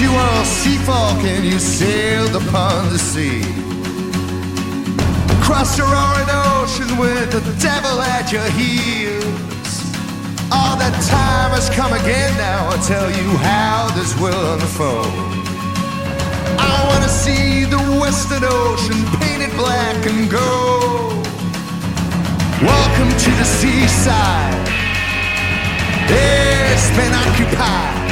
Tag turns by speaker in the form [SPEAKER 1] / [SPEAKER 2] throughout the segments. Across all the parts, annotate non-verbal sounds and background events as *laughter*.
[SPEAKER 1] You were a sea and you sailed upon the sea. Crossed a roaring ocean with the devil at your heels. All that time has come again now. I'll tell you how this will unfold. I wanna see the Western Ocean painted black and gold. Welcome to the seaside. It's been occupied.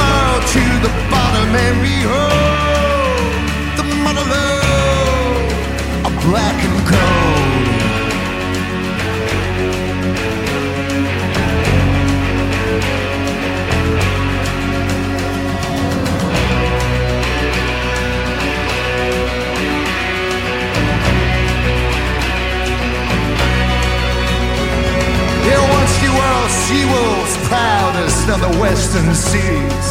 [SPEAKER 1] Bow to the bottom and behold the mother lode of black and gold. There once you were sea wolves, proudest of the western seas.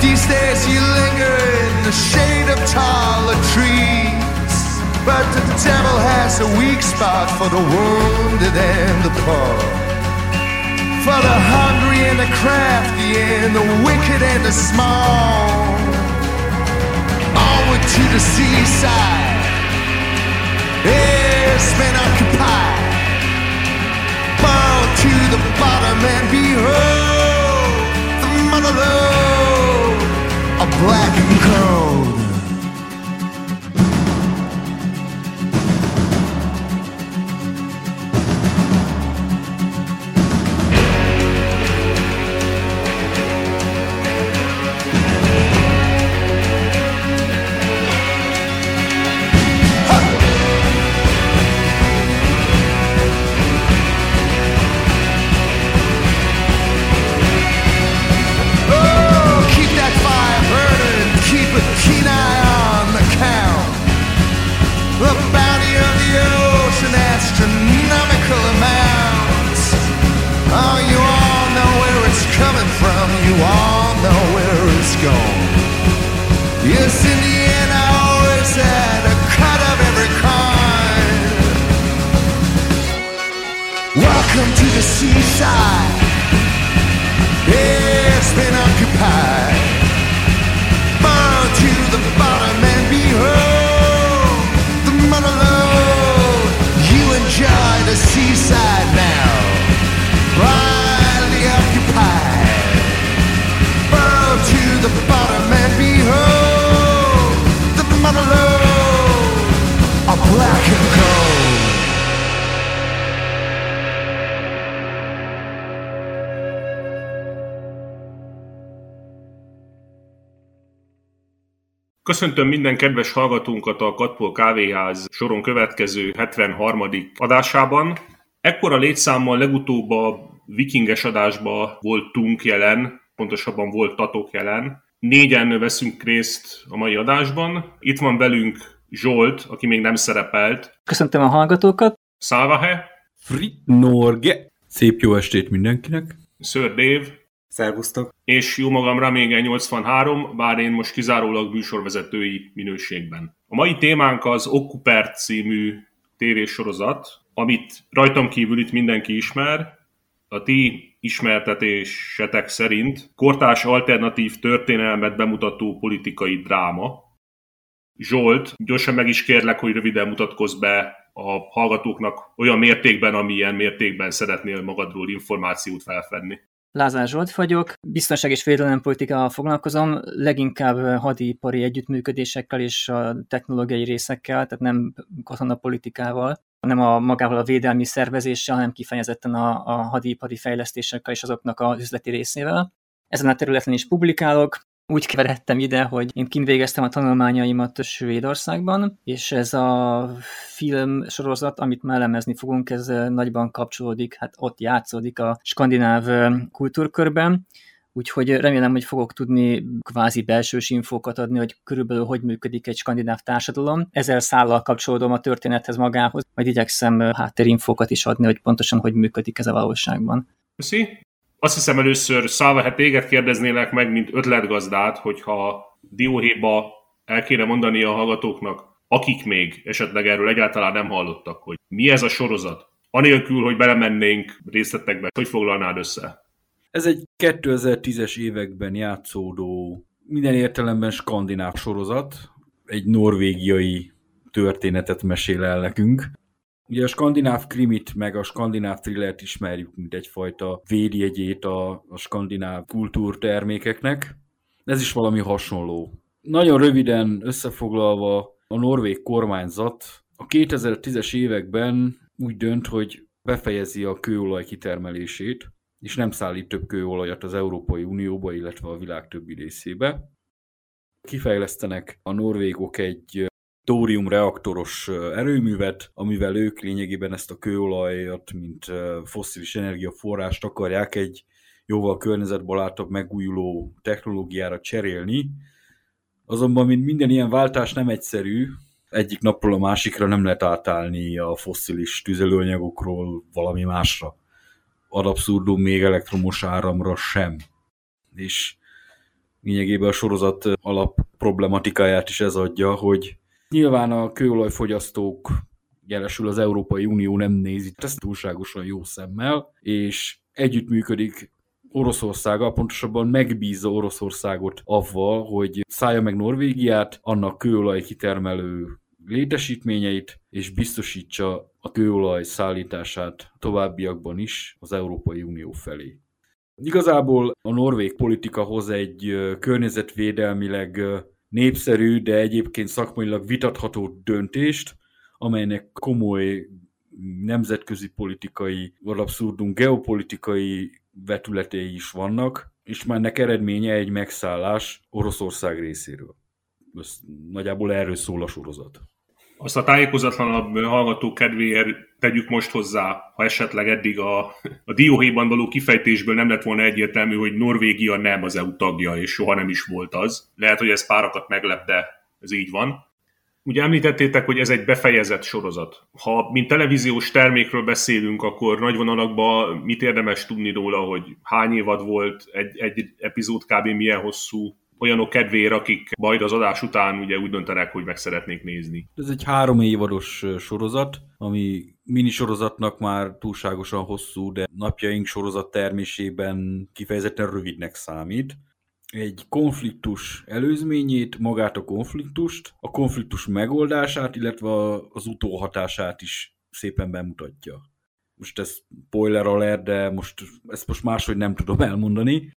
[SPEAKER 1] These days you linger in the shade of taller trees. But the devil has a weak spot for the wounded and the poor. For the hungry and the crafty and the wicked and the small. Onward to the seaside. It's been occupied to the bottom and behold the mother lode of black and cold. Keen eye on the count. The bounty of the ocean, astronomical amounts. Oh, you all know where it's coming from, you all know where it's going. Yes, in the end, always had a cut of every kind. Welcome to the seaside.
[SPEAKER 2] Köszöntöm minden kedves hallgatónkat a Katpol Kávéház soron következő 73. adásában. Ekkora létszámmal legutóbb a vikinges adásba voltunk jelen, pontosabban voltatok jelen. Négyen veszünk részt a mai adásban. Itt van velünk Zsolt, aki még nem szerepelt.
[SPEAKER 3] Köszöntöm a hallgatókat.
[SPEAKER 2] Szálvahe,
[SPEAKER 4] Fri Norge. Szép jó estét mindenkinek.
[SPEAKER 2] Ször Dév,
[SPEAKER 5] Szervusztok!
[SPEAKER 2] és jó magam Ramége 83, bár én most kizárólag műsorvezetői minőségben. A mai témánk az Occupert című tévésorozat, amit rajtam kívül itt mindenki ismer. A ti ismertetésetek szerint kortás alternatív történelmet bemutató politikai dráma. Zsolt, gyorsan meg is kérlek, hogy röviden mutatkozz be a hallgatóknak olyan mértékben, amilyen mértékben szeretnél magadról információt felfedni.
[SPEAKER 3] Lázár Zsolt vagyok, biztonság és védelempolitikával foglalkozom, leginkább hadipari együttműködésekkel és a technológiai részekkel, tehát nem katonapolitikával, nem a magával a védelmi szervezéssel, hanem kifejezetten a, a hadipari fejlesztésekkel és azoknak az üzleti részével. Ezen a területen is publikálok, úgy keveredtem ide, hogy én kint a tanulmányaimat Svédországban, és ez a film sorozat, amit már fogunk, ez nagyban kapcsolódik, hát ott játszódik a skandináv kultúrkörben, úgyhogy remélem, hogy fogok tudni kvázi belsős infókat adni, hogy körülbelül hogy működik egy skandináv társadalom. Ezzel szállal kapcsolódom a történethez magához, majd igyekszem háttérinfókat is adni, hogy pontosan hogy működik ez a valóságban.
[SPEAKER 2] Köszi. Azt hiszem először Szálva, hát téged kérdeznélek meg, mint ötletgazdát, hogyha dióhéjba el kéne mondani a hallgatóknak, akik még esetleg erről egyáltalán nem hallottak, hogy mi ez a sorozat, anélkül, hogy belemennénk részletekbe, hogy foglalnád össze?
[SPEAKER 4] Ez egy 2010-es években játszódó, minden értelemben skandináv sorozat, egy norvégiai történetet mesél el nekünk. Ugye a skandináv krimit, meg a skandináv thrillert ismerjük, mint egyfajta védjegyét a, a skandináv kultúrtermékeknek. Ez is valami hasonló. Nagyon röviden összefoglalva, a norvég kormányzat a 2010-es években úgy dönt, hogy befejezi a kőolaj kitermelését, és nem szállít több kőolajat az Európai Unióba, illetve a világ többi részébe. Kifejlesztenek a norvégok egy tórium reaktoros erőművet, amivel ők lényegében ezt a kőolajat, mint fosszilis energiaforrást akarják egy jóval környezetbarátabb megújuló technológiára cserélni. Azonban, mint minden ilyen váltás nem egyszerű, egyik napról a másikra nem lehet átállni a fosszilis tüzelőanyagokról valami másra. Ad abszurdum még elektromos áramra sem. És lényegében a sorozat alap problematikáját is ez adja, hogy nyilván a kőolajfogyasztók jelesül az Európai Unió nem nézi ezt túlságosan jó szemmel, és együttműködik Oroszországgal, pontosabban megbízza Oroszországot avval, hogy szállja meg Norvégiát, annak kőolaj kitermelő létesítményeit, és biztosítsa a kőolaj szállítását továbbiakban is az Európai Unió felé. Igazából a norvég politika hoz egy környezetvédelmileg népszerű, de egyébként szakmailag vitatható döntést, amelynek komoly nemzetközi politikai, abszurdum geopolitikai vetületei is vannak, és már ennek eredménye egy megszállás Oroszország részéről. Ez nagyjából erről szól a sorozat.
[SPEAKER 2] Azt a tájékozatlanabb hallgató kedvéért tegyük most hozzá, ha esetleg eddig a, a dióhéjban való kifejtésből nem lett volna egyértelmű, hogy Norvégia nem az EU tagja, és soha nem is volt az. Lehet, hogy ez párakat meglep, de ez így van. Ugye említettétek, hogy ez egy befejezett sorozat. Ha mint televíziós termékről beszélünk, akkor nagy vonalakban mit érdemes tudni róla, hogy hány évad volt, egy, egy epizód kb. milyen hosszú, olyanok kedvéért, akik majd az adás után ugye úgy döntenek, hogy meg szeretnék nézni.
[SPEAKER 4] Ez egy három évados sorozat, ami minisorozatnak már túlságosan hosszú, de napjaink sorozat termésében kifejezetten rövidnek számít egy konfliktus előzményét, magát a konfliktust, a konfliktus megoldását, illetve az utóhatását is szépen bemutatja. Most ez spoiler alert, de most ezt most máshogy nem tudom elmondani.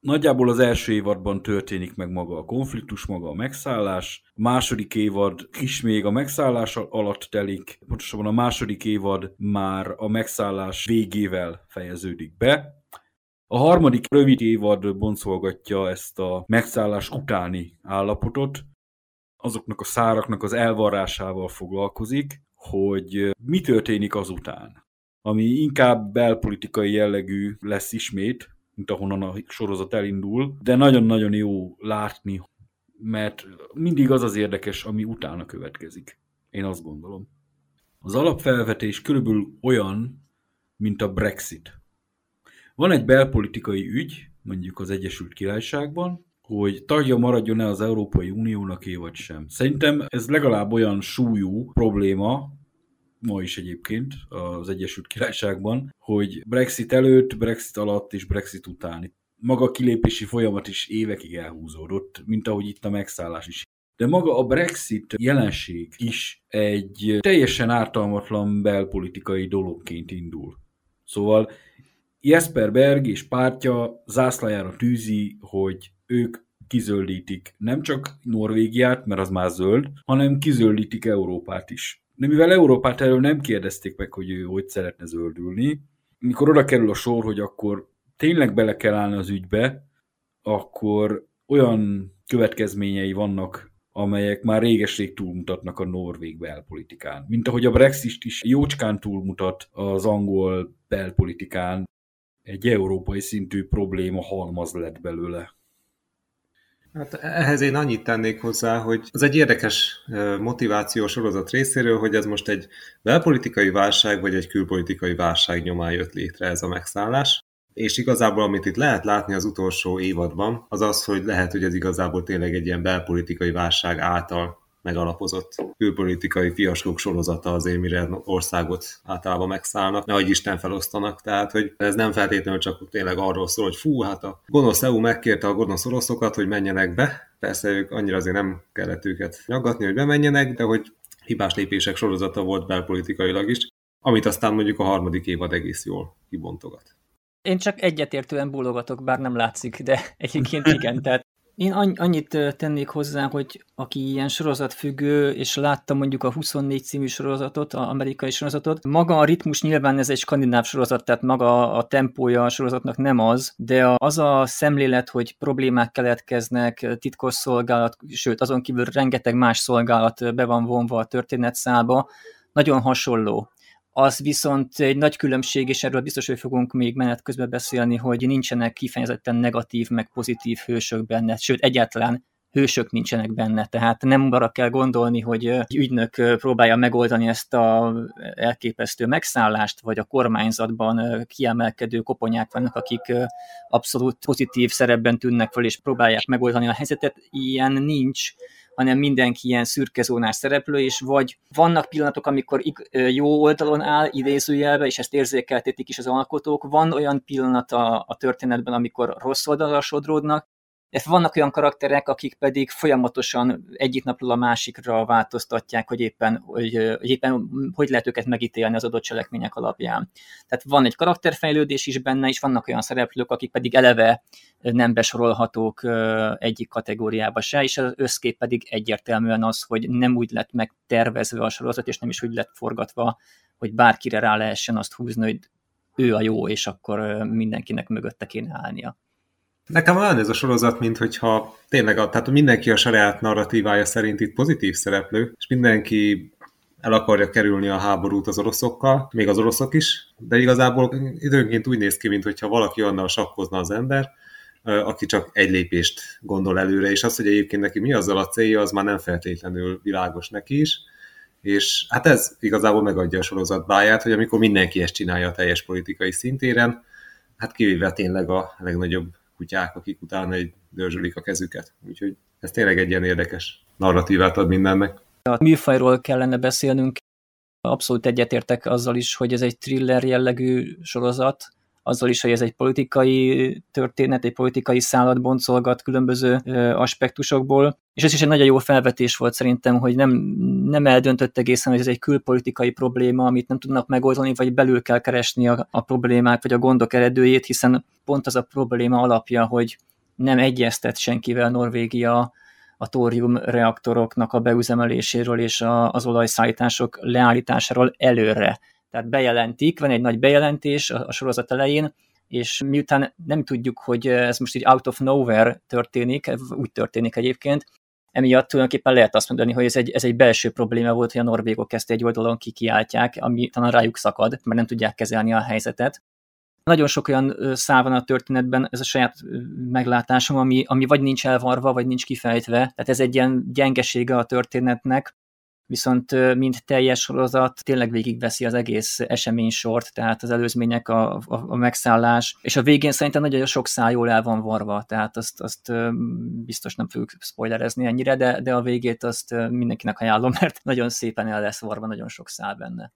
[SPEAKER 4] Nagyjából az első évadban történik meg maga a konfliktus, maga a megszállás. A második évad is még a megszállás alatt telik, pontosabban a második évad már a megszállás végével fejeződik be. A harmadik rövid évad boncolgatja ezt a megszállás utáni állapotot, azoknak a száraknak az elvarrásával foglalkozik, hogy mi történik azután. Ami inkább belpolitikai jellegű lesz ismét, mint ahonnan a sorozat elindul, de nagyon-nagyon jó látni, mert mindig az az érdekes, ami utána következik. Én azt gondolom. Az alapfelvetés körülbelül olyan, mint a Brexit. Van egy belpolitikai ügy, mondjuk az Egyesült Királyságban, hogy tagja maradjon-e az Európai Uniónak, vagy sem. Szerintem ez legalább olyan súlyú probléma, ma is egyébként az Egyesült Királyságban, hogy Brexit előtt, Brexit alatt és Brexit után. Maga a kilépési folyamat is évekig elhúzódott, mint ahogy itt a megszállás is. De maga a Brexit jelenség is egy teljesen ártalmatlan belpolitikai dologként indul. Szóval Jesper Berg és pártja zászlajára tűzi, hogy ők kizöldítik nem csak Norvégiát, mert az már zöld, hanem kizöldítik Európát is. De mivel Európát erről nem kérdezték meg, hogy ő hogy szeretne zöldülni, mikor oda kerül a sor, hogy akkor tényleg bele kell állni az ügybe, akkor olyan következményei vannak, amelyek már réges-rég túlmutatnak a norvég belpolitikán. Mint ahogy a Brexit is jócskán túlmutat az angol belpolitikán, egy európai szintű probléma halmaz lett belőle.
[SPEAKER 5] Hát ehhez én annyit tennék hozzá, hogy az egy érdekes motivációs sorozat részéről, hogy ez most egy belpolitikai válság, vagy egy külpolitikai válság nyomán jött létre ez a megszállás. És igazából, amit itt lehet látni az utolsó évadban, az az, hogy lehet, hogy ez igazából tényleg egy ilyen belpolitikai válság által megalapozott külpolitikai fiaskók sorozata azért, mire országot általában megszállnak, nehogy Isten felosztanak, tehát hogy ez nem feltétlenül csak tényleg arról szól, hogy fú, hát a gonosz EU megkérte a gonosz oroszokat, hogy menjenek be, persze ők annyira azért nem kellett őket nyaggatni, hogy bemenjenek, de hogy hibás lépések sorozata volt belpolitikailag is, amit aztán mondjuk a harmadik évad egész jól kibontogat.
[SPEAKER 3] Én csak egyetértően bólogatok, bár nem látszik, de egyébként igen, *laughs* tehát én annyit tennék hozzá, hogy aki ilyen sorozatfüggő, és látta mondjuk a 24 című sorozatot, az amerikai sorozatot, maga a ritmus nyilván ez egy skandináv sorozat, tehát maga a tempója a sorozatnak nem az, de az a szemlélet, hogy problémák keletkeznek, titkos szolgálat, sőt azon kívül rengeteg más szolgálat be van vonva a történetszába, nagyon hasonló. Az viszont egy nagy különbség, és erről biztos, hogy fogunk még menet közben beszélni, hogy nincsenek kifejezetten negatív, meg pozitív hősök benne, sőt egyáltalán hősök nincsenek benne, tehát nem arra kell gondolni, hogy egy ügynök próbálja megoldani ezt a elképesztő megszállást, vagy a kormányzatban kiemelkedő koponyák vannak, akik abszolút pozitív szerepben tűnnek fel, és próbálják megoldani a helyzetet. Ilyen nincs, hanem mindenki ilyen szürkezónás szereplő, és vagy vannak pillanatok, amikor jó oldalon áll, idézőjelbe, és ezt érzékeltetik is az alkotók, van olyan pillanat a, a történetben, amikor rossz oldalra sodródnak, vannak olyan karakterek, akik pedig folyamatosan egyik napról a másikra változtatják, hogy éppen hogy, hogy éppen hogy lehet őket megítélni az adott cselekmények alapján. Tehát van egy karakterfejlődés is benne, és vannak olyan szereplők, akik pedig eleve nem besorolhatók egyik kategóriába se, és az összkép pedig egyértelműen az, hogy nem úgy lett megtervezve a sorozat, és nem is úgy lett forgatva, hogy bárkire rá lehessen azt húzni, hogy ő a jó, és akkor mindenkinek mögötte kéne állnia.
[SPEAKER 5] Nekem olyan ez a sorozat, mint hogyha tényleg a, tehát mindenki a saját narratívája szerint itt pozitív szereplő, és mindenki el akarja kerülni a háborút az oroszokkal, még az oroszok is, de igazából időnként úgy néz ki, mintha valaki annal sakkozna az ember, aki csak egy lépést gondol előre, és az, hogy egyébként neki mi azzal a célja, az már nem feltétlenül világos neki is, és hát ez igazából megadja a sorozat báját, hogy amikor mindenki ezt csinálja a teljes politikai szintéren, hát kivéve tényleg a legnagyobb kutyák, akik utána egy dörzsölik a kezüket. Úgyhogy ez tényleg egy ilyen érdekes narratívát ad mindennek.
[SPEAKER 3] A műfajról kellene beszélnünk. Abszolút egyetértek azzal is, hogy ez egy thriller jellegű sorozat, azzal is, hogy ez egy politikai történet, egy politikai szállat boncolgat különböző aspektusokból. És ez is egy nagyon jó felvetés volt szerintem, hogy nem, nem eldöntött egészen, hogy ez egy külpolitikai probléma, amit nem tudnak megoldani, vagy belül kell keresni a, a problémák, vagy a gondok eredőjét, hiszen pont az a probléma alapja, hogy nem egyeztet senkivel Norvégia a tórium reaktoroknak a beüzemeléséről és a, az olajszállítások leállításáról előre. Tehát bejelentik, van egy nagy bejelentés a, a sorozat elején, és miután nem tudjuk, hogy ez most így out of nowhere történik, úgy történik egyébként, emiatt tulajdonképpen lehet azt mondani, hogy ez egy, ez egy belső probléma volt, hogy a norvégok ezt egy oldalon kikiáltják, ami talán rájuk szakad, mert nem tudják kezelni a helyzetet. Nagyon sok olyan szál van a történetben, ez a saját meglátásom, ami, ami vagy nincs elvarva, vagy nincs kifejtve, tehát ez egy ilyen gyengesége a történetnek, viszont mint teljes sorozat tényleg végigveszi az egész esemény sort, tehát az előzmények, a, a, a megszállás, és a végén szerintem nagyon sok szál jól el van varva, tehát azt, azt biztos nem fogjuk spoilerezni ennyire, de, de a végét azt mindenkinek ajánlom, *laughs* mert nagyon szépen el lesz varva, nagyon sok szál benne.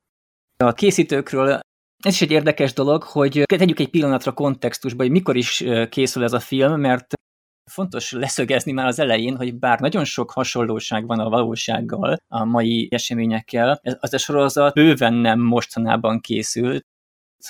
[SPEAKER 3] A készítőkről ez is egy érdekes dolog, hogy tegyük egy pillanatra kontextusba, hogy mikor is készül ez a film, mert fontos leszögezni már az elején, hogy bár nagyon sok hasonlóság van a valósággal, a mai eseményekkel, az a sorozat bőven nem mostanában készült,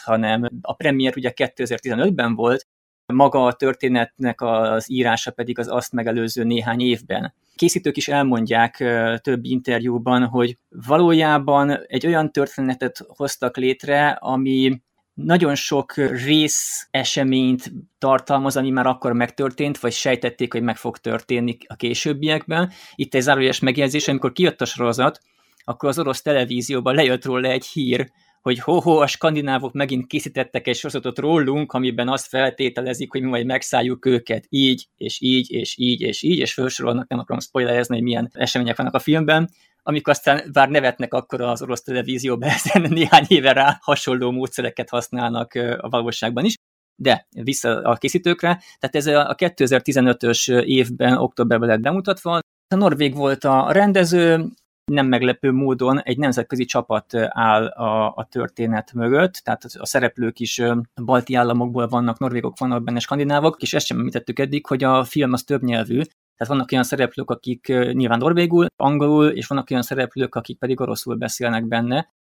[SPEAKER 3] hanem a premier ugye 2015-ben volt, maga a történetnek az írása pedig az azt megelőző néhány évben. Készítők is elmondják több interjúban, hogy valójában egy olyan történetet hoztak létre, ami nagyon sok rész eseményt tartalmaz, ami már akkor megtörtént, vagy sejtették, hogy meg fog történni a későbbiekben. Itt egy zárójeles megjegyzés, amikor kijött a sorozat, akkor az orosz televízióban lejött róla egy hír, hogy ho-ho, a skandinávok megint készítettek egy sorozatot rólunk, amiben azt feltételezik, hogy mi majd megszálljuk őket így, és így, és így, és így, és felsorolnak, nem akarom spoilerezni, hogy milyen események vannak a filmben, amik aztán bár nevetnek akkor az orosz televízióban, *laughs* ezen néhány éve rá hasonló módszereket használnak a valóságban is. De vissza a készítőkre, tehát ez a 2015-ös évben, októberben lett bemutatva, A Norvég volt a rendező, nem meglepő módon egy nemzetközi csapat áll a, a történet mögött, tehát a szereplők is balti államokból vannak, norvégok vannak benne, skandinávok, és ezt sem említettük eddig, hogy a film az több nyelvű, tehát vannak olyan szereplők, akik nyilván norvégul, angolul, és vannak olyan szereplők, akik pedig oroszul beszélnek benne.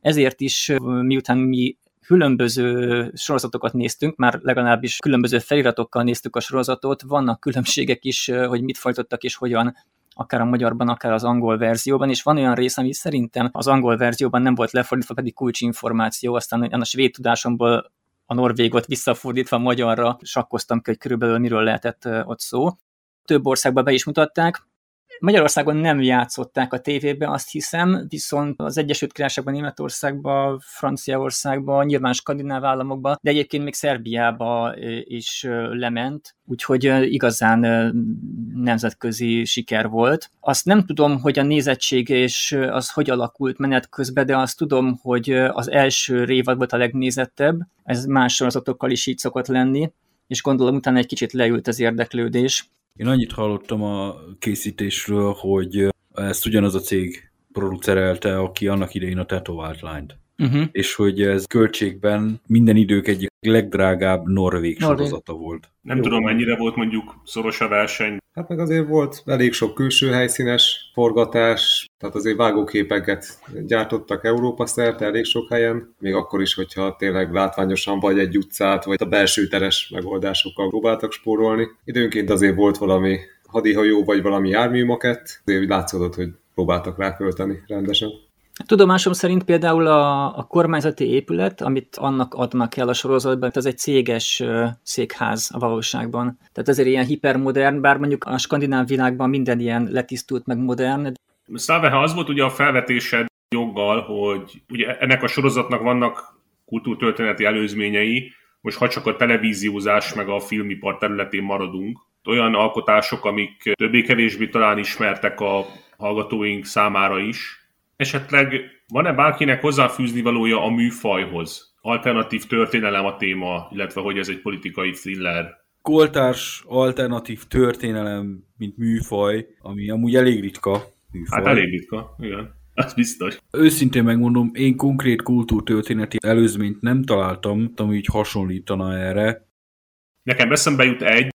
[SPEAKER 3] Ezért is, miután mi különböző sorozatokat néztünk, már legalábbis különböző feliratokkal néztük a sorozatot, vannak különbségek is, hogy mit folytattak és hogyan akár a magyarban, akár az angol verzióban, és van olyan rész, ami szerintem az angol verzióban nem volt lefordítva, pedig kulcsinformáció, aztán a svéd tudásomból a norvégot visszafordítva magyarra sakkoztam ki, hogy körülbelül miről lehetett ott szó. Több országban be is mutatták, Magyarországon nem játszották a tévében, azt hiszem, viszont az Egyesült Királyságban, Németországban, Franciaországban, nyilván skandináv államokban, de egyébként még Szerbiába is lement, úgyhogy igazán nemzetközi siker volt. Azt nem tudom, hogy a nézettség és az hogy alakult menet közben, de azt tudom, hogy az első révad volt a legnézettebb, ez más sorozatokkal is így szokott lenni, és gondolom utána egy kicsit leült az érdeklődés.
[SPEAKER 4] Én annyit hallottam a készítésről, hogy ezt ugyanaz a cég producerelte, aki annak idején a Tetovált Line-t. Uh-huh. És hogy ez költségben minden idők egyik legdrágább norvég, norvég. sorozata volt.
[SPEAKER 2] Nem Jó. tudom, mennyire volt mondjuk szoros a verseny.
[SPEAKER 5] Hát meg azért volt elég sok külső helyszínes forgatás, tehát azért vágóképeket gyártottak Európa szerte elég sok helyen, még akkor is, hogyha tényleg látványosan vagy egy utcát, vagy a belső teres megoldásokkal próbáltak spórolni. Időnként azért volt valami hadihajó, vagy valami járműmakett, azért látszódott, hogy próbáltak rákölteni rendesen.
[SPEAKER 3] Tudomásom szerint például a, a kormányzati épület, amit annak adnak el a sorozatban, az egy céges székház a valóságban. Tehát ezért ilyen hipermodern, bár mondjuk a skandináv világban minden ilyen letisztult meg modern.
[SPEAKER 2] Száveha, az volt ugye a felvetésed joggal, hogy ugye ennek a sorozatnak vannak kultúrtörténeti előzményei, most ha csak a televíziózás meg a filmipar területén maradunk, olyan alkotások, amik többé-kevésbé talán ismertek a hallgatóink számára is, Esetleg van-e bárkinek hozzáfűzni valója a műfajhoz? Alternatív történelem a téma, illetve hogy ez egy politikai thriller.
[SPEAKER 4] Koltárs alternatív történelem, mint műfaj, ami amúgy elég ritka műfaj.
[SPEAKER 2] Hát elég ritka, igen. Az biztos.
[SPEAKER 4] Őszintén megmondom, én konkrét kultúrtörténeti előzményt nem találtam, ami így hasonlítana erre.
[SPEAKER 2] Nekem eszembe jut egy,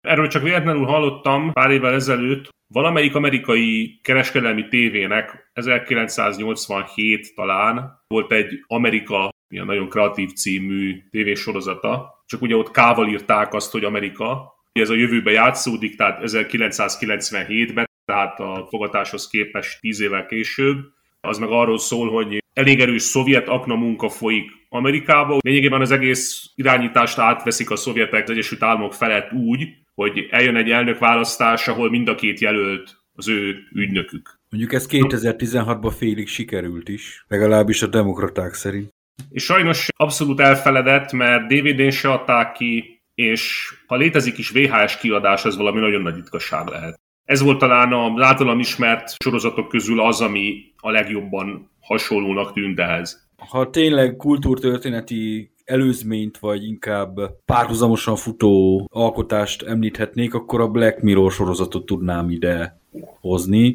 [SPEAKER 2] Erről csak véletlenül hallottam pár évvel ezelőtt, valamelyik amerikai kereskedelmi tévének 1987 talán volt egy Amerika, ilyen nagyon kreatív című tévésorozata, csak ugye ott kával írták azt, hogy Amerika. Ez a jövőbe játszódik, tehát 1997-ben, tehát a fogatáshoz képest 10 évvel később. Az meg arról szól, hogy elég erős szovjet akna munka folyik Amerikába. Lényegében az egész irányítást átveszik a szovjetek az Egyesült Államok felett úgy, hogy eljön egy elnökválasztás, ahol mind a két jelölt az ő ügynökük.
[SPEAKER 4] Mondjuk ez 2016-ban félig sikerült is, legalábbis a demokraták szerint.
[SPEAKER 2] És sajnos abszolút elfeledett, mert DVD-n se adták ki, és ha létezik is VHS kiadás, az valami nagyon nagy ritkaság lehet. Ez volt talán a általam ismert sorozatok közül az, ami a legjobban hasonlónak tűnt ehhez.
[SPEAKER 4] Ha tényleg kultúrtörténeti előzményt, vagy inkább párhuzamosan futó alkotást említhetnék, akkor a Black Mirror sorozatot tudnám ide hozni,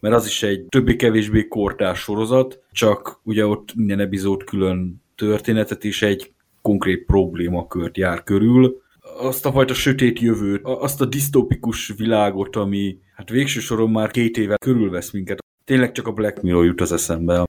[SPEAKER 4] mert az is egy többé-kevésbé kortás sorozat, csak ugye ott minden epizód külön történetet és egy konkrét problémakört jár körül. Azt a fajta sötét jövőt, azt a disztópikus világot, ami hát végső soron már két éve körülvesz minket. Tényleg csak a Black Mirror jut az eszembe.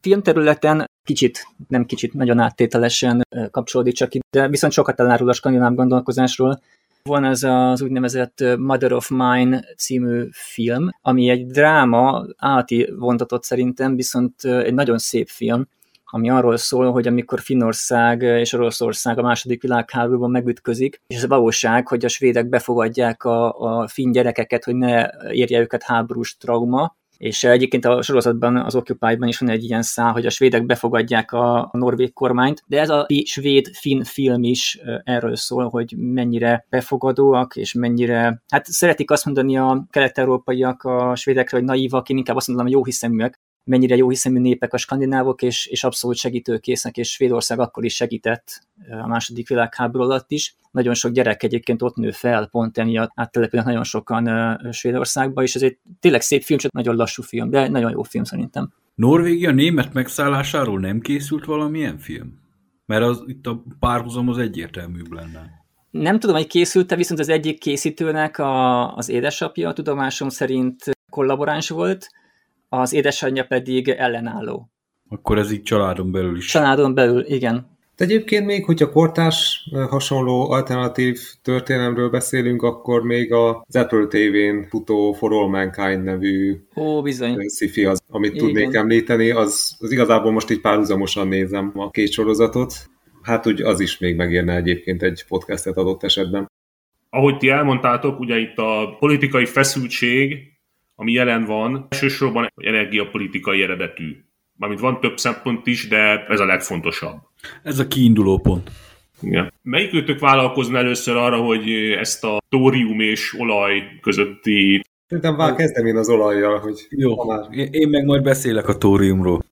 [SPEAKER 3] Filmterületen kicsit, nem kicsit, nagyon áttételesen kapcsolódik csak itt, de viszont sokat elárul a skandináv gondolkozásról. Van ez az úgynevezett Mother of Mine című film, ami egy dráma, áti vontatott szerintem, viszont egy nagyon szép film, ami arról szól, hogy amikor Finnország és Oroszország a második világháborúban megütközik, és ez valóság, hogy a svédek befogadják a, a finn gyerekeket, hogy ne érje őket háborús trauma, és egyébként a sorozatban, az Occupy-ban is van egy ilyen szál, hogy a svédek befogadják a, a norvég kormányt, de ez a svéd-finn film is erről szól, hogy mennyire befogadóak, és mennyire, hát szeretik azt mondani a kelet-európaiak a svédekre, hogy naívak, én inkább azt mondom, hogy jó hiszeműek, mennyire jó hiszemű népek a skandinávok, és, és abszolút segítőkésznek, és Svédország akkor is segített a második világháború alatt is. Nagyon sok gyerek egyébként ott nő fel, pont emiatt áttelepülnek nagyon sokan Svédországba, és ez egy tényleg szép film, csak nagyon lassú film, de nagyon jó film szerintem.
[SPEAKER 4] Norvégia német megszállásáról nem készült valamilyen film? Mert az, itt a párhuzam az egyértelműbb lenne.
[SPEAKER 3] Nem tudom, hogy készült-e, viszont az egyik készítőnek a, az édesapja, a tudomásom szerint kollaboráns volt, az édesanyja pedig ellenálló.
[SPEAKER 4] Akkor ez így családon belül is.
[SPEAKER 3] Családon belül, igen.
[SPEAKER 5] De egyébként még, hogyha kortás hasonló alternatív történelemről beszélünk, akkor még az Apple TV-n futó For All Mankind nevű
[SPEAKER 3] Ó, bizony.
[SPEAKER 5] sci az, amit Igen. tudnék említeni, az, az igazából most így párhuzamosan nézem a két sorozatot. Hát úgy az is még megérne egyébként egy podcastet adott esetben.
[SPEAKER 2] Ahogy ti elmondtátok, ugye itt a politikai feszültség, ami jelen van, elsősorban energiapolitikai eredetű. Mármint van több szempont is, de ez a legfontosabb.
[SPEAKER 4] Ez a kiinduló pont.
[SPEAKER 2] Igen. Melyik őtök vállalkozna először arra, hogy ezt a tórium és olaj közötti...
[SPEAKER 5] Szerintem már kezdem én az olajjal, hogy...
[SPEAKER 4] Jó, már... én meg majd beszélek a tóriumról.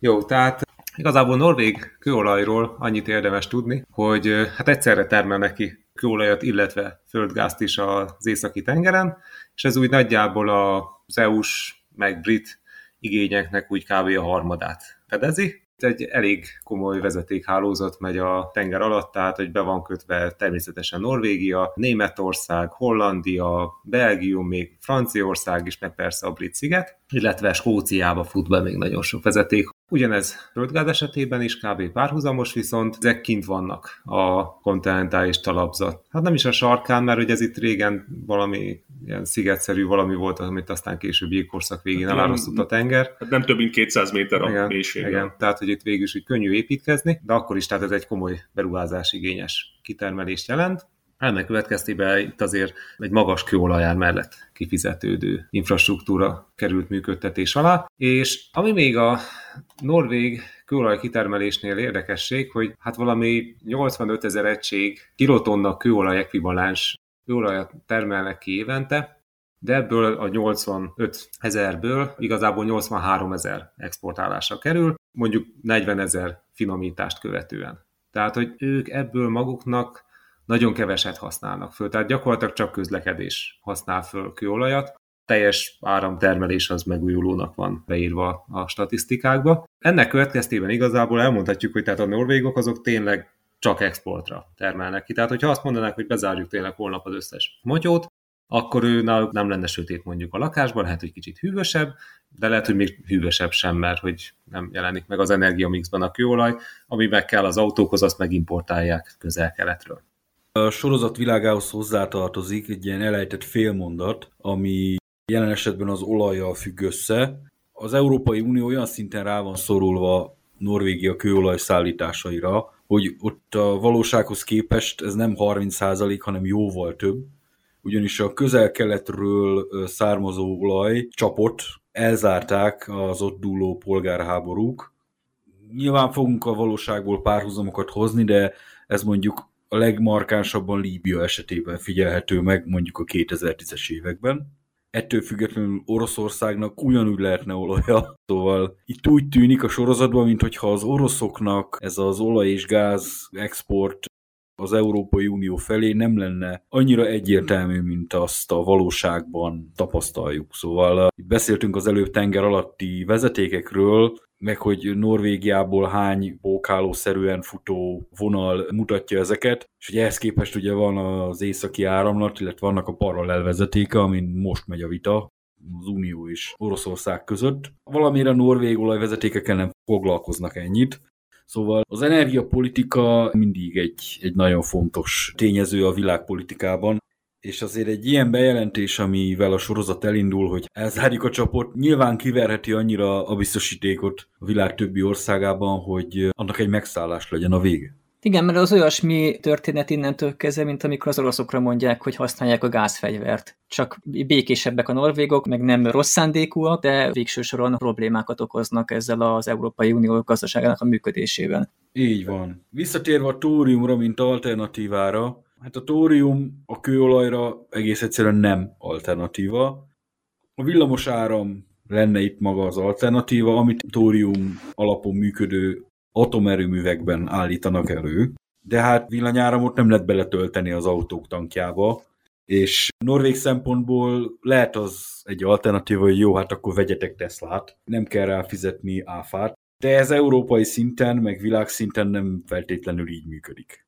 [SPEAKER 5] Jó, tehát igazából norvég kőolajról annyit érdemes tudni, hogy hát egyszerre termel neki kőolajat, illetve földgázt is az északi tengeren, és ez úgy nagyjából az EU-s meg brit igényeknek úgy kb. a harmadát fedezi egy elég komoly vezetékhálózat megy a tenger alatt, tehát hogy be van kötve természetesen Norvégia, Németország, Hollandia, Belgium, még Franciaország is, meg persze a brit sziget, illetve Skóciába fut be még nagyon sok vezeték. Ugyanez földgáz esetében is kb. párhuzamos, viszont ezek kint vannak a kontinentális talapzat. Hát nem is a sarkán, mert ugye ez itt régen valami ilyen szigetszerű valami volt, amit aztán később jégkorszak végén hát elárosztott a tenger.
[SPEAKER 2] Hát nem több mint 200 méter a igen, mélység.
[SPEAKER 5] Igen, tehát hogy itt végül is hogy könnyű építkezni, de akkor is tehát ez egy komoly beruházás igényes kitermelést jelent. Ennek következtében itt azért egy magas kőolajár mellett kifizetődő infrastruktúra került működtetés alá, és ami még a norvég kőolaj kitermelésnél érdekesség, hogy hát valami 85 ezer egység kilotonna kőolaj ekvivalens kőolajat termelnek ki évente, de ebből a 85 ezerből igazából 83 ezer exportálásra kerül, mondjuk 40 ezer finomítást követően. Tehát, hogy ők ebből maguknak nagyon keveset használnak föl, tehát gyakorlatilag csak közlekedés használ föl kőolajat, teljes áramtermelés az megújulónak van beírva a statisztikákba. Ennek következtében igazából elmondhatjuk, hogy tehát a norvégok azok tényleg csak exportra termelnek ki. Tehát, hogyha azt mondanák, hogy bezárjuk tényleg holnap az összes motyót, akkor ő náluk nem lenne sötét mondjuk a lakásban, lehet, hogy kicsit hűvösebb, de lehet, hogy még hűvösebb sem, mert hogy nem jelenik meg az energiamixban a kőolaj, ami meg kell az autókhoz, azt megimportálják közel-keletről.
[SPEAKER 4] A sorozat világához hozzátartozik egy ilyen elejtett félmondat, ami jelen esetben az olajjal függ össze. Az Európai Unió olyan szinten rá van szorulva Norvégia kőolaj szállításaira, hogy ott a valósághoz képest ez nem 30% hanem jóval több, ugyanis a közel-keletről származó olaj csapot elzárták az ott dúló polgárháborúk. Nyilván fogunk a valóságból párhuzamokat hozni, de ez mondjuk a legmarkánsabban Líbia esetében figyelhető meg mondjuk a 2010-es években. Ettől függetlenül Oroszországnak ugyanúgy lehetne olaja. Szóval itt úgy tűnik a sorozatban, mintha az oroszoknak ez az olaj és gáz export az Európai Unió felé nem lenne annyira egyértelmű, mint azt a valóságban tapasztaljuk. Szóval itt beszéltünk az előbb tenger alatti vezetékekről, meg hogy Norvégiából hány szerűen futó vonal mutatja ezeket, és hogy ehhez képest ugye van az északi áramlat, illetve vannak a paralel vezetéke, amin most megy a vita, az Unió és Oroszország között. Valamire norvég olajvezetékekkel nem foglalkoznak ennyit, Szóval az energiapolitika mindig egy, egy nagyon fontos tényező a világpolitikában, és azért egy ilyen bejelentés, amivel a sorozat elindul, hogy elzárjuk a csapot, nyilván kiverheti annyira a biztosítékot a világ többi országában, hogy annak egy megszállás legyen a vége.
[SPEAKER 3] Igen, mert az olyasmi történet innentől kezdve, mint amikor az oroszokra mondják, hogy használják a gázfegyvert. Csak békésebbek a norvégok, meg nem rossz szándékúak, de végső soron problémákat okoznak ezzel az Európai Unió gazdaságának a működésében.
[SPEAKER 4] Így van. Visszatérve a tóriumra, mint alternatívára, hát a tórium a kőolajra egész egyszerűen nem alternatíva. A villamos áram lenne itt maga az alternatíva, amit tórium alapon működő atomerőművekben állítanak elő, de hát villanyáramot nem lehet beletölteni az autók tankjába, és norvég szempontból lehet az egy alternatíva, hogy jó, hát akkor vegyetek Teslát, nem kell rá fizetni áfát, de ez európai szinten, meg világszinten nem feltétlenül így működik.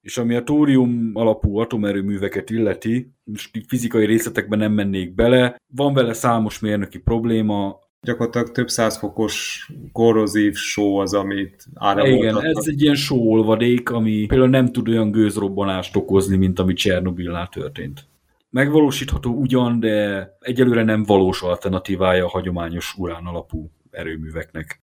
[SPEAKER 4] És ami a tórium alapú atomerőműveket illeti, most fizikai részletekben nem mennék bele, van vele számos mérnöki probléma,
[SPEAKER 5] Gyakorlatilag több száz fokos korrozív só az, amit
[SPEAKER 4] áramoltatnak. Igen, ez egy ilyen sóolvadék, ami például nem tud olyan gőzrobbanást okozni, mint ami Csernobilnál történt. Megvalósítható ugyan, de egyelőre nem valós alternatívája a hagyományos urán alapú erőműveknek.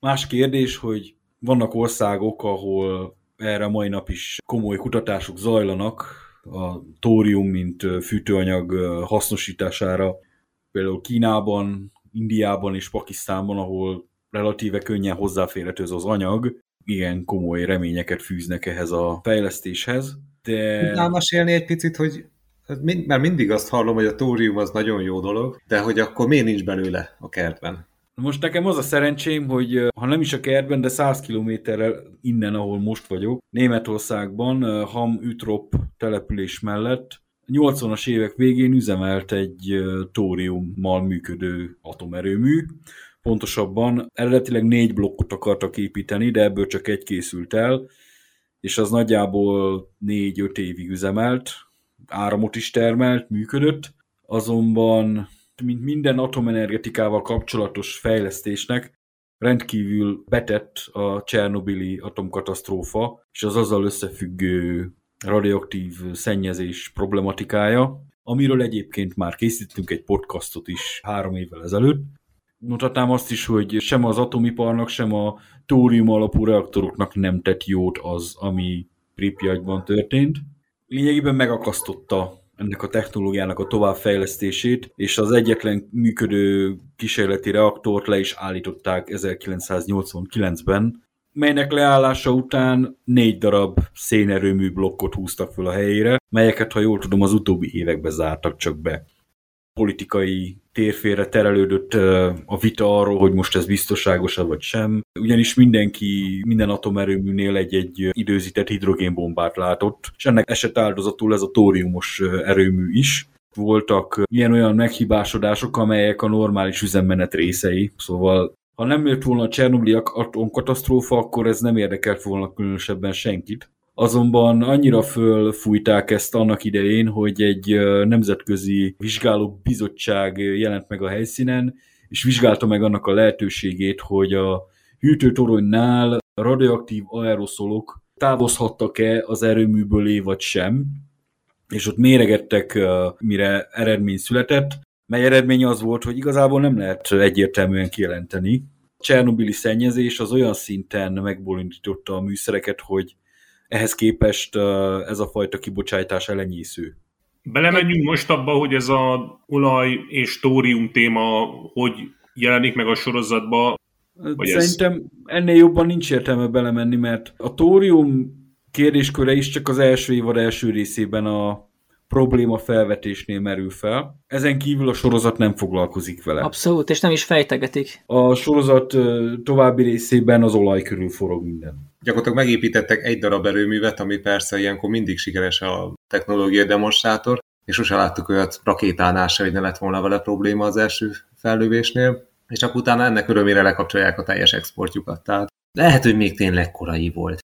[SPEAKER 4] Más kérdés, hogy vannak országok, ahol erre a mai nap is komoly kutatások zajlanak, a tórium, mint fűtőanyag hasznosítására. Például Kínában, Indiában és Pakisztánban, ahol relatíve könnyen hozzáférhető az anyag, igen komoly reményeket fűznek ehhez a fejlesztéshez. De...
[SPEAKER 5] Tudnál mesélni egy picit, hogy mert mindig azt hallom, hogy a tórium az nagyon jó dolog, de hogy akkor miért nincs belőle a kertben?
[SPEAKER 4] Most nekem az a szerencsém, hogy ha nem is a kertben, de 100 kilométerrel innen, ahol most vagyok, Németországban, Ham Ütrop település mellett 80-as évek végén üzemelt egy tóriummal működő atomerőmű, pontosabban eredetileg négy blokkot akartak építeni, de ebből csak egy készült el, és az nagyjából négy-öt évig üzemelt, áramot is termelt, működött, azonban mint minden atomenergetikával kapcsolatos fejlesztésnek rendkívül betett a Csernobili atomkatasztrófa és az azzal összefüggő radioaktív szennyezés problematikája, amiről egyébként már készítettünk egy podcastot is három évvel ezelőtt. Mutatnám azt is, hogy sem az atomiparnak, sem a tórium alapú reaktoroknak nem tett jót az, ami Pripyatban történt. Lényegében megakasztotta ennek a technológiának a továbbfejlesztését, és az egyetlen működő kísérleti reaktort le is állították 1989-ben, melynek leállása után négy darab szénerőmű blokkot húztak föl a helyére, melyeket, ha jól tudom, az utóbbi években zártak csak be. Politikai térfére terelődött a vita arról, hogy most ez biztonságos vagy sem, ugyanis mindenki minden atomerőműnél egy-egy időzített hidrogénbombát látott, és ennek eset áldozatul ez a tóriumos erőmű is. Voltak ilyen-olyan meghibásodások, amelyek a normális üzemmenet részei, szóval ha nem jött volna a Csernobili atomkatasztrófa, akkor ez nem érdekelt volna különösebben senkit. Azonban annyira fölfújták ezt annak idején, hogy egy nemzetközi vizsgáló bizottság jelent meg a helyszínen, és vizsgálta meg annak a lehetőségét, hogy a hűtőtoronynál radioaktív aeroszolok távozhattak-e az erőműből vagy sem, és ott méregettek, mire eredmény született, mely eredmény az volt, hogy igazából nem lehet egyértelműen kijelenteni. A Csernobili szennyezés az olyan szinten megbolondította a műszereket, hogy ehhez képest ez a fajta kibocsátás elenyésző.
[SPEAKER 2] Belemenjünk most abba, hogy ez a olaj és tórium téma hogy jelenik meg a sorozatba?
[SPEAKER 4] Vagy Szerintem ez... ennél jobban nincs értelme belemenni, mert a tórium kérdésköre is csak az első évad első részében a probléma felvetésnél merül fel. Ezen kívül a sorozat nem foglalkozik vele.
[SPEAKER 3] Abszolút, és nem is fejtegetik.
[SPEAKER 4] A sorozat további részében az olaj körül forog minden.
[SPEAKER 5] Gyakorlatilag megépítettek egy darab erőművet, ami persze ilyenkor mindig sikeres a technológia demonstrátor, és sose láttuk olyat rakétánál se, hogy ne lett volna vele probléma az első fellövésnél, és csak utána ennek örömére lekapcsolják a teljes exportjukat. Tehát lehet, hogy még tényleg korai volt.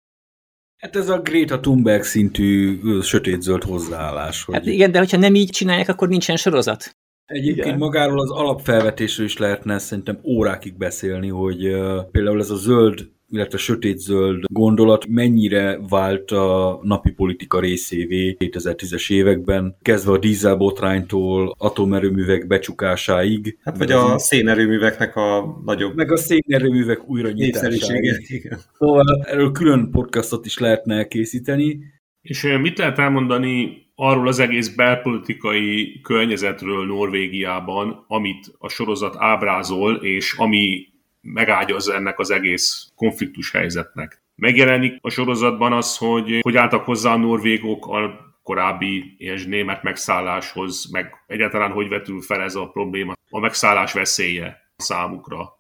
[SPEAKER 4] Hát ez a Greta Thunberg szintű sötétzöld hozzáállás.
[SPEAKER 3] Hogy... Hát igen, de hogyha nem így csinálják, akkor nincsen sorozat.
[SPEAKER 4] Egyébként igen. magáról az alapfelvetésről is lehetne szerintem órákig beszélni, hogy uh, például ez a zöld illetve sötétzöld gondolat mennyire vált a napi politika részévé 2010-es években, kezdve a dízelbotránytól atomerőművek becsukásáig.
[SPEAKER 5] Hát vagy a szénerőműveknek a nagyobb...
[SPEAKER 4] Meg a szénerőművek újra nyitásáig. Szóval erről külön podcastot is lehetne elkészíteni.
[SPEAKER 2] És mit lehet elmondani arról az egész belpolitikai környezetről Norvégiában, amit a sorozat ábrázol, és ami megágyaz ennek az egész konfliktus helyzetnek. Megjelenik a sorozatban az, hogy hogy álltak hozzá a norvégok a korábbi és német megszálláshoz, meg egyáltalán hogy vetül fel ez a probléma. a megszállás veszélye számukra?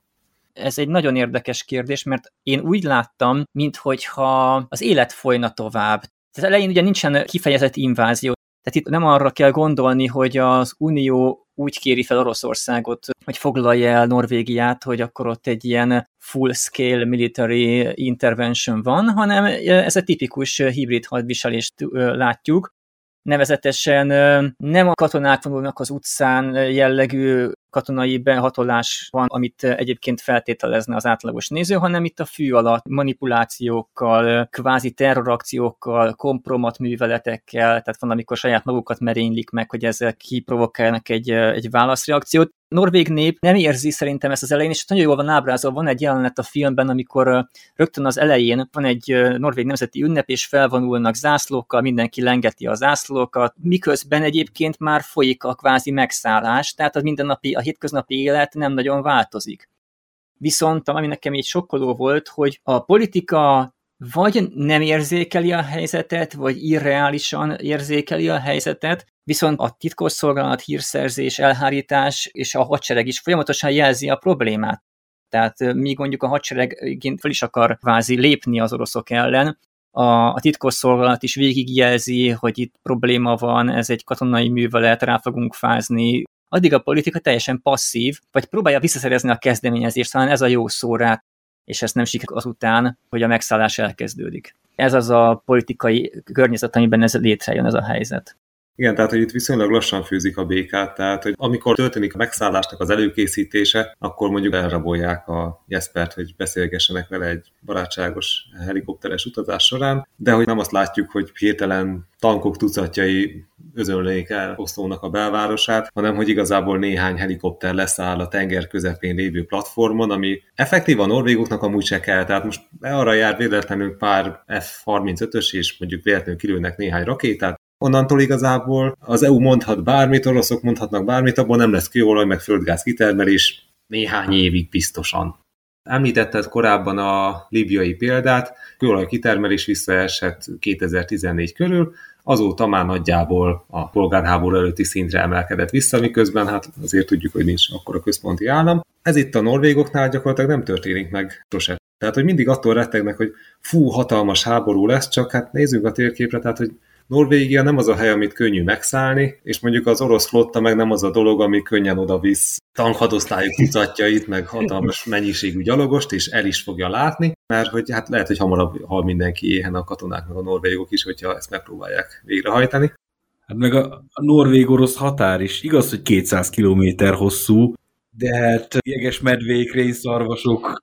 [SPEAKER 3] Ez egy nagyon érdekes kérdés, mert én úgy láttam, minthogyha az élet folyna tovább. Tehát elején ugye nincsen kifejezett invázió, tehát itt nem arra kell gondolni, hogy az Unió úgy kéri fel Oroszországot, hogy foglalja el Norvégiát, hogy akkor ott egy ilyen full-scale military intervention van, hanem ez a tipikus hibrid hadviselést látjuk, nevezetesen nem a katonák vonulnak az utcán jellegű katonai behatolás van, amit egyébként feltételezne az átlagos néző, hanem itt a fű alatt manipulációkkal, kvázi terrorakciókkal, kompromatműveletekkel, tehát van, amikor saját magukat merénylik meg, hogy ezzel kiprovokálnak egy, egy válaszreakciót norvég nép nem érzi szerintem ezt az elején, és nagyon jól van ábrázolva, van egy jelenet a filmben, amikor rögtön az elején van egy norvég nemzeti ünnep, és felvonulnak zászlókkal, mindenki lengeti a zászlókat, miközben egyébként már folyik a kvázi megszállás, tehát a mindennapi, a hétköznapi élet nem nagyon változik. Viszont ami nekem így sokkoló volt, hogy a politika vagy nem érzékeli a helyzetet, vagy irreálisan érzékeli a helyzetet, viszont a titkosszolgálat, hírszerzés, elhárítás és a hadsereg is folyamatosan jelzi a problémát. Tehát míg mondjuk a hadsereg fel is akar kvázi lépni az oroszok ellen, a, a titkosszolgálat is végigjelzi, hogy itt probléma van, ez egy katonai művelet, rá fogunk fázni, addig a politika teljesen passzív, vagy próbálja visszaszerezni a kezdeményezést, talán ez a jó szó rá, és ezt nem sikerül azután, hogy a megszállás elkezdődik. Ez az a politikai környezet, amiben ez létrejön ez a helyzet.
[SPEAKER 5] Igen, tehát hogy itt viszonylag lassan főzik a békát, tehát hogy amikor történik a megszállásnak az előkészítése, akkor mondjuk elrabolják a Jespert, hogy beszélgessenek vele egy barátságos helikopteres utazás során, de hogy nem azt látjuk, hogy hirtelen tankok tucatjai özönlék el Oszlónak a belvárosát, hanem hogy igazából néhány helikopter leszáll a tenger közepén lévő platformon, ami effektív a norvégoknak amúgy se kell, tehát most arra jár véletlenül pár F-35-ös, és mondjuk véletlenül kilőnek néhány rakétát, onnantól igazából az EU mondhat bármit, oroszok mondhatnak bármit, abból nem lesz kőolaj, meg földgáz kitermelés néhány évig biztosan. Említetted korábban a libiai példát, kőolaj kitermelés visszaesett 2014 körül, azóta már nagyjából a polgárháború előtti szintre emelkedett vissza, miközben hát azért tudjuk, hogy nincs akkor a központi állam. Ez itt a norvégoknál gyakorlatilag nem történik meg sose. Tehát, hogy mindig attól rettegnek, hogy fú, hatalmas háború lesz, csak hát nézzük a térképre, tehát, hogy Norvégia nem az a hely, amit könnyű megszállni, és mondjuk az orosz flotta meg nem az a dolog, ami könnyen oda visz tankhadosztályok tucatjait, meg hatalmas mennyiségű gyalogost, és el is fogja látni, mert hogy hát lehet, hogy hamarabb hal mindenki éhen a katonák, meg a norvégok is, hogyha ezt megpróbálják végrehajtani.
[SPEAKER 4] Hát meg a, a norvég-orosz határ is, igaz, hogy 200 km hosszú, de hát jeges medvék, rénszarvasok.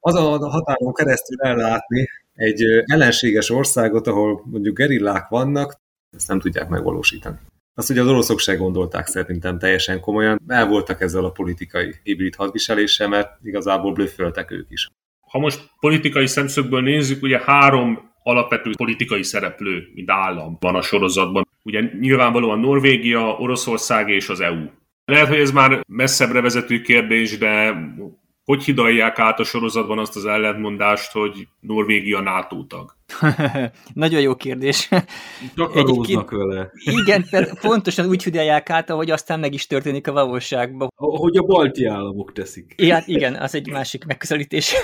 [SPEAKER 5] Az a határon keresztül ellátni, egy ellenséges országot, ahol mondjuk gerillák vannak, ezt nem tudják megvalósítani. Azt ugye az oroszok se gondolták szerintem teljesen komolyan, el voltak ezzel a politikai hibrid hadviseléssel, mert igazából blöfföltek ők is.
[SPEAKER 2] Ha most politikai szemszögből nézzük, ugye három alapvető politikai szereplő, mint állam van a sorozatban. Ugye nyilvánvalóan Norvégia, Oroszország és az EU. Lehet, hogy ez már messzebbre vezető kérdés, de hogy hidalják át a sorozatban azt az ellentmondást, hogy Norvégia NATO tag? *laughs*
[SPEAKER 3] Nagyon jó kérdés.
[SPEAKER 4] Takaróznak vele.
[SPEAKER 3] Igen, pontosan úgy hidalják át, ahogy aztán meg is történik a valóságban.
[SPEAKER 4] Ahogy a balti államok teszik.
[SPEAKER 3] Igen, igen, az egy másik megközelítés.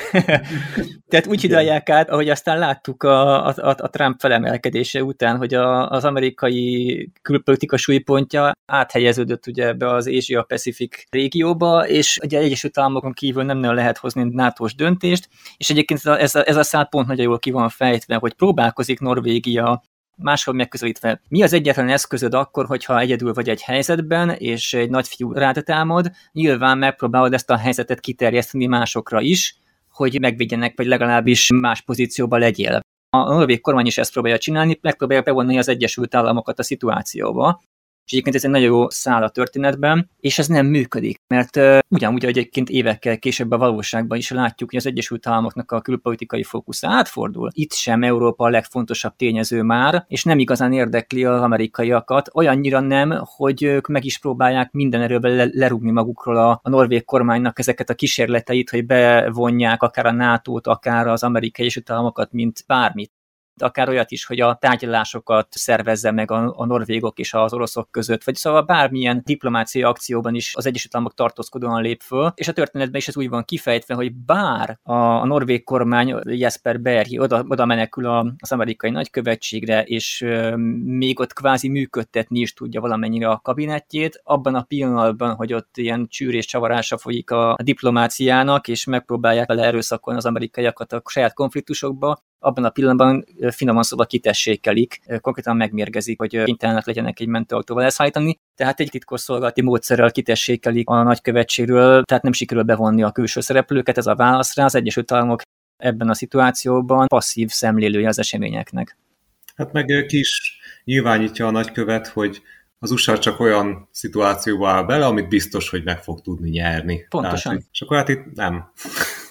[SPEAKER 3] *laughs* Tehát úgy hidalják át, ahogy aztán láttuk a, a, a Trump felemelkedése után, hogy a, az amerikai külpolitika súlypontja áthelyeződött ugye ebbe az Asia-Pacific régióba, és ugye Egyesült Államokon kívül nem nagyon lehet hozni nato döntést, és egyébként ez a, ez a, ez a szál pont nagyon jól ki van fejtve, hogy próbálkozik Norvégia máshol megközelítve. Mi az egyetlen eszközöd akkor, hogyha egyedül vagy egy helyzetben, és egy nagy fiú rád támad, nyilván megpróbálod ezt a helyzetet kiterjeszteni másokra is, hogy megvédjenek, vagy legalábbis más pozícióba legyél. A norvég kormány is ezt próbálja csinálni, megpróbálja bevonni az Egyesült Államokat a szituációba, és egyébként ez egy nagyon jó szál a történetben, és ez nem működik, mert uh, ugyanúgy egyébként évekkel később a valóságban is látjuk, hogy az Egyesült Államoknak a külpolitikai fókusza átfordul. Itt sem Európa a legfontosabb tényező már, és nem igazán érdekli az amerikaiakat, olyannyira nem, hogy ők meg is próbálják minden erővel le- lerúgni magukról a, a norvég kormánynak ezeket a kísérleteit, hogy bevonják akár a NATO-t, akár az amerikai és Államokat, mint bármit akár olyat is, hogy a tárgyalásokat szervezze meg a, a norvégok és az oroszok között, vagy szóval bármilyen diplomáciai akcióban is az Egyesült Államok tartózkodóan lép föl, és a történetben is ez úgy van kifejtve, hogy bár a, a norvég kormány, Jesper Bergi oda, oda menekül az amerikai nagykövetségre, és ö, még ott kvázi működtetni is tudja valamennyire a kabinettjét, abban a pillanatban, hogy ott ilyen csűrés csavarása folyik a, a diplomáciának, és megpróbálják vele erőszakolni az amerikaiakat a saját konfliktusokba, abban a pillanatban finoman szóval kitessékelik, konkrétan megmérgezik, hogy kénytelenek legyenek egy mentőautóval elszállítani, tehát egy titkosszolgálati módszerrel kitessékelik a nagykövetségről, tehát nem sikerül bevonni a külső szereplőket, ez a válasz rá, az Egyesült Államok ebben a szituációban passzív szemlélője az eseményeknek.
[SPEAKER 5] Hát meg ki is nyilvánítja a nagykövet, hogy az USA csak olyan szituációba áll bele, amit biztos, hogy meg fog tudni nyerni.
[SPEAKER 3] Pontosan.
[SPEAKER 5] Tehát, és akkor hát itt nem.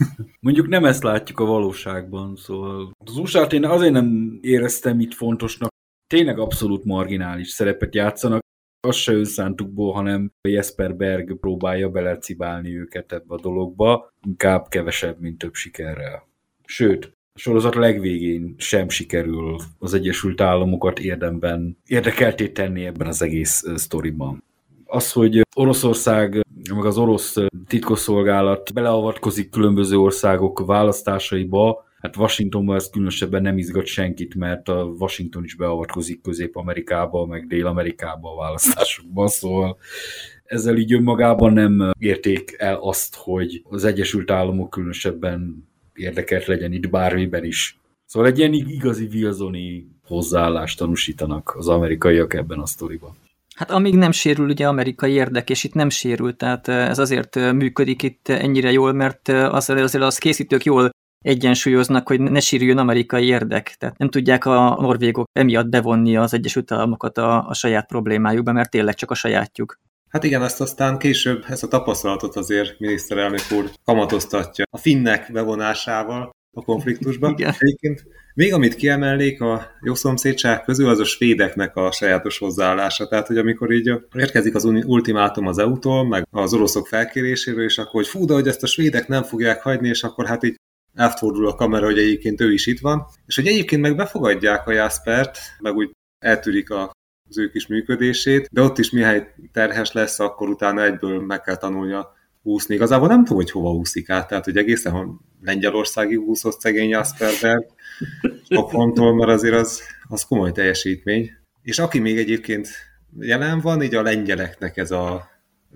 [SPEAKER 5] *laughs*
[SPEAKER 4] Mondjuk nem ezt látjuk a valóságban, szóval az usa én azért nem éreztem itt fontosnak, tényleg abszolút marginális szerepet játszanak, az se önszántukból, hanem Jesper Berg próbálja belecibálni őket ebbe a dologba, inkább kevesebb, mint több sikerrel. Sőt, a sorozat legvégén sem sikerül az Egyesült Államokat érdemben érdekelté tenni ebben az egész sztoriban. Az, hogy Oroszország, meg az orosz titkosszolgálat beleavatkozik különböző országok választásaiba, hát Washingtonban ez különösebben nem izgat senkit, mert a Washington is beavatkozik Közép-Amerikába, meg Dél-Amerikába a választásokban, szóval ezzel így önmagában nem érték el azt, hogy az Egyesült Államok különösebben érdekelt legyen itt bármiben is. Szóval egy ilyen igazi Wilsoni hozzáállást tanúsítanak az amerikaiak ebben a sztoriban.
[SPEAKER 3] Hát amíg nem sérül ugye amerikai érdek, és itt nem sérül, tehát ez azért működik itt ennyire jól, mert azért, azért az készítők jól egyensúlyoznak, hogy ne sérüljön amerikai érdek. Tehát nem tudják a norvégok emiatt bevonni az Egyesült Államokat a, a saját problémájukba, mert tényleg csak a sajátjuk.
[SPEAKER 5] Hát igen, ezt aztán később, ezt a tapasztalatot azért miniszterelnök úr kamatoztatja a finnek bevonásával a konfliktusba. *laughs*
[SPEAKER 3] Igen.
[SPEAKER 5] Egyébként még amit kiemelnék a jó szomszédság közül, az a svédeknek a sajátos hozzáállása. Tehát, hogy amikor így érkezik az ultimátum az EU-tól, meg az oroszok felkéréséről, és akkor, hogy fú, de hogy ezt a svédek nem fogják hagyni, és akkor hát így elfordul a kamera, hogy egyébként ő is itt van, és hogy egyébként meg befogadják a Jaspert, meg úgy eltűrik a az ő kis működését, de ott is mihely terhes lesz, akkor utána egyből meg kell tanulnia úszni. Igazából nem tudom, hogy hova úszik át, tehát hogy egészen Lengyelországi úszott szegény Jasperberg, Stockholmtól, mert azért az, az komoly teljesítmény. És aki még egyébként jelen van, így a lengyeleknek ez a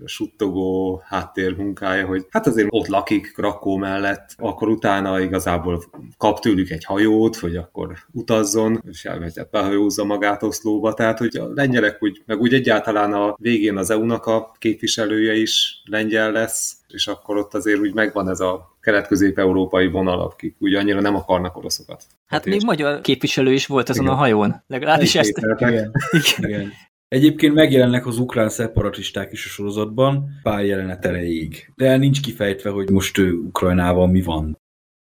[SPEAKER 5] suttogó háttérmunkája, hogy hát azért ott lakik Krakó mellett, akkor utána igazából kap tőlük egy hajót, hogy akkor utazzon, és elmegy, behajózza magát Oszlóba, tehát hogy a lengyelek úgy, meg úgy egyáltalán a végén az EU-nak a képviselője is lengyel lesz, és akkor ott azért úgy megvan ez a kelet-közép-európai vonal, akik ugye annyira nem akarnak oroszokat.
[SPEAKER 3] Hát még magyar képviselő is volt ezen Igen. a hajón, legalábbis ezt.
[SPEAKER 4] Igen. Igen. Egyébként megjelennek az ukrán szeparatisták is a sorozatban, pár jelenet erejéig. De nincs kifejtve, hogy most ő Ukrajnával mi van.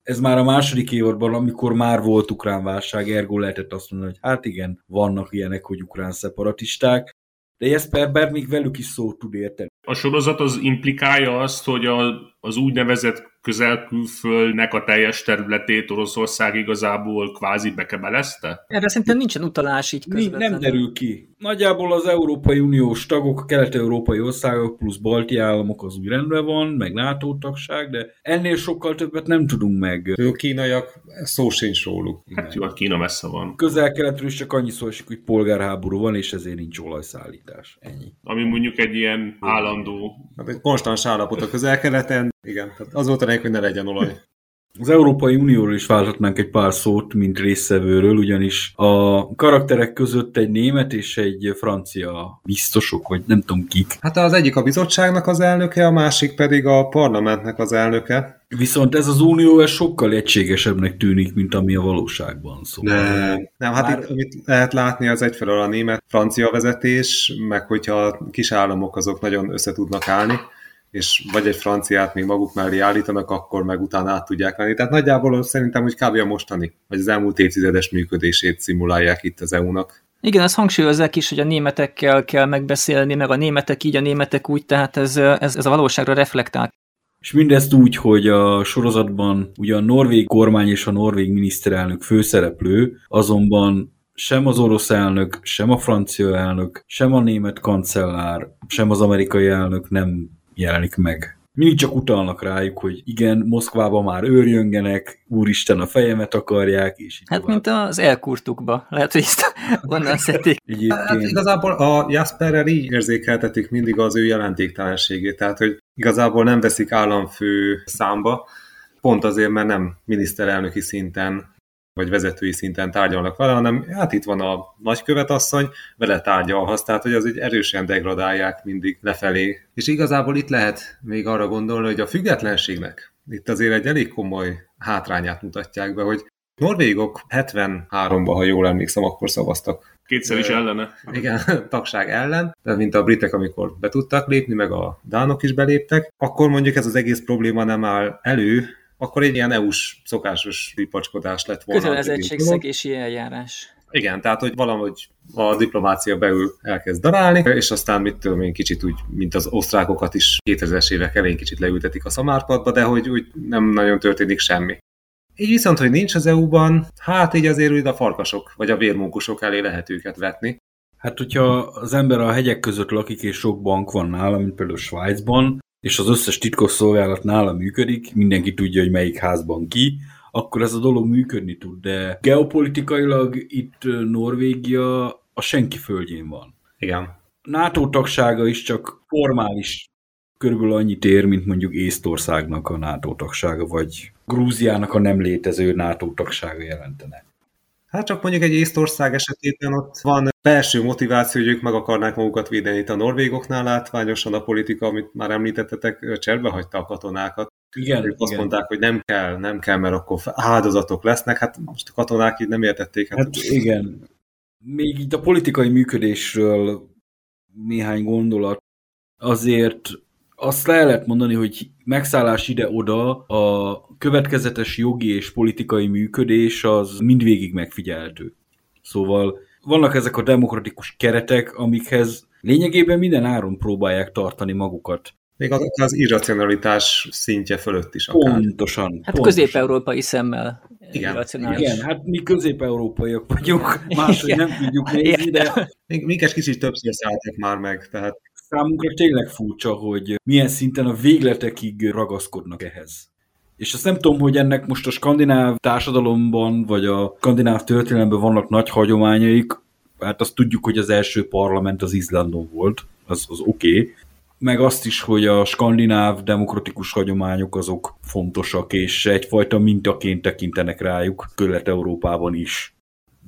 [SPEAKER 4] Ez már a második évadban, amikor már volt ukrán válság, ergo lehetett azt mondani, hogy hát igen, vannak ilyenek, hogy ukrán szeparatisták, de Jesper még velük is szót tud érteni.
[SPEAKER 2] A sorozat az implikálja azt, hogy a, az úgynevezett közelkülföldnek a teljes területét Oroszország igazából kvázi bekebelezte?
[SPEAKER 3] Erre szerintem nincsen utalás így
[SPEAKER 4] közvetlenül. Nem derül ki. Nagyjából az Európai Uniós tagok, a kelet-európai országok plusz balti államok az úgy rendben van, meg NATO tagság, de ennél sokkal többet nem tudunk meg.
[SPEAKER 5] A kínaiak szó sincs róluk.
[SPEAKER 2] Hát jó, a Kína messze van.
[SPEAKER 4] Közel-keletről is csak annyi szó esik, hogy polgárháború van, és ezért nincs olajszállítás. Ennyi.
[SPEAKER 2] Ami mondjuk egy ilyen állandó...
[SPEAKER 5] Hát egy konstans állapot a közel-keleten, igen, tehát az lényeg, hogy ne legyen olaj.
[SPEAKER 4] Az Európai Unióról is válthatnánk egy pár szót, mint részszevőről, ugyanis a karakterek között egy német és egy francia biztosok, vagy nem tudom kik.
[SPEAKER 5] Hát az egyik a bizottságnak az elnöke, a másik pedig a parlamentnek az elnöke.
[SPEAKER 4] Viszont ez az unió ez sokkal egységesebbnek tűnik, mint ami a valóságban szól.
[SPEAKER 5] Nem, nem hát Már... itt, amit lehet látni, az egyfelől a német-francia vezetés, meg hogyha a kis államok azok nagyon össze tudnak állni és vagy egy franciát még maguk mellé állítanak, akkor meg utána át tudják venni. Tehát nagyjából szerintem, hogy kb. a mostani, vagy az elmúlt évtizedes működését szimulálják itt az EU-nak.
[SPEAKER 3] Igen, ezt hangsúlyozzák is, hogy a németekkel kell megbeszélni, meg a németek így, a németek úgy, tehát ez, ez, ez a valóságra reflektál.
[SPEAKER 4] És mindezt úgy, hogy a sorozatban ugye a norvég kormány és a norvég miniszterelnök főszereplő, azonban sem az orosz elnök, sem a francia elnök, sem a német kancellár, sem az amerikai elnök nem jelenik meg. Mindig csak utalnak rájuk, hogy igen, Moszkvában már őrjöngenek, úristen a fejemet akarják, és így
[SPEAKER 3] Hát
[SPEAKER 4] tovább.
[SPEAKER 3] mint az elkurtukba. Lehet, hogy ezt onnan *laughs* szedték.
[SPEAKER 5] Hát igazából a Jasperrel így érzékeltetik mindig az ő jelentéktelenségét, tehát hogy igazából nem veszik államfő számba, pont azért, mert nem miniszterelnöki szinten vagy vezetői szinten tárgyalnak vele, hanem hát itt van a nagykövetasszony, vele tárgyalhatsz, tehát hogy az egy erősen degradálják mindig lefelé. És igazából itt lehet még arra gondolni, hogy a függetlenségnek itt azért egy elég komoly hátrányát mutatják be, hogy norvégok 73-ban, ha jól emlékszem, akkor szavaztak
[SPEAKER 2] Kétszer is ellene.
[SPEAKER 5] igen, *laughs* tagság ellen, tehát mint a britek, amikor be tudtak lépni, meg a dánok is beléptek, akkor mondjuk ez az egész probléma nem áll elő, akkor egy ilyen EU-s szokásos ripacskodás lett volna.
[SPEAKER 3] Kötelezettségszegési eljárás.
[SPEAKER 5] Igen, tehát hogy valahogy a diplomácia belül elkezd darálni, és aztán mit tudom én kicsit úgy, mint az osztrákokat is 2000-es évek elején kicsit leültetik a szamárpadba, de hogy úgy nem nagyon történik semmi. Így viszont, hogy nincs az EU-ban, hát így azért úgy a farkasok, vagy a vérmunkusok elé lehet őket vetni.
[SPEAKER 4] Hát, hogyha az ember a hegyek között lakik, és sok bank van nála, mint például Svájcban, és az összes titkos szolgálat nála működik, mindenki tudja, hogy melyik házban ki, akkor ez a dolog működni tud, de geopolitikailag itt Norvégia a senki földjén van.
[SPEAKER 5] Igen.
[SPEAKER 4] NATO tagsága is csak formális körülbelül annyit ér, mint mondjuk Észtországnak a NATO tagsága, vagy Grúziának a nem létező NATO tagsága jelentene.
[SPEAKER 5] Hát csak mondjuk egy Észtország esetében ott van belső motiváció, hogy ők meg akarnák magukat védeni. Itt a norvégoknál látványosan a politika, amit már említettetek, cserbe hagyta a katonákat.
[SPEAKER 4] Igen,
[SPEAKER 5] Ők azt
[SPEAKER 4] igen.
[SPEAKER 5] mondták, hogy nem kell, nem kell, mert akkor áldozatok lesznek. Hát most a katonák így nem értették. Hát,
[SPEAKER 4] Hát igen. Még így a politikai működésről néhány gondolat. Azért azt le lehet mondani, hogy megszállás ide-oda a következetes jogi és politikai működés az mindvégig megfigyelhető. Szóval vannak ezek a demokratikus keretek, amikhez lényegében minden áron próbálják tartani magukat.
[SPEAKER 5] még az, az irracionalitás szintje fölött is akár.
[SPEAKER 4] Pontosan.
[SPEAKER 3] Hát
[SPEAKER 4] pontosan.
[SPEAKER 3] közép-európai szemmel.
[SPEAKER 5] Igen,
[SPEAKER 3] irracionális.
[SPEAKER 4] Igen, hát mi közép-európaiak vagyunk, *laughs* máshogy nem tudjuk nézni, de
[SPEAKER 5] Még, minket kicsit többször szálltak már meg, tehát
[SPEAKER 4] számunkra tényleg furcsa, hogy milyen szinten a végletekig ragaszkodnak ehhez. És azt nem tudom, hogy ennek most a skandináv társadalomban, vagy a skandináv történelemben vannak nagy hagyományaik, hát azt tudjuk, hogy az első parlament az Izlandon volt, az, az oké, okay. meg azt is, hogy a skandináv demokratikus hagyományok azok fontosak, és egyfajta mintaként tekintenek rájuk Kelet-Európában is.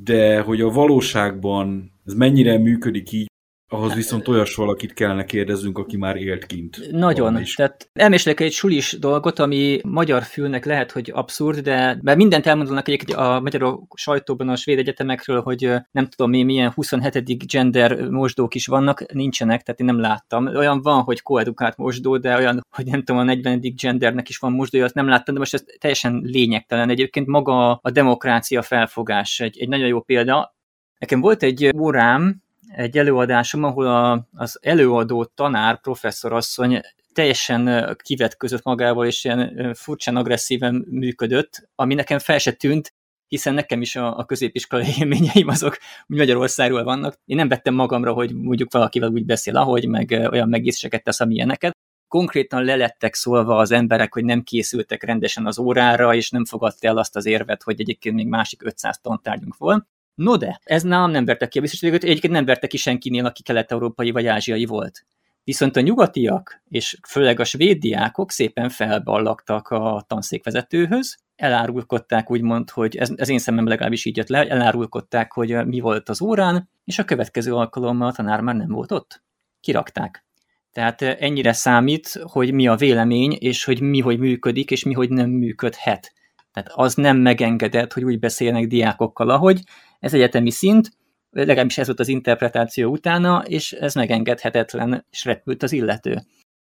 [SPEAKER 4] De hogy a valóságban ez mennyire működik így, ahhoz viszont olyas valakit kellene kérdezzünk, aki már élt kint.
[SPEAKER 3] Nagyon.
[SPEAKER 4] Is.
[SPEAKER 3] Tehát elmésélek egy sulis dolgot, ami magyar fülnek lehet, hogy abszurd, de mert mindent elmondanak egyébként a magyar sajtóban, a svéd egyetemekről, hogy nem tudom én milyen 27. gender mosdók is vannak, nincsenek, tehát én nem láttam. Olyan van, hogy koedukált mosdó, de olyan, hogy nem tudom, a 40. gendernek is van mosdója, azt nem láttam, de most ez teljesen lényegtelen. Egyébként maga a demokrácia felfogás egy, egy nagyon jó példa. Nekem volt egy órám, egy előadásom, ahol a, az előadó tanár, professzorasszony teljesen kivetközött magával, és ilyen furcsán agresszíven működött, ami nekem fel se tűnt, hiszen nekem is a, a középiskolai *laughs* élményeim azok úgy Magyarországról vannak. Én nem vettem magamra, hogy mondjuk valakivel úgy beszél, ahogy, meg olyan megjegyzéseket tesz, ami ilyeneket. Konkrétan lelettek szólva az emberek, hogy nem készültek rendesen az órára, és nem fogadta el azt az érvet, hogy egyébként még másik 500 tantárgyunk volt. No de, ez nálam nem verte ki a biztosítékot, egyébként nem verte ki senkinél, aki kelet-európai vagy ázsiai volt. Viszont a nyugatiak, és főleg a svéd diákok szépen felballagtak a tanszékvezetőhöz, elárulkodták úgymond, hogy ez, ez én szemem legalábbis így jött le, elárulkodták, hogy mi volt az órán, és a következő alkalommal a tanár már nem volt ott. Kirakták. Tehát ennyire számít, hogy mi a vélemény, és hogy mi hogy működik, és mi hogy nem működhet. Tehát az nem megengedett, hogy úgy beszélnek diákokkal, ahogy. Ez egyetemi szint, legalábbis ez volt az interpretáció utána, és ez megengedhetetlen, és repült az illető.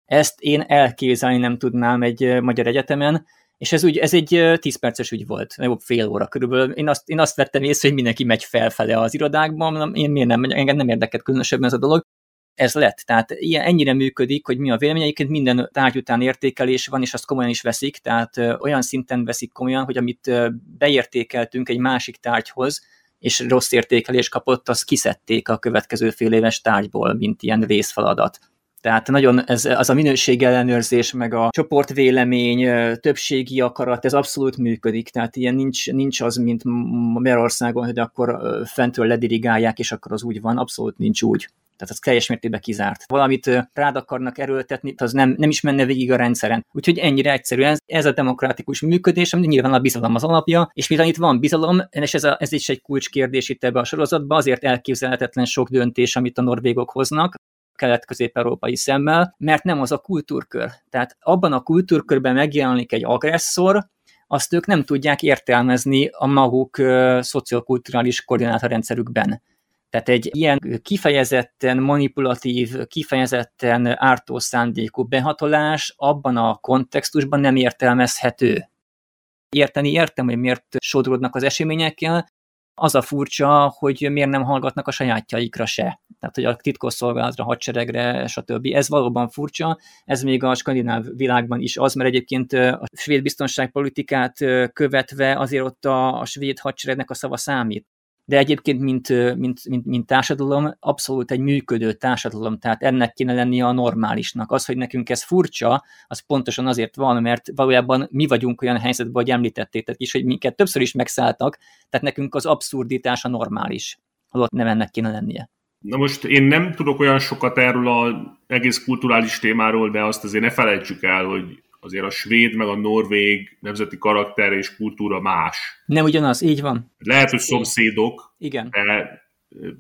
[SPEAKER 3] Ezt én elképzelni nem tudnám egy magyar egyetemen, és ez, úgy, ez egy ö, 10 perces ügy volt, jobb fél óra körülbelül. Én azt, én azt vettem észre, hogy mindenki megy felfele az irodákban, én miért nem, engem nem érdekelt különösebben ez a dolog. ez lett. Tehát ilyen, ennyire működik, hogy mi a vélemény. Minden tárgy után értékelés van, és azt komolyan is veszik, tehát olyan szinten veszik komolyan, hogy amit beértékeltünk egy másik tárgyhoz, és rossz értékelés kapott, azt kiszedték a következő fél éves tárgyból, mint ilyen részfeladat. Tehát nagyon ez, az a minőségellenőrzés, meg a csoportvélemény, többségi akarat, ez abszolút működik. Tehát ilyen nincs, nincs az, mint Magyarországon, hogy akkor fentről ledirigálják, és akkor az úgy van, abszolút nincs úgy. Tehát ez teljes mértékben kizárt. Valamit rád akarnak erőltetni, az nem, nem is menne végig a rendszeren. Úgyhogy ennyire egyszerűen ez a demokratikus működés, ami nyilván a bizalom az alapja, és mivel itt van bizalom, és ez, a, ez is egy kulcskérdés itt ebbe a sorozatban, azért elképzelhetetlen sok döntés, amit a norvégok hoznak, kelet-közép-európai szemmel, mert nem az a kultúrkör. Tehát abban a kultúrkörben megjelenik egy agresszor, azt ők nem tudják értelmezni a maguk szociokulturális koordinátorrendszerükben. Tehát egy ilyen kifejezetten manipulatív, kifejezetten ártó szándékú behatolás abban a kontextusban nem értelmezhető. Érteni értem, hogy miért sodródnak az eseményekkel, az a furcsa, hogy miért nem hallgatnak a sajátjaikra se. Tehát, hogy a titkosszolgálatra, hadseregre, stb. Ez valóban furcsa, ez még a skandináv világban is az, mert egyébként a svéd biztonságpolitikát követve azért ott a, a svéd hadseregnek a szava számít de egyébként, mint, mint, mint, mint társadalom, abszolút egy működő társadalom, tehát ennek kéne lennie a normálisnak. Az, hogy nekünk ez furcsa, az pontosan azért van, mert valójában mi vagyunk olyan helyzetben, hogy említettétek is, hogy minket többször is megszálltak, tehát nekünk az abszurditás a normális, holott nem ennek kéne lennie.
[SPEAKER 2] Na most én nem tudok olyan sokat erről az egész kulturális témáról, de azt azért ne felejtsük el, hogy azért a svéd meg a norvég nemzeti karakter és kultúra más.
[SPEAKER 3] Nem ugyanaz, így van.
[SPEAKER 2] Lehet, hogy szomszédok,
[SPEAKER 3] Igen.
[SPEAKER 2] de,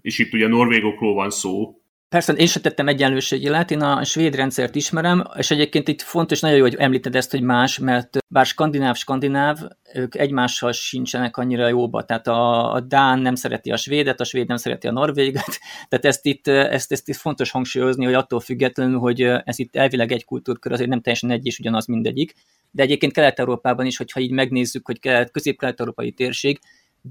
[SPEAKER 2] és itt ugye norvégokról van szó,
[SPEAKER 3] Persze, én sem tettem egyenlőségjelet, én a svéd rendszert ismerem, és egyébként itt fontos, nagyon jó, hogy említed ezt, hogy más, mert bár skandináv-skandináv, ők egymással sincsenek annyira jóba, tehát a, a Dán nem szereti a svédet, a svéd nem szereti a norvéget, *laughs* tehát ezt itt, ezt, ezt itt fontos hangsúlyozni, hogy attól függetlenül, hogy ez itt elvileg egy kultúrkör, azért nem teljesen egy és ugyanaz mindegyik, de egyébként Kelet-Európában is, hogyha így megnézzük, hogy kelet, közép-kelet-európai térség,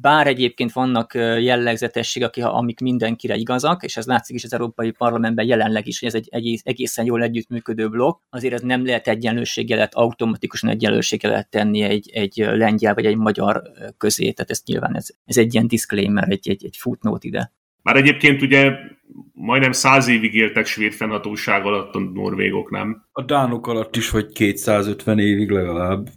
[SPEAKER 3] bár egyébként vannak jellegzetességek, amik mindenkire igazak, és ez látszik is az Európai Parlamentben jelenleg is, hogy ez egy egész, egészen jól együttműködő blokk, azért ez nem lehet egyenlőségjelet, automatikusan egyenlőségjelet tenni egy, egy lengyel vagy egy magyar közé, tehát ez nyilván ez, ez egy ilyen disclaimer, egy, egy, egy footnote ide.
[SPEAKER 2] Már egyébként ugye majdnem száz évig éltek svéd fennhatóság alatt a norvégok, nem?
[SPEAKER 4] A dánok alatt is, vagy 250 évig legalább.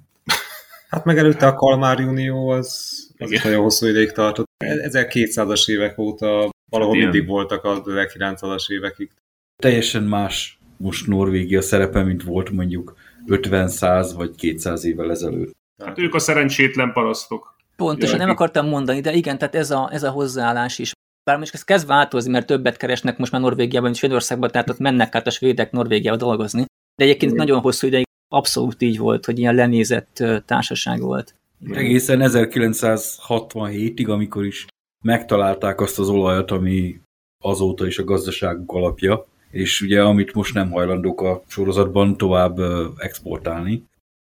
[SPEAKER 5] Hát meg előtte a Kalmár Unió az az is nagyon hosszú ideig tartott. 1200-as évek óta valahol Igen. mindig voltak a 1900-as évekig.
[SPEAKER 4] Teljesen más most Norvégia szerepe, mint volt mondjuk 50, 100 vagy 200 évvel ezelőtt.
[SPEAKER 2] Hát ők a szerencsétlen parasztok.
[SPEAKER 3] Pontosan, nem akartam mondani, de igen, tehát ez a, ez a hozzáállás is. Bár most ez kezd változni, mert többet keresnek most már Norvégiában, mint Svédországban, tehát ott mennek át a svédek Norvégiába dolgozni. De egyébként igen. nagyon hosszú ideig abszolút így volt, hogy ilyen lenézett társaság volt.
[SPEAKER 4] Egészen 1967-ig, amikor is megtalálták azt az olajat, ami azóta is a gazdaságuk alapja, és ugye amit most nem hajlandók a sorozatban tovább exportálni.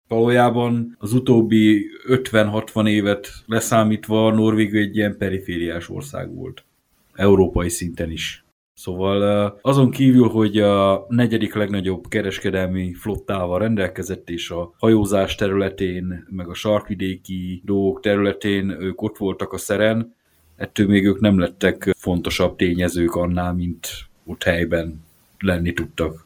[SPEAKER 4] Valójában az utóbbi 50-60 évet leszámítva Norvégia egy ilyen perifériás ország volt. Európai szinten is. Szóval azon kívül, hogy a negyedik legnagyobb kereskedelmi flottával rendelkezett, és a hajózás területén, meg a sarkvidéki dolgok területén ők ott voltak a szeren, ettől még ők nem lettek fontosabb tényezők annál, mint ott helyben lenni tudtak.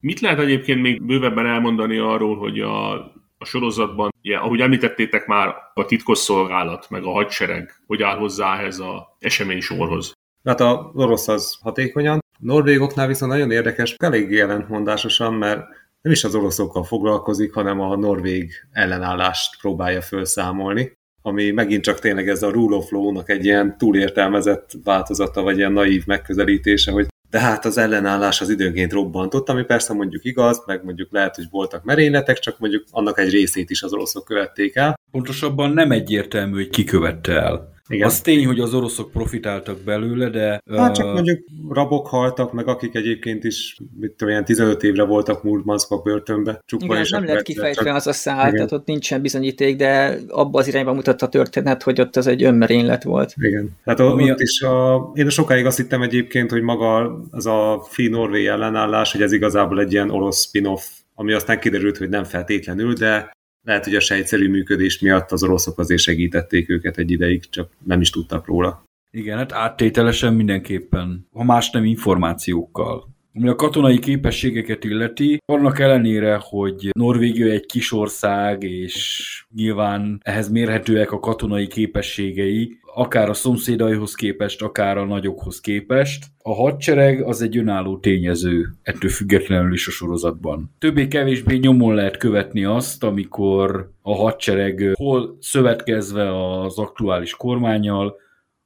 [SPEAKER 2] Mit lehet egyébként még bővebben elmondani arról, hogy a, a sorozatban, ugye, ahogy említettétek már, a titkosszolgálat, meg a hadsereg, hogy áll hozzá ehhez a esemény sorhoz?
[SPEAKER 5] Hát a orosz az hatékonyan. Norvégoknál viszont nagyon érdekes, eléggé ellentmondásosan, mert nem is az oroszokkal foglalkozik, hanem a norvég ellenállást próbálja felszámolni, ami megint csak tényleg ez a rule of law-nak egy ilyen túlértelmezett változata, vagy ilyen naív megközelítése, hogy de hát az ellenállás az időnként robbantott, ami persze mondjuk igaz, meg mondjuk lehet, hogy voltak merényletek, csak mondjuk annak egy részét is az oroszok követték el.
[SPEAKER 4] Pontosabban nem egyértelmű, hogy ki követte el. Igen. Az tény, hogy az oroszok profitáltak belőle, de...
[SPEAKER 5] Hát csak mondjuk rabok haltak, meg akik egyébként is, mit tudom, ilyen 15 évre voltak Murmanskba börtönbe.
[SPEAKER 3] Igen, nem lett kifejtve csak... az a szál, tehát ott nincsen bizonyíték, de abba az irányba mutatta a történet, hogy ott az egy önmerénylet volt.
[SPEAKER 5] Igen. Tehát ott, ott is a, én sokáig azt hittem egyébként, hogy maga az a Fi-Norvé ellenállás, hogy ez igazából egy ilyen orosz spin-off, ami aztán kiderült, hogy nem feltétlenül, de lehet, hogy a sejtszerű működés miatt az oroszok azért segítették őket egy ideig, csak nem is tudtak róla.
[SPEAKER 4] Igen, hát áttételesen mindenképpen, ha más nem információkkal. Ami a katonai képességeket illeti, annak ellenére, hogy Norvégia egy kis ország, és nyilván ehhez mérhetőek a katonai képességei, akár a szomszédaihoz képest, akár a nagyokhoz képest. A hadsereg az egy önálló tényező, ettől függetlenül is a sorozatban. Többé-kevésbé nyomon lehet követni azt, amikor a hadsereg hol szövetkezve az aktuális kormányjal,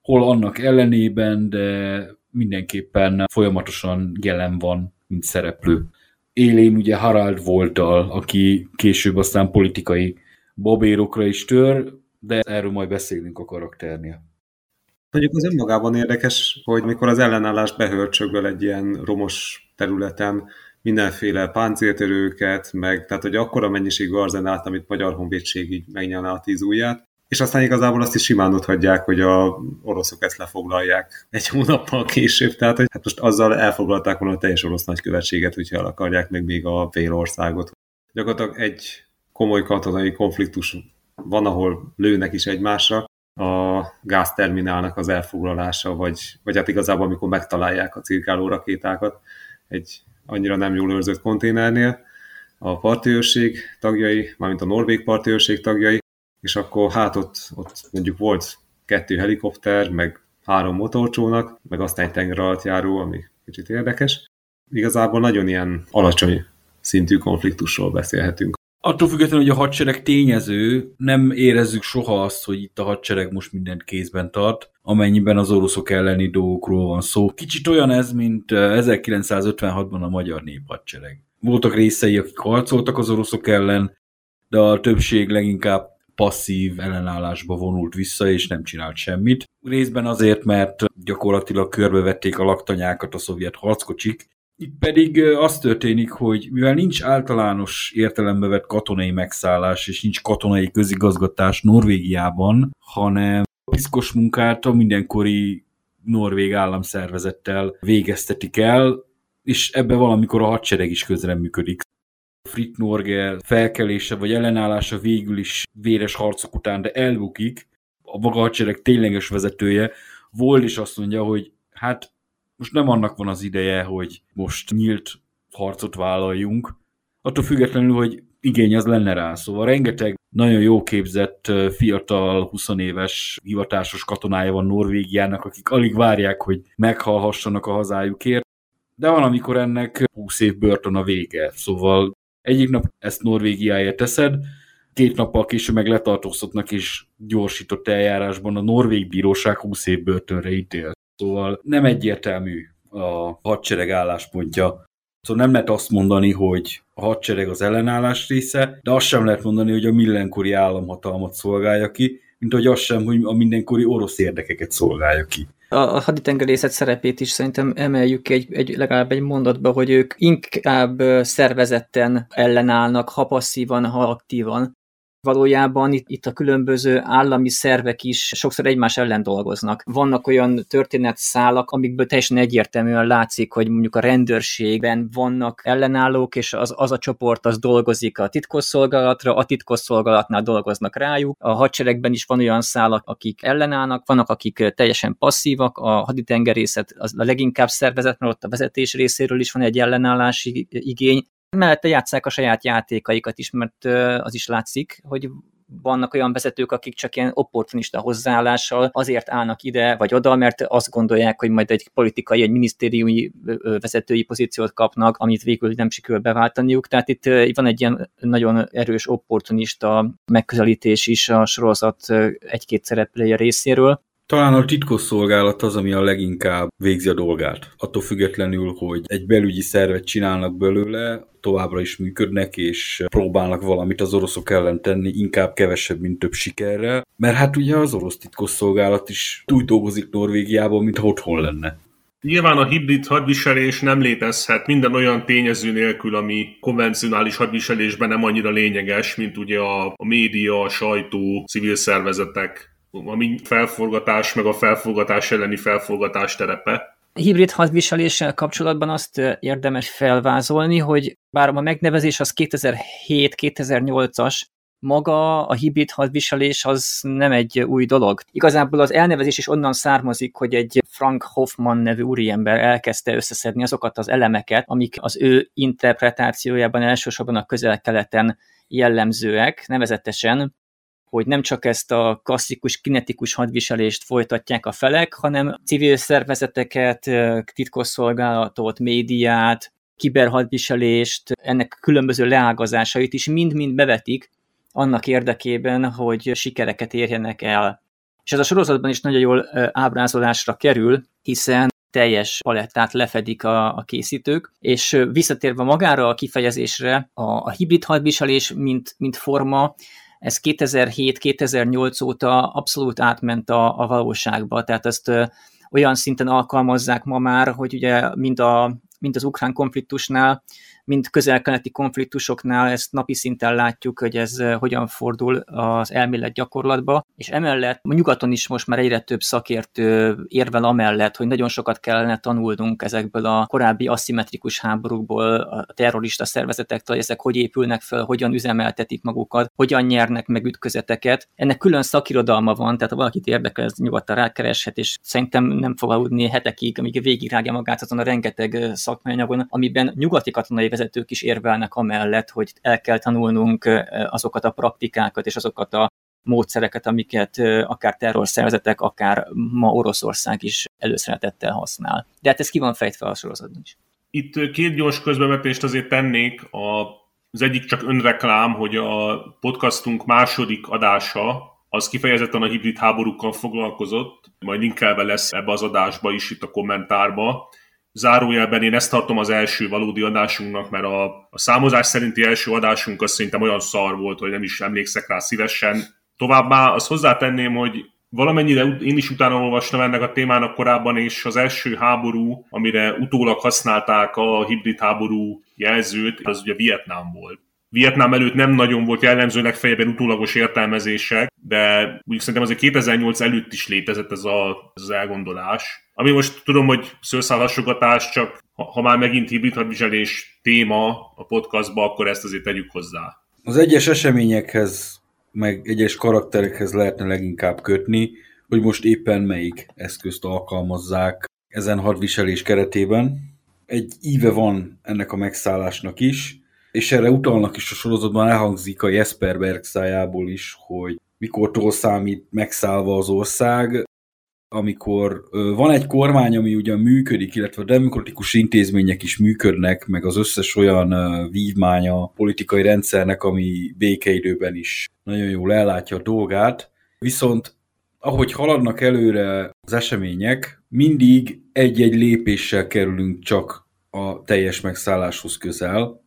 [SPEAKER 4] hol annak ellenében, de mindenképpen folyamatosan jelen van, mint szereplő. Élén ugye Harald voltal, aki később aztán politikai babérokra is tör, de erről majd beszélünk a karakternél.
[SPEAKER 5] Mondjuk az önmagában érdekes, hogy mikor az ellenállás behörcsögöl egy ilyen romos területen, mindenféle páncéltörőket, meg tehát hogy akkora mennyiségű arzenát, amit Magyar Honvédség így megnyalná a tíz ujját, és aztán igazából azt is simán ott hagyják, hogy a oroszok ezt lefoglalják egy hónappal később, tehát hogy hát most azzal elfoglalták volna a teljes orosz nagykövetséget, hogyha el akarják meg még a fél országot. Gyakorlatilag egy komoly katonai konfliktus van, ahol lőnek is egymásra, a gázterminálnak az elfoglalása, vagy, vagy hát igazából amikor megtalálják a cirkáló rakétákat egy annyira nem jól őrzött konténernél, a partiőrség tagjai, mármint a norvég partiőrség tagjai, és akkor hát ott, ott mondjuk volt kettő helikopter, meg három motorcsónak, meg aztán tenger alatt járó, ami kicsit érdekes. Igazából nagyon ilyen alacsony szintű konfliktusról beszélhetünk.
[SPEAKER 4] Attól függetlenül, hogy a hadsereg tényező, nem érezzük soha azt, hogy itt a hadsereg most mindent kézben tart, amennyiben az oroszok elleni dolgokról van szó. Kicsit olyan ez, mint 1956-ban a magyar néphadsereg. Voltak részei, akik harcoltak az oroszok ellen, de a többség leginkább passzív ellenállásba vonult vissza, és nem csinált semmit. Részben azért, mert gyakorlatilag körbevették a laktanyákat a szovjet harckocsik, itt pedig az történik, hogy mivel nincs általános értelembe vett katonai megszállás, és nincs katonai közigazgatás Norvégiában, hanem piszkos munkát a mindenkori norvég államszervezettel végeztetik el, és ebbe valamikor a hadsereg is közreműködik. Frit Norge felkelése vagy ellenállása végül is véres harcok után, de elbukik. A maga hadsereg tényleges vezetője volt is azt mondja, hogy hát most nem annak van az ideje, hogy most nyílt harcot vállaljunk, attól függetlenül, hogy igény az lenne rá. Szóval rengeteg nagyon jó képzett, fiatal, 20 éves hivatásos katonája van Norvégiának, akik alig várják, hogy meghalhassanak a hazájukért, de van, amikor ennek 20 év börtön a vége. Szóval egyik nap ezt Norvégiáért teszed, két nappal később meg letartóztatnak és gyorsított eljárásban a norvég bíróság 20 év börtönre ítél. Szóval nem egyértelmű a hadsereg álláspontja. Szóval nem lehet azt mondani, hogy a hadsereg az ellenállás része, de azt sem lehet mondani, hogy a millenkori államhatalmat szolgálja ki, mint hogy azt sem, hogy a mindenkori orosz érdekeket szolgálja ki.
[SPEAKER 3] A haditengerészet szerepét is szerintem emeljük egy, egy, legalább egy mondatba, hogy ők inkább szervezetten ellenállnak, ha passzívan, ha aktívan, valójában itt, itt a különböző állami szervek is sokszor egymás ellen dolgoznak. Vannak olyan történetszálak, amikből teljesen egyértelműen látszik, hogy mondjuk a rendőrségben vannak ellenállók, és az, az a csoport az dolgozik a titkosszolgálatra, a titkosszolgálatnál dolgoznak rájuk. A hadseregben is van olyan szálak, akik ellenállnak, vannak, akik teljesen passzívak, a haditengerészet az a leginkább szervezet, mert ott a vezetés részéről is van egy ellenállási igény, mellette játszák a saját játékaikat is, mert az is látszik, hogy vannak olyan vezetők, akik csak ilyen opportunista hozzáállással azért állnak ide vagy oda, mert azt gondolják, hogy majd egy politikai, egy minisztériumi vezetői pozíciót kapnak, amit végül nem sikerül beváltaniuk. Tehát itt van egy ilyen nagyon erős opportunista megközelítés is a sorozat egy-két szereplője részéről
[SPEAKER 4] Talán a titkosszolgálat az, ami a leginkább végzi a dolgát. Attól függetlenül, hogy egy belügyi szervet csinálnak belőle, továbbra is működnek, és próbálnak valamit az oroszok ellen tenni, inkább kevesebb, mint több sikerrel. Mert hát ugye az orosz titkosszolgálat is úgy dolgozik Norvégiában, mint otthon lenne.
[SPEAKER 2] Nyilván a hibrid hadviselés nem létezhet minden olyan tényező nélkül, ami konvencionális hadviselésben nem annyira lényeges, mint ugye a, média, a sajtó, civil szervezetek, ami felforgatás, meg a felforgatás elleni felforgatás terepe.
[SPEAKER 3] Hibrid hadviseléssel kapcsolatban azt érdemes felvázolni, hogy bár a megnevezés az 2007-2008-as, maga a hibrid hadviselés az nem egy új dolog. Igazából az elnevezés is onnan származik, hogy egy Frank Hoffman nevű úriember elkezdte összeszedni azokat az elemeket, amik az ő interpretációjában elsősorban a közel-keleten jellemzőek, nevezetesen hogy nem csak ezt a klasszikus kinetikus hadviselést folytatják a felek, hanem civil szervezeteket, titkosszolgálatot, médiát, kiberhadviselést, ennek különböző leágazásait is mind-mind bevetik annak érdekében, hogy sikereket érjenek el. És ez a sorozatban is nagyon jól ábrázolásra kerül, hiszen teljes palettát lefedik a, a készítők, és visszatérve magára a kifejezésre, a, a hibrid hadviselés, mint, mint forma, ez 2007-2008 óta abszolút átment a, a valóságba, tehát ezt ö, olyan szinten alkalmazzák ma már, hogy ugye mind, a, mind az ukrán konfliktusnál mint közel-keleti konfliktusoknál ezt napi szinten látjuk, hogy ez eh, hogyan fordul az elmélet gyakorlatba, és emellett a nyugaton is most már egyre több szakértő érvel amellett, hogy nagyon sokat kellene tanulnunk ezekből a korábbi aszimmetrikus háborúkból, a terrorista szervezetektől, hogy ezek hogy épülnek fel, hogyan üzemeltetik magukat, hogyan nyernek meg ütközeteket. Ennek külön szakirodalma van, tehát ha valakit érdekel, ez nyugodtan rákereshet, és szerintem nem fog aludni hetekig, amíg végigrágja magát azon a rengeteg eh, szakmai amiben nyugati katonai vezetők is érvelnek amellett, hogy el kell tanulnunk azokat a praktikákat és azokat a módszereket, amiket akár terrorszervezetek, akár ma Oroszország is előszeretettel használ. De hát ez ki van fejtve a sorozatban is.
[SPEAKER 2] Itt két gyors közbevetést azért tennék. A, az egyik csak önreklám, hogy a podcastunk második adása az kifejezetten a hibrid háborúkkal foglalkozott, majd linkelve lesz ebbe az adásba is itt a kommentárba zárójelben én ezt tartom az első valódi adásunknak, mert a, a számozás szerinti első adásunk az szerintem olyan szar volt, hogy nem is emlékszek rá szívesen. Továbbá azt hozzátenném, hogy valamennyire én is utána olvastam ennek a témának korábban, és az első háború, amire utólag használták a hibrid háború jelzőt, az ugye Vietnám volt. Vietnám előtt nem nagyon volt jellemző legfeljebb utólagos értelmezések, de úgy szerintem azért 2008 előtt is létezett ez, a, ez az elgondolás. Ami most tudom, hogy szőrszálhasogatás, csak ha, ha már megint hibrid hadviselés téma a podcastba, akkor ezt azért tegyük hozzá.
[SPEAKER 4] Az egyes eseményekhez, meg egyes karakterekhez lehetne leginkább kötni, hogy most éppen melyik eszközt alkalmazzák ezen hadviselés keretében. Egy íve van ennek a megszállásnak is, és erre utalnak is a sorozatban, elhangzik a Jesperberg szájából is, hogy mikortól számít megszállva az ország, amikor van egy kormány, ami ugyan működik, illetve a demokratikus intézmények is működnek, meg az összes olyan vívmánya politikai rendszernek, ami békeidőben is nagyon jól ellátja a dolgát, viszont ahogy haladnak előre az események, mindig egy-egy lépéssel kerülünk csak a teljes megszálláshoz közel,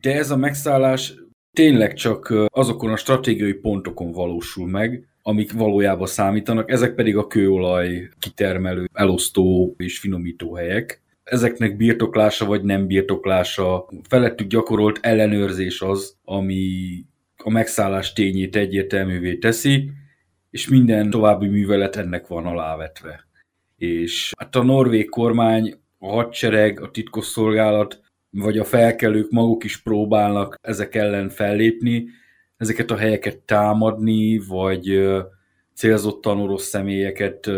[SPEAKER 4] de ez a megszállás tényleg csak azokon a stratégiai pontokon valósul meg, amik valójában számítanak, ezek pedig a kőolaj kitermelő, elosztó és finomító helyek. Ezeknek birtoklása vagy nem birtoklása, felettük gyakorolt ellenőrzés az, ami a megszállás tényét egyértelművé teszi, és minden további művelet ennek van alávetve. És hát a norvég kormány, a hadsereg, a titkosszolgálat vagy a felkelők maguk is próbálnak ezek ellen fellépni, ezeket a helyeket támadni, vagy célzottan orosz személyeket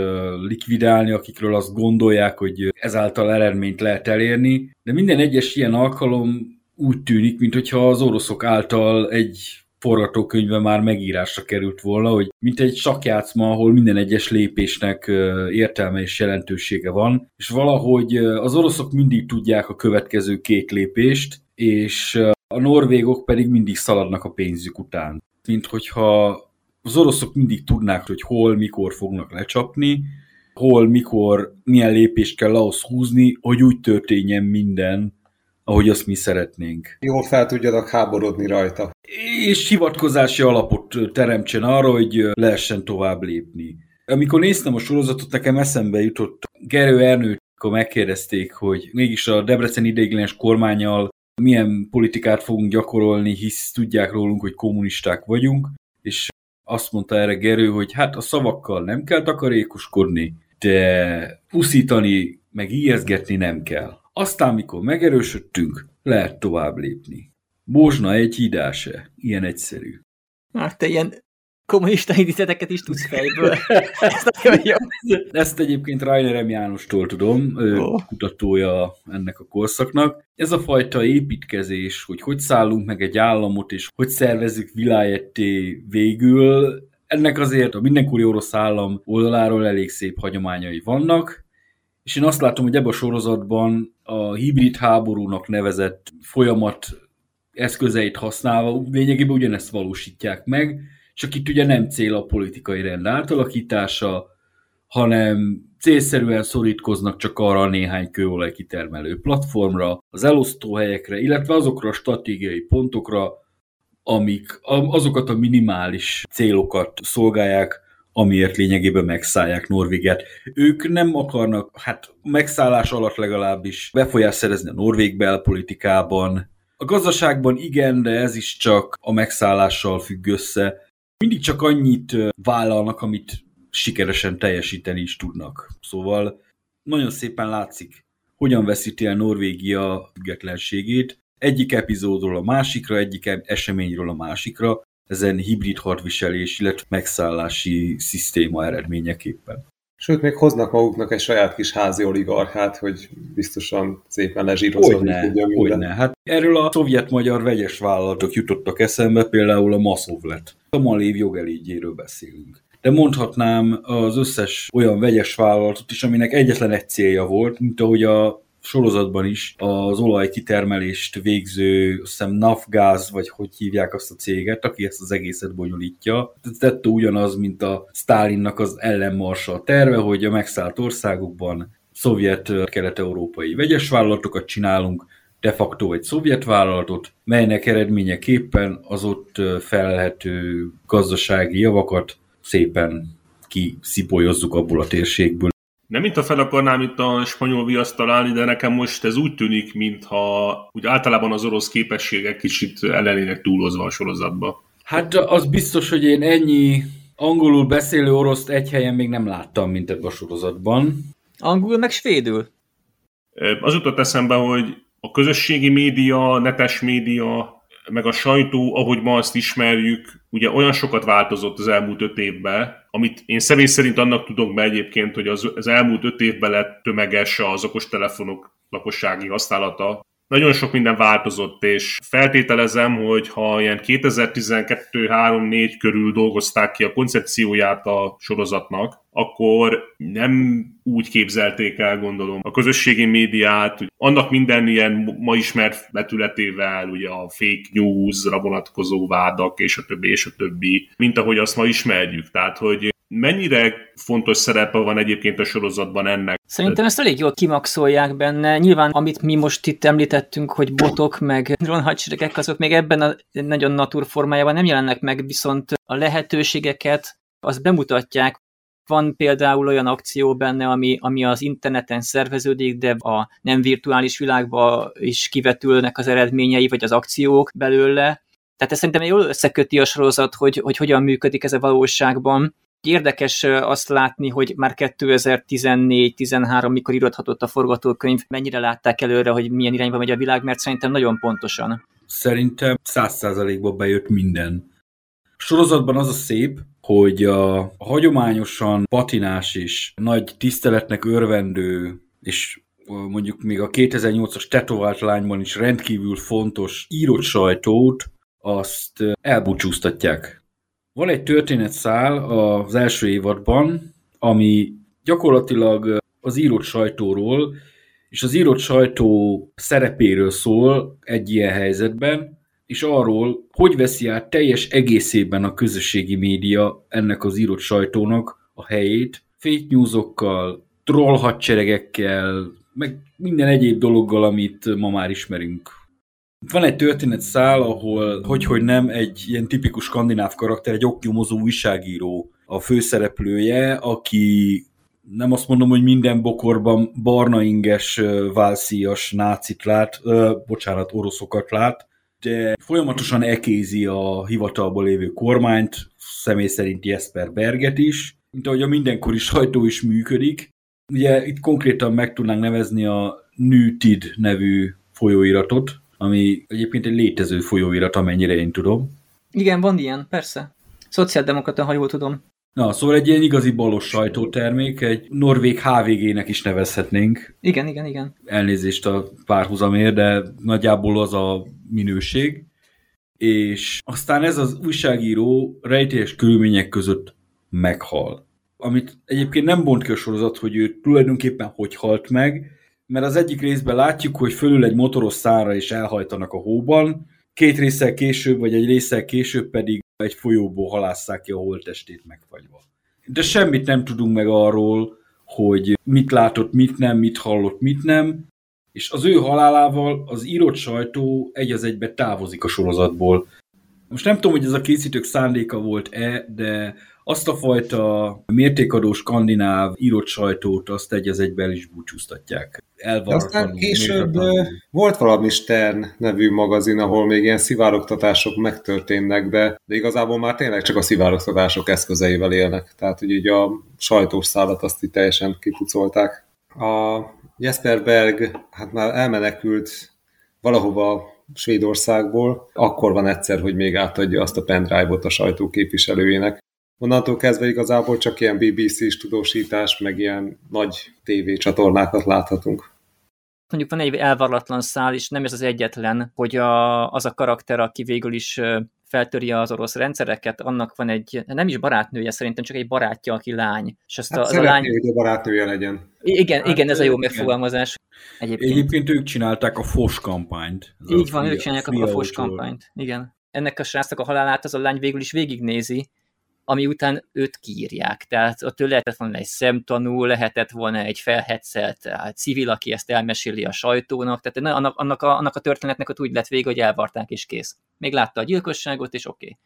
[SPEAKER 4] likvidálni, akikről azt gondolják, hogy ezáltal eredményt lehet elérni. De minden egyes ilyen alkalom úgy tűnik, mintha az oroszok által egy forgatókönyve már megírásra került volna, hogy mint egy sakjátszma, ahol minden egyes lépésnek értelme és jelentősége van, és valahogy az oroszok mindig tudják a következő két lépést, és a norvégok pedig mindig szaladnak a pénzük után. Mint hogyha az oroszok mindig tudnák, hogy hol, mikor fognak lecsapni, hol, mikor, milyen lépést kell ahhoz húzni, hogy úgy történjen minden, ahogy azt mi szeretnénk.
[SPEAKER 5] Jól fel tudjanak háborodni rajta.
[SPEAKER 4] És hivatkozási alapot teremtsen arra, hogy lehessen tovább lépni. Amikor néztem a sorozatot, nekem eszembe jutott Gerő Ernőt, akkor megkérdezték, hogy mégis a Debrecen ideiglenes kormányal milyen politikát fogunk gyakorolni, hisz tudják rólunk, hogy kommunisták vagyunk, és azt mondta erre Gerő, hogy hát a szavakkal nem kell takarékoskodni, de puszítani, meg ijeszgetni nem kell. Aztán, mikor megerősödtünk, lehet tovább lépni. Bózsna egy hídáse, ilyen egyszerű.
[SPEAKER 3] Hát te ilyen kommunista idézeteket is tudsz fejből. *laughs* Ez nagyon jó.
[SPEAKER 4] Ezt egyébként Rainer M. Jánostól tudom,
[SPEAKER 3] Ó.
[SPEAKER 4] kutatója ennek a korszaknak. Ez a fajta építkezés, hogy hogy szállunk meg egy államot, és hogy szervezzük vilájetté végül, ennek azért a mindenkori orosz állam oldaláról elég szép hagyományai vannak, és én azt látom, hogy ebben a sorozatban a hibrid háborúnak nevezett folyamat eszközeit használva lényegében ugyanezt valósítják meg, csak itt ugye nem cél a politikai rend átalakítása, hanem célszerűen szorítkoznak csak arra a néhány kőolaj kitermelő platformra, az elosztóhelyekre, illetve azokra a stratégiai pontokra, amik azokat a minimális célokat szolgálják, amiért lényegében megszállják Norvégiát. Ők nem akarnak, hát megszállás alatt legalábbis befolyás szerezni a norvég belpolitikában. A gazdaságban igen, de ez is csak a megszállással függ össze. Mindig csak annyit vállalnak, amit sikeresen teljesíteni is tudnak. Szóval nagyon szépen látszik, hogyan veszíti el Norvégia függetlenségét, egyik epizódról a másikra, egyik eseményről a másikra, ezen hibrid hadviselés, illetve megszállási szisztéma eredményeképpen.
[SPEAKER 5] Sőt, még hoznak maguknak egy saját kis házi oligarchát, hogy biztosan szépen tudja minden.
[SPEAKER 4] hogyne. Hát erről a szovjet-magyar vegyes vállalatok jutottak eszembe, például a Maszovlet. A Malév jogelígyéről beszélünk. De mondhatnám az összes olyan vegyes vállalatot is, aminek egyetlen egy célja volt, mint ahogy a sorozatban is az olajkitermelést végző, azt hiszem Nafgáz, vagy hogy hívják azt a céget, aki ezt az egészet bonyolítja. Tette ugyanaz, mint a Stálinnak az ellenmarsa terve, hogy a megszállt országokban szovjet kelet-európai vegyes vállalatokat csinálunk, de facto egy szovjet vállalatot, melynek eredményeképpen az ott felelhető gazdasági javakat szépen kiszipolyozzuk abból a térségből.
[SPEAKER 2] Nem mint a fel akarnám itt a spanyol viaszt találni, de nekem most ez úgy tűnik, mintha úgy általában az orosz képességek kicsit ellenének túlozva a sorozatba.
[SPEAKER 4] Hát az biztos, hogy én ennyi angolul beszélő oroszt egy helyen még nem láttam, mint ebben a sorozatban.
[SPEAKER 3] Angol meg svédül.
[SPEAKER 2] Az jutott eszembe, hogy a közösségi média, netes média, meg a sajtó, ahogy ma azt ismerjük, ugye olyan sokat változott az elmúlt öt évben, amit én személy szerint annak tudok be egyébként, hogy az, az elmúlt öt évben lett tömeges az okostelefonok lakossági használata. Nagyon sok minden változott, és feltételezem, hogy ha ilyen 2012-3-4 körül dolgozták ki a koncepcióját a sorozatnak, akkor nem úgy képzelték el, gondolom, a közösségi médiát, annak minden ilyen ma ismert vetületével, ugye a fake news-ra vonatkozó vádak, és a többi, és a többi, mint ahogy azt ma ismerjük. Tehát, hogy mennyire fontos szerepe van egyébként a sorozatban ennek?
[SPEAKER 3] Szerintem ezt elég jól kimaxolják benne. Nyilván, amit mi most itt említettünk, hogy botok meg drónhadseregek, azok még ebben a nagyon natur formájában nem jelennek meg, viszont a lehetőségeket azt bemutatják. Van például olyan akció benne, ami, ami az interneten szerveződik, de a nem virtuális világba is kivetülnek az eredményei, vagy az akciók belőle. Tehát ez szerintem jól összeköti a sorozat, hogy, hogy hogyan működik ez a valóságban. Érdekes azt látni, hogy már 2014-13, mikor írodhatott a forgatókönyv, mennyire látták előre, hogy milyen irányba megy a világ, mert szerintem nagyon pontosan.
[SPEAKER 4] Szerintem száz százalékban bejött minden. A sorozatban az a szép, hogy a hagyományosan patinás és nagy tiszteletnek örvendő, és mondjuk még a 2008-as tetovált lányban is rendkívül fontos írott sajtót, azt elbúcsúztatják. Van egy történetszál az első évadban, ami gyakorlatilag az írott sajtóról, és az írott sajtó szerepéről szól egy ilyen helyzetben, és arról, hogy veszi át teljes egészében a közösségi média ennek az írott sajtónak a helyét, fake newsokkal, troll hadseregekkel, meg minden egyéb dologgal, amit ma már ismerünk. Van egy történet szál, ahol, hogy, hogy nem, egy ilyen tipikus skandináv karakter, egy oknyomozó újságíró a főszereplője, aki nem azt mondom, hogy minden bokorban barna inges, válszíjas nácit lát, ö, bocsánat, oroszokat lát, de folyamatosan ekézi a hivatalból lévő kormányt, személy szerint Jesper Berget is, mint ahogy a mindenkori sajtó is működik. Ugye itt konkrétan meg tudnánk nevezni a Nütid nevű folyóiratot, ami egyébként egy létező folyóirat, amennyire én tudom.
[SPEAKER 3] Igen, van ilyen, persze. Szociáldemokrata, ha jól tudom.
[SPEAKER 4] Na, szóval egy ilyen igazi balos sajtótermék, egy norvég HVG-nek is nevezhetnénk.
[SPEAKER 3] Igen, igen, igen.
[SPEAKER 4] Elnézést a párhuzamért, de nagyjából az a minőség. És aztán ez az újságíró rejtélyes körülmények között meghal. Amit egyébként nem bont ki a sorozat, hogy ő tulajdonképpen hogy halt meg, mert az egyik részben látjuk, hogy fölül egy motoros szára és elhajtanak a hóban, két részsel később, vagy egy részsel később pedig egy folyóból halásszák ki a holttestét megfagyva. De semmit nem tudunk meg arról, hogy mit látott, mit nem, mit hallott, mit nem, és az ő halálával az írott sajtó egy az egybe távozik a sorozatból. Most nem tudom, hogy ez a készítők szándéka volt-e, de azt a fajta mértékadó skandináv írott sajtót azt egy az egyben is búcsúztatják.
[SPEAKER 5] Aztán később volt valami Stern nevű magazin, ahol még ilyen szivárogtatások megtörténnek, de, de igazából már tényleg csak a szivárogtatások eszközeivel élnek. Tehát, hogy így a sajtós szállat azt így teljesen kipucolták. A Jesper Berg hát már elmenekült valahova Svédországból, akkor van egyszer, hogy még átadja azt a pendrive-ot a sajtó képviselőjének. Onnantól kezdve igazából csak ilyen BBC-s tudósítás, meg ilyen nagy tévécsatornákat láthatunk.
[SPEAKER 3] Mondjuk van egy elvarlatlan szál, és nem ez az egyetlen, hogy a, az a karakter, aki végül is feltöri az orosz rendszereket, annak van egy, nem is barátnője szerintem, csak egy barátja, aki lány. És
[SPEAKER 5] azt hát a, az a lány... hogy a barátnője legyen.
[SPEAKER 3] Igen, hát, igen, ez a jó megfogalmazás.
[SPEAKER 4] Egyébként. Egyébként ők csinálták a FOS kampányt.
[SPEAKER 3] Így van, ők csinálják a, a FOS kampányt. Igen. Ennek a srácnak a halálát az a lány végül is végignézi, ami után őt kiírják. Tehát ott ő lehetett volna egy szemtanú, lehetett volna egy felhetszelt hát civil, aki ezt elmeséli a sajtónak, tehát annak, annak, a, annak a történetnek ott úgy lett vége, hogy elvarták és kész. Még látta a gyilkosságot, és oké. Okay.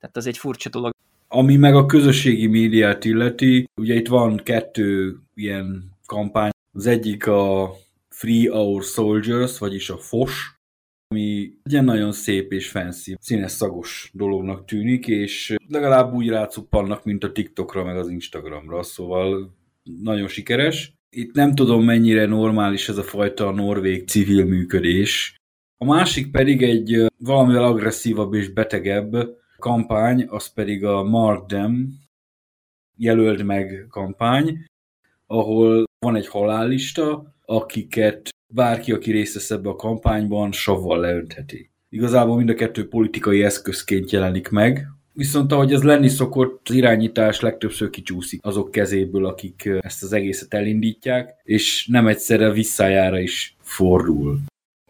[SPEAKER 3] Tehát az egy furcsa dolog.
[SPEAKER 4] Ami meg a közösségi médiát illeti, ugye itt van kettő ilyen kampány. Az egyik a Free Our Soldiers, vagyis a FOS, ami egy nagyon szép és fancy, színes szagos dolognak tűnik, és legalább úgy rácuppannak, mint a TikTokra, meg az Instagramra, szóval nagyon sikeres. Itt nem tudom, mennyire normális ez a fajta norvég civil működés. A másik pedig egy valamivel agresszívabb és betegebb kampány, az pedig a Mark Them jelöld meg kampány, ahol van egy halállista, akiket bárki, aki részt vesz ebbe a kampányban, savval leöntheti. Igazából mind a kettő politikai eszközként jelenik meg, viszont ahogy ez lenni szokott, az irányítás legtöbbször kicsúszik azok kezéből, akik ezt az egészet elindítják, és nem egyszerre visszájára is fordul.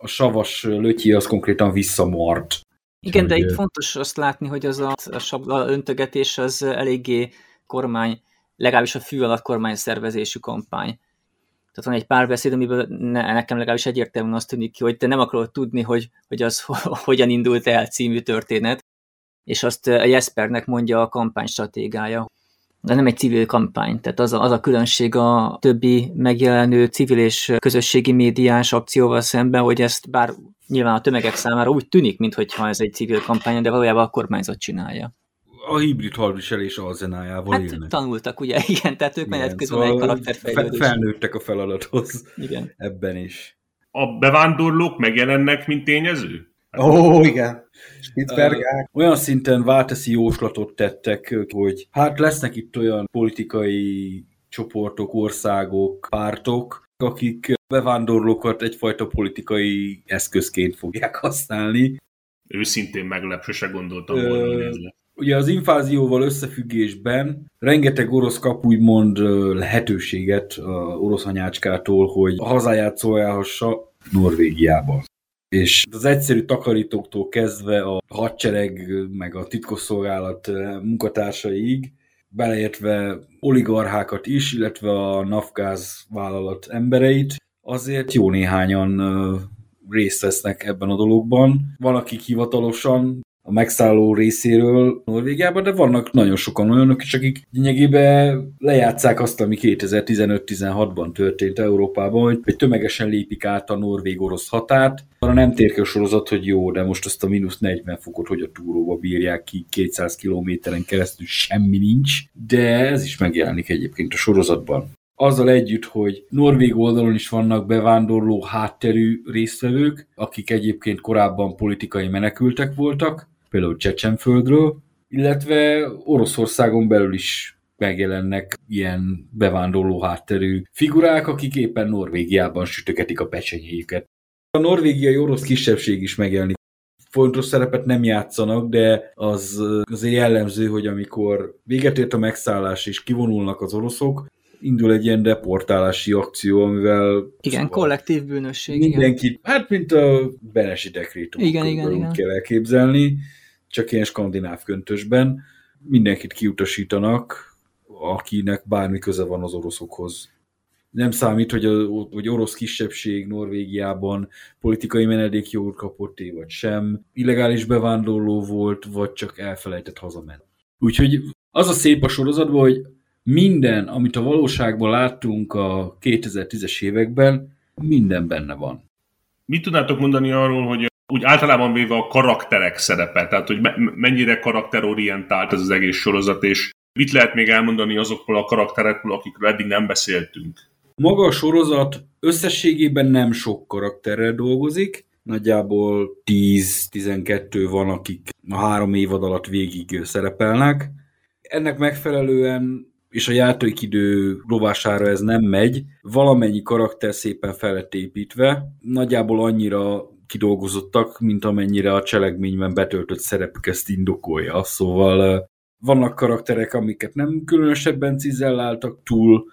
[SPEAKER 4] A savas lötyi az konkrétan visszamart.
[SPEAKER 3] Igen, de itt fontos azt látni, hogy az a, a sabla öntögetés az eléggé kormány, legalábbis a fű alatt kormány szervezésű kampány. Tehát van egy párbeszéd, amiből ne, nekem legalábbis egyértelműen azt tűnik ki, hogy te nem akarod tudni, hogy, hogy az *laughs* hogyan indult el című történet, és azt a Jespernek mondja a kampány stratégája. De nem egy civil kampány, tehát az a, az a különbség a többi megjelenő civil és közösségi médiás akcióval szemben, hogy ezt bár nyilván a tömegek számára úgy tűnik, mintha ez egy civil kampány, de valójában a kormányzat csinálja
[SPEAKER 4] a hibrid hadviselés alzenájával
[SPEAKER 3] hát élnek. tanultak, ugye? *laughs* Igen, tehát ők menet közben szóval egy karakterfejlődés.
[SPEAKER 4] Felnőttek a feladathoz Igen. *laughs* ebben is.
[SPEAKER 2] A bevándorlók megjelennek, mint tényező?
[SPEAKER 5] Ó, oh, igen. Spitzbergák.
[SPEAKER 4] Olyan szinten válteszi jóslatot tettek, hogy hát lesznek itt olyan politikai csoportok, országok, pártok, akik bevándorlókat egyfajta politikai eszközként fogják használni.
[SPEAKER 2] Őszintén meglep, sose gondoltam volna, hogy ez
[SPEAKER 4] Ugye az invázióval összefüggésben rengeteg orosz kap úgymond lehetőséget a orosz anyácskától, hogy a hazáját szolgálhassa Norvégiában. és az egyszerű takarítóktól kezdve a hadsereg, meg a titkosszolgálat munkatársaig, beleértve oligarchákat is, illetve a Nafgáz vállalat embereit, azért jó néhányan részt vesznek ebben a dologban. Van, akik hivatalosan a megszálló részéről Norvégiában, de vannak nagyon sokan olyanok is, akik lényegében lejátszák azt, ami 2015-16-ban történt Európában, hogy, hogy tömegesen lépik át a norvég-orosz határt. Arra nem tér sorozat, hogy jó, de most azt a mínusz 40 fokot, hogy a túróba bírják ki 200 kilométeren keresztül, semmi nincs, de ez is megjelenik egyébként a sorozatban azzal együtt, hogy Norvég oldalon is vannak bevándorló hátterű résztvevők, akik egyébként korábban politikai menekültek voltak, például Csecsenföldről, illetve Oroszországon belül is megjelennek ilyen bevándorló hátterű figurák, akik éppen Norvégiában sütögetik a pecsenyéjüket. A norvégiai orosz kisebbség is megjelenik. Fontos szerepet nem játszanak, de az azért jellemző, hogy amikor véget ért a megszállás és kivonulnak az oroszok, indul egy ilyen deportálási akció, amivel...
[SPEAKER 3] Igen, szóval kollektív bűnösség.
[SPEAKER 4] Mindenki, igen. hát mint a Benesi dekrétum.
[SPEAKER 3] Igen, igen, igen.
[SPEAKER 4] kell elképzelni, csak ilyen skandináv köntösben. Mindenkit kiutasítanak, akinek bármi köze van az oroszokhoz. Nem számít, hogy, a, hogy orosz kisebbség Norvégiában politikai menedékjogot kapott -e, vagy sem, illegális bevándorló volt, vagy csak elfelejtett hazamenni. Úgyhogy az a szép a sorozatban, hogy minden, amit a valóságban láttunk a 2010-es években, minden benne van.
[SPEAKER 2] Mit tudnátok mondani arról, hogy úgy általában véve a karakterek szerepe, tehát hogy mennyire karakterorientált ez az egész sorozat, és mit lehet még elmondani azokról a karakterekről, akikről eddig nem beszéltünk?
[SPEAKER 4] Maga a sorozat összességében nem sok karakterrel dolgozik, nagyjából 10-12 van, akik a három évad alatt végig szerepelnek. Ennek megfelelően és a játékidő rovására ez nem megy. Valamennyi karakter szépen fel lett építve, nagyjából annyira kidolgozottak, mint amennyire a cselekményben betöltött szerepük ezt indokolja. Szóval vannak karakterek, amiket nem különösebben cizelláltak túl,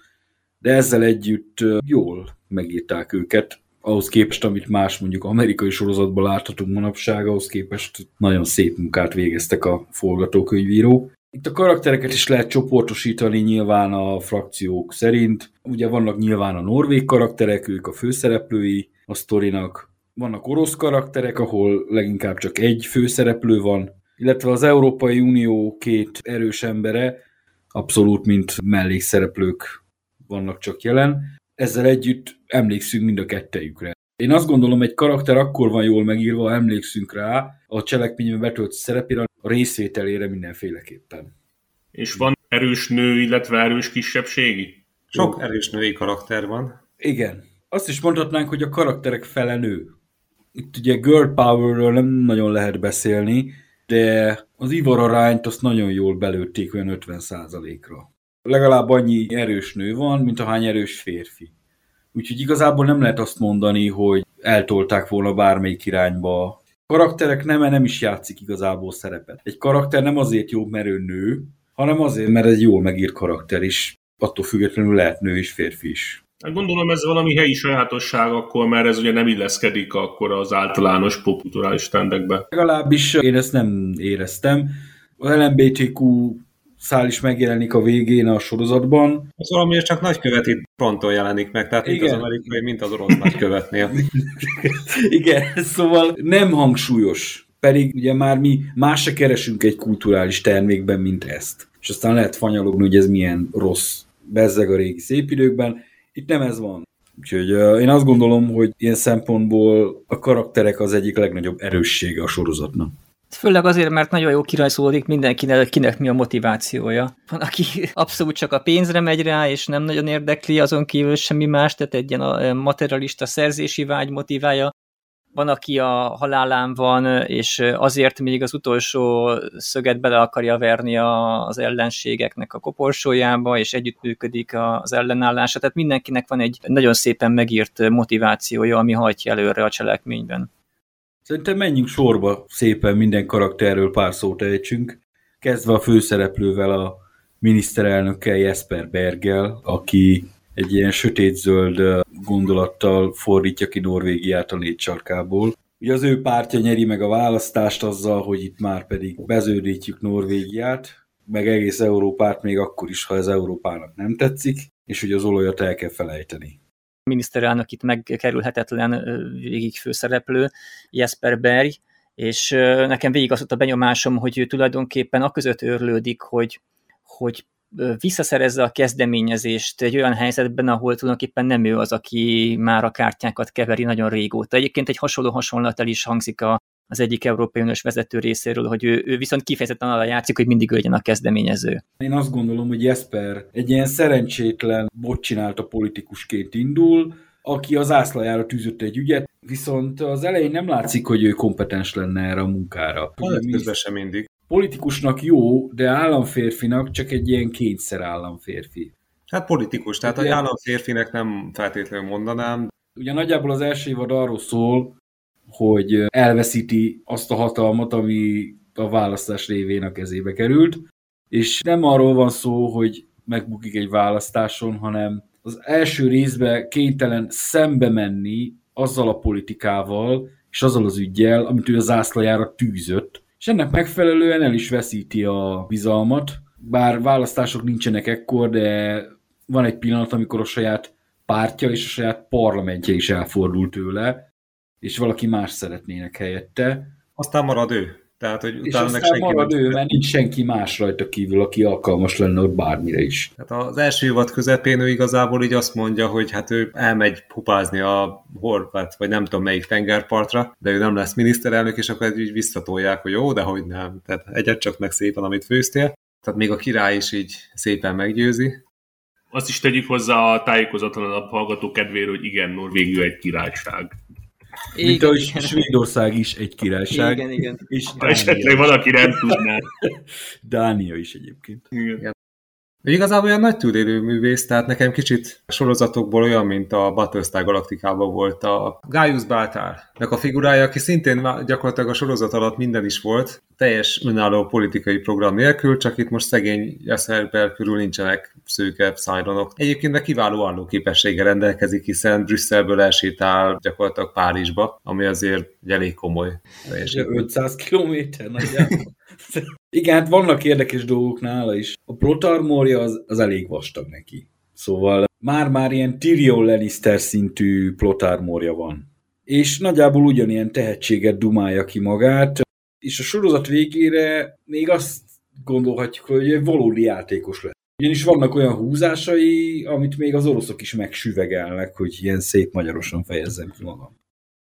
[SPEAKER 4] de ezzel együtt jól megírták őket. Ahhoz képest, amit más mondjuk amerikai sorozatban láthatunk manapság, ahhoz képest nagyon szép munkát végeztek a forgatókönyvírók. Itt a karaktereket is lehet csoportosítani nyilván a frakciók szerint. Ugye vannak nyilván a norvég karakterek, ők a főszereplői a sztorinak. Vannak orosz karakterek, ahol leginkább csak egy főszereplő van, illetve az Európai Unió két erős embere, abszolút mint mellékszereplők vannak csak jelen. Ezzel együtt emlékszünk mind a kettejükre. Én azt gondolom, egy karakter akkor van jól megírva, ha emlékszünk rá a cselekményben betölt szerepére, részvételére mindenféleképpen.
[SPEAKER 2] És van erős nő, illetve erős kisebbségi?
[SPEAKER 5] Sok erős női karakter van.
[SPEAKER 4] Igen. Azt is mondhatnánk, hogy a karakterek fele nő. Itt ugye girl powerről nem nagyon lehet beszélni, de az Ivar arányt azt nagyon jól belőtték olyan 50%-ra. Legalább annyi erős nő van, mint ahány erős férfi. Úgyhogy igazából nem lehet azt mondani, hogy eltolták volna bármelyik irányba. Karakterek neme nem is játszik igazából szerepet. Egy karakter nem azért jó, mert ő nő, hanem azért, mert egy jól megírt karakter is. Attól függetlenül lehet nő és férfi is.
[SPEAKER 2] Hát gondolom ez valami helyi sajátosság akkor, mert ez ugye nem illeszkedik akkor az általános popkulturális trendekbe.
[SPEAKER 4] Legalábbis én ezt nem éreztem. A LMBTQ szál is megjelenik a végén a sorozatban.
[SPEAKER 5] Az valamiért csak nagykövet itt pronton jelenik meg, tehát Igen. mint az amerikai, mint az orosz nagykövetnél. *laughs*
[SPEAKER 4] Igen, szóval nem hangsúlyos, pedig ugye már mi más se keresünk egy kulturális termékben, mint ezt. És aztán lehet fanyalogni, hogy ez milyen rossz bezzeg a régi szép időkben. Itt nem ez van. Úgyhogy uh, én azt gondolom, hogy ilyen szempontból a karakterek az egyik legnagyobb erőssége a sorozatnak.
[SPEAKER 3] Főleg azért, mert nagyon jó kirajzolódik mindenkinek, kinek mi a motivációja. Van, aki abszolút csak a pénzre megy rá, és nem nagyon érdekli azon kívül semmi más, tehát egy ilyen materialista szerzési vágy motiválja. Van, aki a halálán van, és azért még az utolsó szöget bele akarja verni az ellenségeknek a koporsójába, és együttműködik az ellenállása. Tehát mindenkinek van egy nagyon szépen megírt motivációja, ami hajtja előre a cselekményben.
[SPEAKER 4] Szerintem menjünk sorba szépen minden karakterről pár szót ejtsünk. Kezdve a főszereplővel, a miniszterelnökkel, Jesper Bergel, aki egy ilyen sötétzöld gondolattal fordítja ki Norvégiát a négy sarkából. Ugye az ő pártja nyeri meg a választást azzal, hogy itt már pedig beződítjük Norvégiát, meg egész Európát még akkor is, ha ez Európának nem tetszik, és hogy az olajat el kell felejteni.
[SPEAKER 3] Miniszterelnök itt megkerülhetetlen végig főszereplő, Jesper Berg, és nekem végig az volt a benyomásom, hogy ő tulajdonképpen a között őrlődik, hogy, hogy visszaszerezze a kezdeményezést egy olyan helyzetben, ahol tulajdonképpen nem ő az, aki már a kártyákat keveri nagyon régóta. Egyébként egy hasonló hasonlat el is hangzik a, az egyik Európai Uniós vezető részéről, hogy ő, ő viszont kifejezetten arra játszik, hogy mindig ő legyen a kezdeményező.
[SPEAKER 4] Én azt gondolom, hogy Jesper egy ilyen szerencsétlen bot csinálta politikusként indul, aki az ászlajára tűzött egy ügyet, viszont az elején nem látszik, hogy ő kompetens lenne erre a munkára.
[SPEAKER 5] Közben sem mindig.
[SPEAKER 4] Politikusnak jó, de államférfinak csak egy ilyen kényszer államférfi.
[SPEAKER 5] Hát politikus, tehát a államférfinek nem feltétlenül mondanám.
[SPEAKER 4] Ugye nagyjából az első évad arról szól, hogy elveszíti azt a hatalmat, ami a választás révén a kezébe került, és nem arról van szó, hogy megbukik egy választáson, hanem az első részben kénytelen szembe menni azzal a politikával és azzal az ügyjel, amit ő az zászlajára tűzött, és ennek megfelelően el is veszíti a bizalmat, bár választások nincsenek ekkor, de van egy pillanat, amikor a saját pártja és a saját parlamentje is elfordul tőle, és valaki más szeretnének helyette.
[SPEAKER 5] Aztán marad ő. Tehát, hogy
[SPEAKER 4] és aztán senki marad ő, mert nincs senki más rajta kívül, aki alkalmas lenne ott bármire is.
[SPEAKER 5] Tehát az első évad közepén ő igazából így azt mondja, hogy hát ő elmegy pupázni a horvát, vagy nem tudom melyik tengerpartra, de ő nem lesz miniszterelnök, és akkor így visszatolják, hogy jó, de hogy nem. Tehát egyet csak meg szépen, amit főztél. Tehát még a király is így szépen meggyőzi.
[SPEAKER 2] Azt is tegyük hozzá a tájékozatlanabb hallgató kedvéről, hogy igen, Norvégia egy királyság.
[SPEAKER 4] Igen, Mint ahogy Svédország is egy királyság.
[SPEAKER 3] Igen, igen.
[SPEAKER 4] És
[SPEAKER 2] Ha esetleg valaki nem tudná. *laughs*
[SPEAKER 4] Dánia is egyébként.
[SPEAKER 2] Igen.
[SPEAKER 5] Igazából olyan nagy túlélő művész, tehát nekem kicsit sorozatokból olyan, mint a Battlestar Galacticában volt a Gaius Baltar, a figurája, aki szintén gyakorlatilag a sorozat alatt minden is volt, teljes önálló politikai program nélkül, csak itt most szegény Jesselber körül nincsenek szőke szájronok. Egyébként meg kiváló állóképességgel rendelkezik, hiszen Brüsszelből elsétál gyakorlatilag Párizsba, ami azért egy elég komoly.
[SPEAKER 4] 500 kilométer nagyjából. Igen, hát vannak érdekes dolgok nála is. A protarmorja az, az elég vastag neki. Szóval már-már ilyen Tyrion Lannister szintű plotarmorja van. És nagyjából ugyanilyen tehetséget dumálja ki magát, és a sorozat végére még azt gondolhatjuk, hogy egy valódi játékos lesz. Ugyanis vannak olyan húzásai, amit még az oroszok is megsüvegelnek, hogy ilyen szép magyarosan fejezzem ki magam.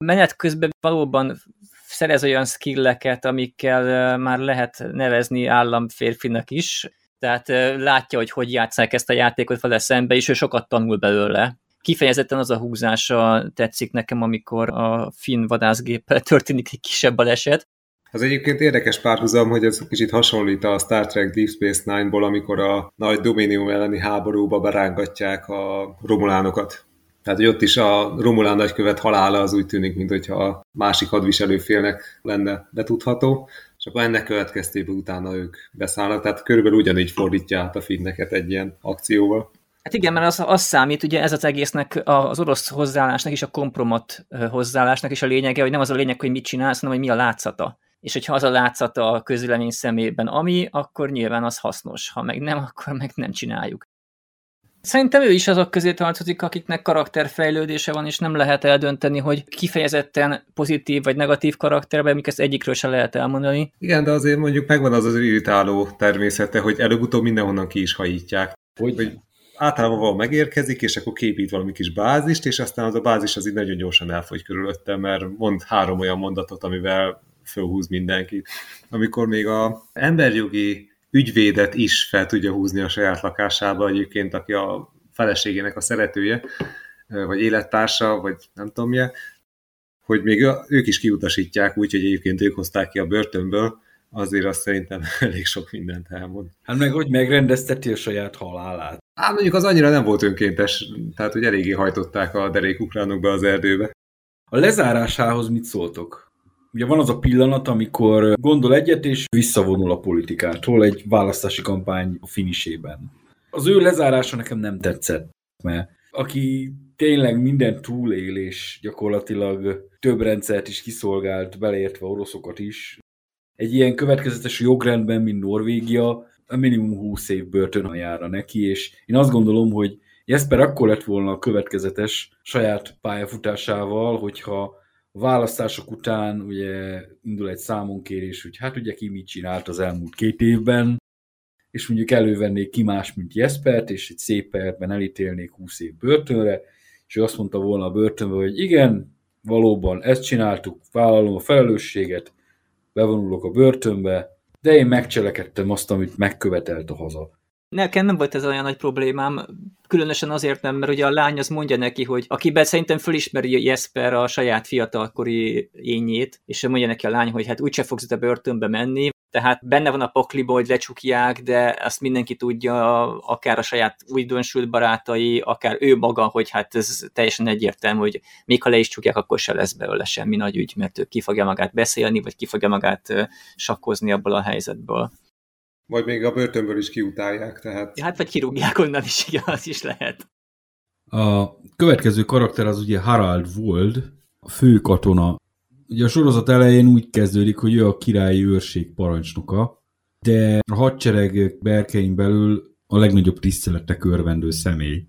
[SPEAKER 3] Menet közben valóban szerez olyan skilleket, amikkel már lehet nevezni államférfinak is, tehát látja, hogy hogy játszák ezt a játékot vele szembe, és ő sokat tanul belőle. Kifejezetten az a húzása tetszik nekem, amikor a finn vadászgéppel *laughs* történik egy kisebb baleset,
[SPEAKER 5] az egyébként érdekes párhuzam, hogy ez kicsit hasonlít a Star Trek Deep Space Nine-ból, amikor a nagy Dominium elleni háborúba berángatják a romulánokat. Tehát, hogy ott is a Romulán nagykövet halála az úgy tűnik, mintha a másik hadviselő félnek lenne betudható, és akkor ennek következtében utána ők beszállnak, tehát körülbelül ugyanígy fordítja át a finneket egy ilyen akcióval.
[SPEAKER 3] Hát igen, mert az, az számít, ugye ez az egésznek, az orosz hozzáállásnak és a kompromat hozzáállásnak is a lényege, hogy nem az a lényeg, hogy mit csinálsz, hanem hogy mi a látszata. És hogyha az a látszata a közülemény szemében ami, akkor nyilván az hasznos, ha meg nem, *laughs* akkor meg nem csináljuk. Szerintem ő is azok közé tartozik, akiknek karakterfejlődése van, és nem lehet eldönteni, hogy kifejezetten pozitív vagy negatív karakterben, amik ezt egyikről se lehet elmondani.
[SPEAKER 5] Igen, de azért mondjuk megvan az az irritáló természete, hogy előbb-utóbb mindenhonnan ki is hajítják. Hogy, hogy általában valahol megérkezik, és akkor képít valami kis bázist, és aztán az a bázis az így nagyon gyorsan elfogy körülötte, mert mond három olyan mondatot, amivel fölhúz mindenkit. Amikor még a emberjogi ügyvédet is fel tudja húzni a saját lakásába egyébként, aki a feleségének a szeretője, vagy élettársa, vagy nem tudom milyen, hogy még ők is kiutasítják úgy, hogy egyébként ők hozták ki a börtönből, azért azt szerintem *laughs* elég sok mindent elmond.
[SPEAKER 4] Hát meg hogy megrendezteti a saját halálát.
[SPEAKER 5] Hát mondjuk az annyira nem volt önkéntes, tehát hogy eléggé hajtották a derék ukránok be az erdőbe.
[SPEAKER 4] A lezárásához mit szóltok? Ugye van az a pillanat, amikor gondol egyet, és visszavonul a politikától egy választási kampány a finisében. Az ő lezárása nekem nem tetszett, mert aki tényleg minden túlél, és gyakorlatilag több rendszert is kiszolgált, beleértve oroszokat is. Egy ilyen következetes jogrendben, mint Norvégia, a minimum 20 év börtön jára neki, és én azt gondolom, hogy Jesper akkor lett volna a következetes saját pályafutásával, hogyha választások után ugye indul egy számonkérés, hogy hát ugye ki mit csinált az elmúlt két évben, és mondjuk elővennék ki más, mint Jespert, és egy szép perben elítélnék 20 év börtönre, és ő azt mondta volna a börtönbe, hogy igen, valóban ezt csináltuk, vállalom a felelősséget, bevonulok a börtönbe, de én megcselekedtem azt, amit megkövetelt a haza.
[SPEAKER 3] Nekem nem volt ez olyan nagy problémám, különösen azért nem, mert ugye a lány az mondja neki, hogy akiben szerintem fölismeri Jesper a saját fiatalkori ényét, és mondja neki a lány, hogy hát úgyse fogsz a börtönbe menni, tehát benne van a pakliba, hogy lecsukják, de azt mindenki tudja, akár a saját újdonsült barátai, akár ő maga, hogy hát ez teljesen egyértelmű, hogy még ha le is csukják, akkor se lesz belőle semmi nagy ügy, mert ő ki fogja magát beszélni, vagy ki fogja magát sakkozni abból a helyzetből.
[SPEAKER 5] Vagy még a börtönből is kiutálják, tehát...
[SPEAKER 3] Ja, hát vagy kirúgják onnan is, igen, az is lehet.
[SPEAKER 4] A következő karakter az ugye Harald Wold, a fő katona. Ugye a sorozat elején úgy kezdődik, hogy ő a királyi őrség parancsnoka, de a hadsereg berkein belül a legnagyobb tiszteletek örvendő személy.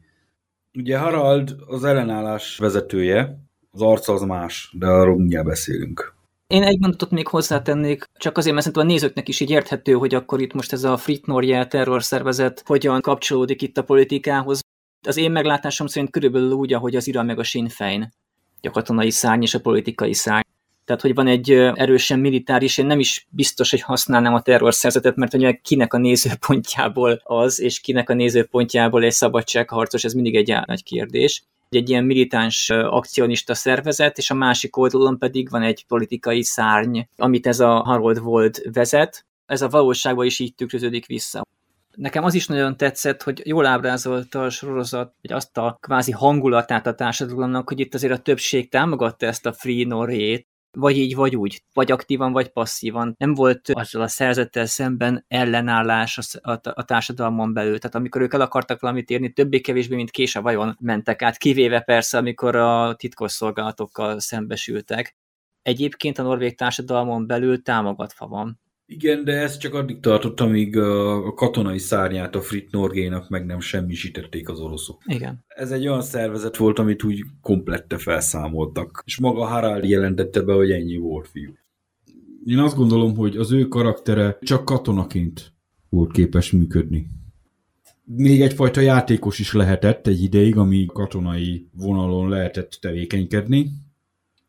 [SPEAKER 4] Ugye Harald az ellenállás vezetője, az arca az más, de arról mindjárt beszélünk.
[SPEAKER 3] Én egy mondatot még hozzátennék, csak azért, mert szerintem a nézőknek is így érthető, hogy akkor itt most ez a Fritnorje terrorszervezet hogyan kapcsolódik itt a politikához. Az én meglátásom szerint körülbelül úgy, ahogy az ira meg a Sinn Féin, a katonai szárny és a politikai szárny. Tehát, hogy van egy erősen militáris, én nem is biztos, hogy használnám a terrorszerzetet, mert ugye kinek a nézőpontjából az, és kinek a nézőpontjából egy szabadságharcos, ez mindig egy nagy kérdés egy ilyen militáns akcionista szervezet, és a másik oldalon pedig van egy politikai szárny, amit ez a Harold Wold vezet. Ez a valóságban is így tükröződik vissza. Nekem az is nagyon tetszett, hogy jól ábrázolta a sorozat, hogy azt a kvázi hangulatát a társadalomnak, hogy itt azért a többség támogatta ezt a Free Norét, vagy így, vagy úgy, vagy aktívan, vagy passzívan. Nem volt azzal a szerzettel szemben ellenállás a, a, a társadalmon belül. Tehát amikor ők el akartak valamit érni, többé-kevésbé, mint kés a vajon mentek át, kivéve persze, amikor a titkosszolgálatokkal szembesültek. Egyébként a norvég társadalmon belül támogatva van.
[SPEAKER 4] Igen, de ez csak addig tartott, amíg a katonai szárnyát a Frit Norgénak meg nem semmisítették az oroszok.
[SPEAKER 3] Igen.
[SPEAKER 4] Ez egy olyan szervezet volt, amit úgy komplette felszámoltak. És maga Harald jelentette be, hogy ennyi volt fiú. Én azt gondolom, hogy az ő karaktere csak katonaként volt képes működni. Még egyfajta játékos is lehetett egy ideig, amíg katonai vonalon lehetett tevékenykedni.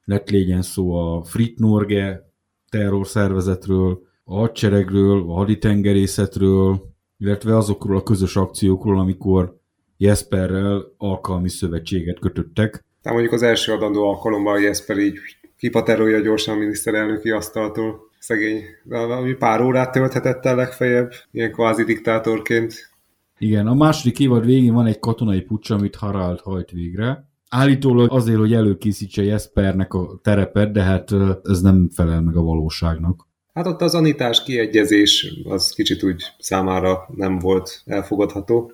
[SPEAKER 4] Lett légyen szó a Frit Norge terrorszervezetről, a hadseregről, a haditengerészetről, illetve azokról a közös akciókról, amikor Jesperrel alkalmi szövetséget kötöttek.
[SPEAKER 5] Tehát mondjuk az első adandó alkalommal Jesper így kipaterolja gyorsan a miniszterelnöki asztaltól. Szegény, valami pár órát tölthetett el legfeljebb, ilyen kvázi diktátorként.
[SPEAKER 4] Igen, a második évad végén van egy katonai pucs, amit Harald hajt végre. Állítólag azért, hogy előkészítse Jespernek a terepet, de hát ez nem felel meg a valóságnak.
[SPEAKER 5] Hát ott az anitás kiegyezés az kicsit úgy számára nem volt elfogadható.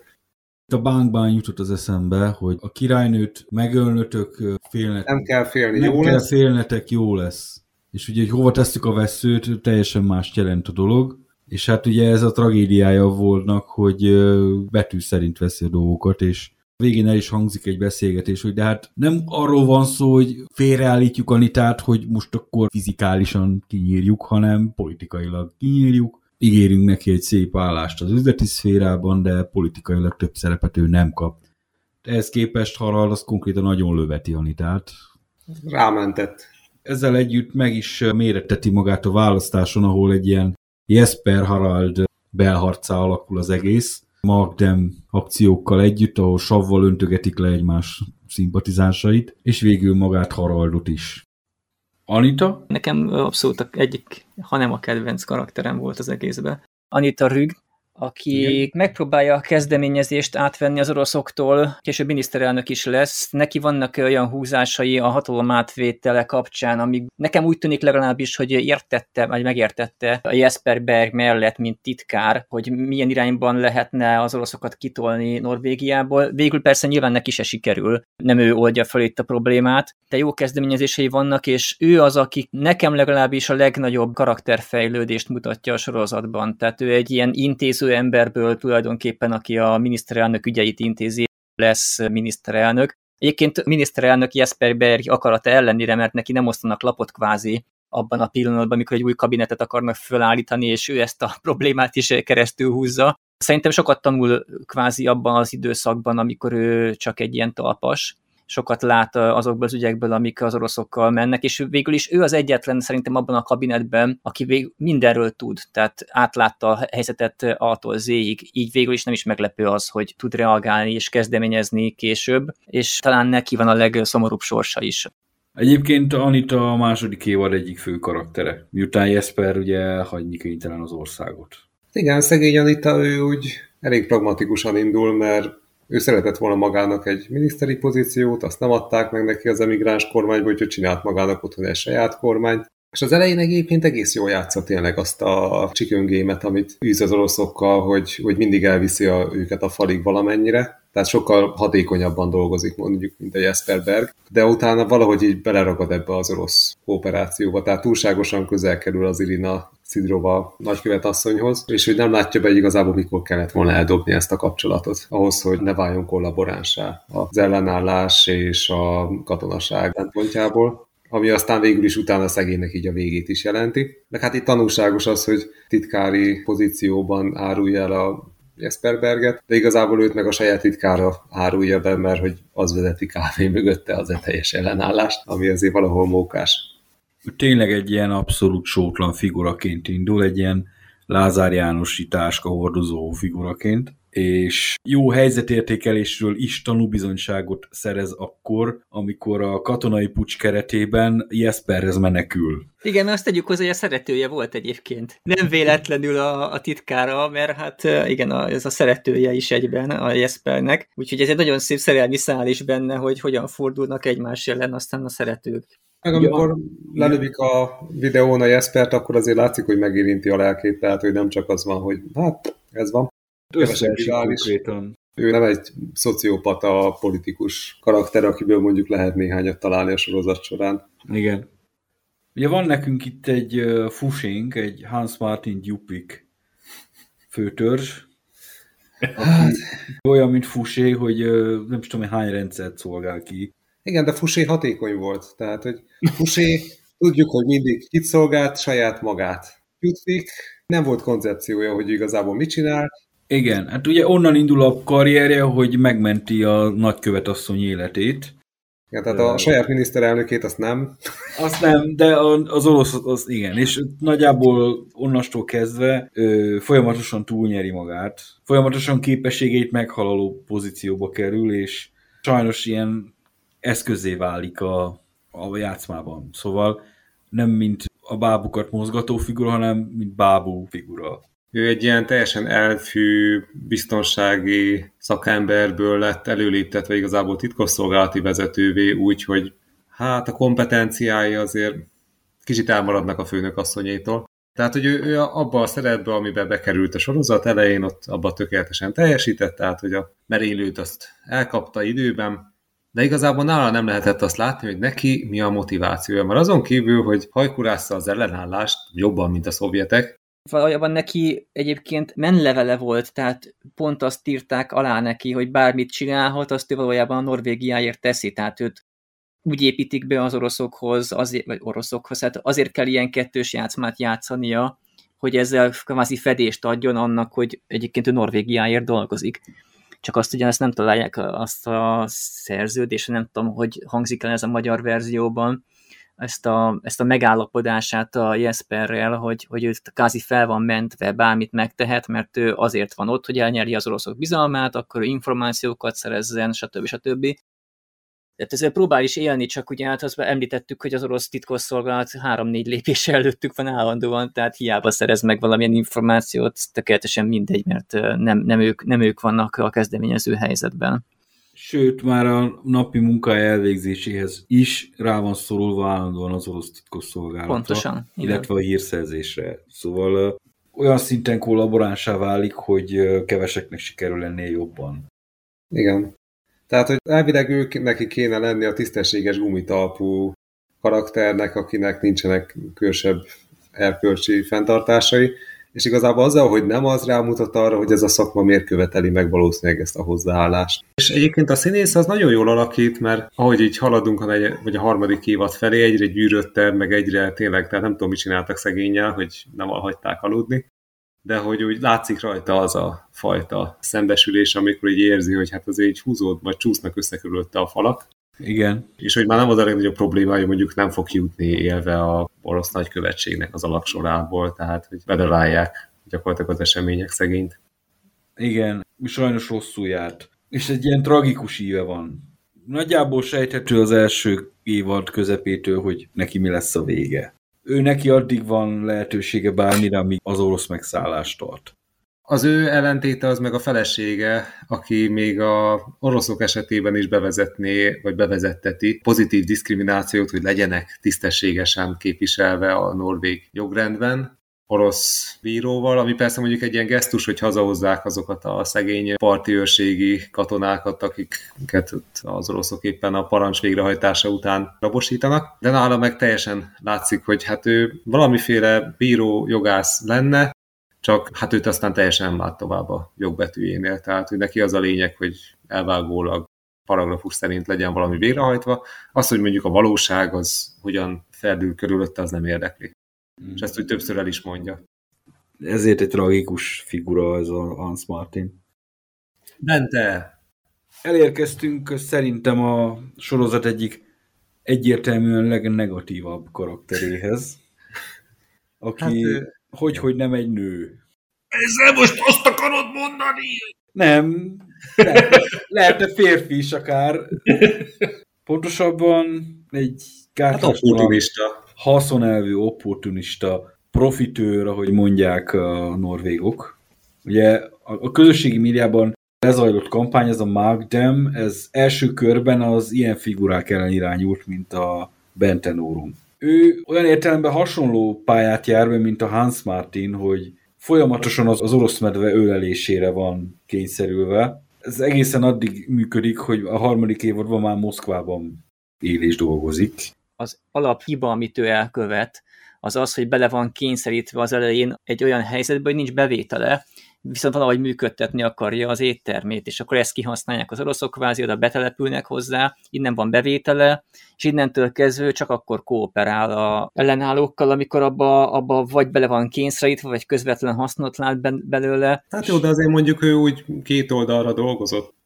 [SPEAKER 4] A bánkban jutott az eszembe, hogy a királynőt megölnötök, félnetek.
[SPEAKER 5] Nem kell félni,
[SPEAKER 4] nem
[SPEAKER 5] jó
[SPEAKER 4] kell
[SPEAKER 5] lesz.
[SPEAKER 4] félnetek, jó lesz. És ugye, hogy hova tesszük a veszőt, teljesen más jelent a dolog. És hát ugye ez a tragédiája voltnak, hogy betű szerint veszi a dolgokat, és végén el is hangzik egy beszélgetés, hogy de hát nem arról van szó, hogy félreállítjuk Anitát, hogy most akkor fizikálisan kinyírjuk, hanem politikailag kinyírjuk. Ígérünk neki egy szép állást az üzleti szférában, de politikailag több szerepet ő nem kap. Ehhez képest Harald az konkrétan nagyon löveti Anitát.
[SPEAKER 5] Rámentett.
[SPEAKER 4] Ezzel együtt meg is méretteti magát a választáson, ahol egy ilyen Jesper Harald belharcá alakul az egész Magdem akciókkal együtt, ahol savval öntögetik le egymás szimpatizánsait, és végül magát Haraldot is. Anita?
[SPEAKER 3] Nekem abszolút egyik, hanem a kedvenc karakterem volt az egészben. Anita Rüg, aki Igen. megpróbálja a kezdeményezést átvenni az oroszoktól, később miniszterelnök is lesz. Neki vannak olyan húzásai a hatalom átvétele kapcsán, amik nekem úgy tűnik legalábbis, hogy értette, vagy megértette a Jesper Berg mellett, mint titkár, hogy milyen irányban lehetne az oroszokat kitolni Norvégiából. Végül persze nyilván neki se sikerül, nem ő oldja fel itt a problémát, de jó kezdeményezései vannak, és ő az, aki nekem legalábbis a legnagyobb karakterfejlődést mutatja a sorozatban. Tehát ő egy ilyen intéző emberből tulajdonképpen, aki a miniszterelnök ügyeit intézi, lesz miniszterelnök. Egyébként miniszterelnök Jesper Berg akarata ellenére, mert neki nem osztanak lapot kvázi abban a pillanatban, amikor egy új kabinetet akarnak fölállítani, és ő ezt a *laughs* problémát is keresztül húzza. Szerintem sokat tanul kvázi abban az időszakban, amikor ő csak egy ilyen talpas, sokat lát azokból az ügyekből, amik az oroszokkal mennek, és végül is ő az egyetlen szerintem abban a kabinetben, aki vég, mindenről tud, tehát átlátta a helyzetet A-tól Z-ig, így végül is nem is meglepő az, hogy tud reagálni és kezdeményezni később, és talán neki van a legszomorúbb sorsa is.
[SPEAKER 4] Egyébként Anita a második évad egyik fő karaktere, miután Jesper ugye hagyni kénytelen az országot.
[SPEAKER 5] Igen, szegény Anita, ő úgy elég pragmatikusan indul, mert ő szeretett volna magának egy miniszteri pozíciót, azt nem adták meg neki az emigráns kormányból, úgyhogy csinált magának otthon egy saját kormányt. És az elején egyébként egész jól játszott tényleg azt a chicken game amit űz az oroszokkal, hogy, hogy mindig elviszi a, őket a falig valamennyire. Tehát sokkal hatékonyabban dolgozik mondjuk, mint a Jesper Berg, de utána valahogy így beleragad ebbe az orosz kooperációba, tehát túlságosan közel kerül az Irina Szidrova nagykövet asszonyhoz, és hogy nem látja be igazából, mikor kellett volna eldobni ezt a kapcsolatot, ahhoz, hogy ne váljon kollaboránsá az ellenállás és a katonaság szempontjából ami aztán végül is utána szegénynek így a végét is jelenti. Meg hát itt tanulságos az, hogy titkári pozícióban árulja el a Jesperberget, de igazából őt meg a saját titkára árulja be, mert hogy az vezeti kávé mögötte az teljes ellenállást, ami azért valahol mókás
[SPEAKER 4] tényleg egy ilyen abszolút sótlan figuraként indul, egy ilyen Lázár Jánosi táska hordozó figuraként, és jó helyzetértékelésről is tanúbizonyságot szerez akkor, amikor a katonai pucs keretében Jesperhez menekül.
[SPEAKER 3] Igen, azt tegyük hozzá, hogy a szeretője volt egyébként. Nem véletlenül a, a titkára, mert hát igen, a, ez a szeretője is egyben a Jespernek. Úgyhogy ez egy nagyon szép szerelmi szál is benne, hogy hogyan fordulnak egymás ellen aztán a szeretők.
[SPEAKER 5] Meg amikor ja. lelövik a videón a Jespert, akkor azért látszik, hogy megérinti a lelkét, tehát hogy nem csak az van, hogy hát ez van. Ő nem egy szociopata politikus karakter, akiből mondjuk lehet néhányat találni a sorozat során.
[SPEAKER 4] Igen. Ugye van nekünk itt egy fusing, egy Hans Martin Dupik főtörzs, hát. olyan, mint Fusé, hogy nem tudom, hány rendszert szolgál ki.
[SPEAKER 5] Igen, de Fusé hatékony volt. Tehát, hogy Fusé tudjuk, hogy mindig kit szolgált, saját magát. Jutvik nem volt koncepciója, hogy igazából mit csinál.
[SPEAKER 4] Igen, hát ugye onnan indul a karrierje, hogy megmenti a nagykövetasszony életét.
[SPEAKER 5] Igen, tehát a saját miniszterelnökét azt nem.
[SPEAKER 4] Azt nem, de az orosz az igen, és nagyjából onnastól kezdve ö, folyamatosan túlnyeri magát, folyamatosan képességeit meghalaló pozícióba kerül, és sajnos ilyen eszközé válik a, a játszmában. Szóval nem mint a bábukat mozgató figura, hanem mint bábú figura.
[SPEAKER 5] Ő egy ilyen teljesen elfű, biztonsági szakemberből lett előléptetve igazából titkosszolgálati vezetővé, úgyhogy hát a kompetenciái azért kicsit elmaradnak a főnök asszonyétól. Tehát, hogy ő, ő abban a szerepben, amiben bekerült a sorozat elején, ott abban tökéletesen teljesített, tehát, hogy a merénylőt azt elkapta időben, de igazából nála nem lehetett azt látni, hogy neki mi a motivációja. Mert azon kívül, hogy hajkurásza az ellenállást jobban, mint a szovjetek,
[SPEAKER 3] valójában neki egyébként menlevele volt, tehát pont azt írták alá neki, hogy bármit csinálhat, azt ő valójában a Norvégiáért teszi, tehát őt úgy építik be az oroszokhoz, azért, vagy oroszokhoz, hát azért kell ilyen kettős játszmát játszania, hogy ezzel kvázi fedést adjon annak, hogy egyébként ő Norvégiáért dolgozik csak azt ugye ezt nem találják azt a szerződést, nem tudom, hogy hangzik el ez a magyar verzióban, ezt a, ezt a megállapodását a Jesperrel, hogy, hogy ő kázi fel van mentve, bármit megtehet, mert ő azért van ott, hogy elnyeri az oroszok bizalmát, akkor információkat szerezzen, stb. stb. Tehát ezzel próbál is élni, csak ugye hát azt említettük, hogy az orosz titkosszolgálat három-négy lépés előttük van állandóan, tehát hiába szerez meg valamilyen információt, tökéletesen mindegy, mert nem, nem, ők, nem ők vannak a kezdeményező helyzetben.
[SPEAKER 4] Sőt, már a napi munkája elvégzéséhez is rá van szorulva állandóan az orosz titkosszolgálata.
[SPEAKER 3] Pontosan.
[SPEAKER 4] Illetve a hírszerzésre. Szóval olyan szinten kollaboránsá válik, hogy keveseknek sikerül ennél jobban.
[SPEAKER 5] Igen. Tehát, hogy elvileg ők neki kéne lenni a tisztességes gumitalpú karakternek, akinek nincsenek külsebb erkölcsi fenntartásai, és igazából azzal, hogy nem az rámutat arra, hogy ez a szakma miért követeli meg valószínűleg ezt a hozzáállást. És egyébként a színész az nagyon jól alakít, mert ahogy így haladunk a, negy, vagy a harmadik évad felé, egyre gyűröttebb, meg egyre tényleg, tehát nem tudom, mit csináltak szegényel, hogy nem hagyták aludni de hogy úgy látszik rajta az a fajta szembesülés, amikor így érzi, hogy hát azért így húzód, vagy csúsznak össze körülötte a falak.
[SPEAKER 4] Igen.
[SPEAKER 5] És hogy már nem az a legnagyobb probléma, hogy mondjuk nem fog jutni élve a orosz nagykövetségnek az alaksorából, tehát hogy bedarálják gyakorlatilag az események szegényt.
[SPEAKER 4] Igen, sajnos rosszul járt. És egy ilyen tragikus íve van. Nagyjából sejthető az első évad közepétől, hogy neki mi lesz a vége ő neki addig van lehetősége bármire, amíg az orosz megszállást tart.
[SPEAKER 5] Az ő ellentéte az meg a felesége, aki még a oroszok esetében is bevezetné, vagy bevezetteti pozitív diszkriminációt, hogy legyenek tisztességesen képviselve a norvég jogrendben orosz bíróval, ami persze mondjuk egy ilyen gesztus, hogy hazahozzák azokat a szegény parti őrségi katonákat, akiket az oroszok éppen a parancs végrehajtása után rabosítanak, de nála meg teljesen látszik, hogy hát ő valamiféle bíró jogász lenne, csak hát őt aztán teljesen nem lát tovább a jogbetűjénél, tehát hogy neki az a lényeg, hogy elvágólag paragrafus szerint legyen valami végrehajtva, az, hogy mondjuk a valóság az hogyan ferdül körülötte, az nem érdekli. Mm. És ezt úgy többször el is mondja.
[SPEAKER 4] Ezért egy tragikus figura ez a Hans Martin.
[SPEAKER 5] Bente!
[SPEAKER 4] Elérkeztünk szerintem a sorozat egyik egyértelműen legnegatívabb karakteréhez, aki hát, hogy, hogy nem egy nő.
[SPEAKER 2] Ezzel most azt akarod mondani?
[SPEAKER 4] Nem. Lehet, lehetne férfi is akár. Pontosabban egy
[SPEAKER 5] gátlástalan,
[SPEAKER 4] hát haszonelvű, opportunista profitőr, ahogy mondják a norvégok. Ugye a, közösségi médiában lezajlott kampány, ez a Magdem, ez első körben az ilyen figurák ellen irányult, mint a Bentenorum. Ő olyan értelemben hasonló pályát jár be, mint a Hans Martin, hogy folyamatosan az, az orosz medve ölelésére van kényszerülve. Ez egészen addig működik, hogy a harmadik évadban már Moszkvában él és dolgozik
[SPEAKER 3] az alaphiba, amit ő elkövet, az az, hogy bele van kényszerítve az elején egy olyan helyzetbe, hogy nincs bevétele, viszont valahogy működtetni akarja az éttermét, és akkor ezt kihasználják az oroszok, kvázi oda betelepülnek hozzá, innen van bevétele, és innentől kezdve csak akkor kooperál a ellenállókkal, amikor abba, abba vagy bele van kényszerítve, vagy közvetlen hasznot lát belőle.
[SPEAKER 5] Hát jó, de azért mondjuk ő úgy két oldalra dolgozott.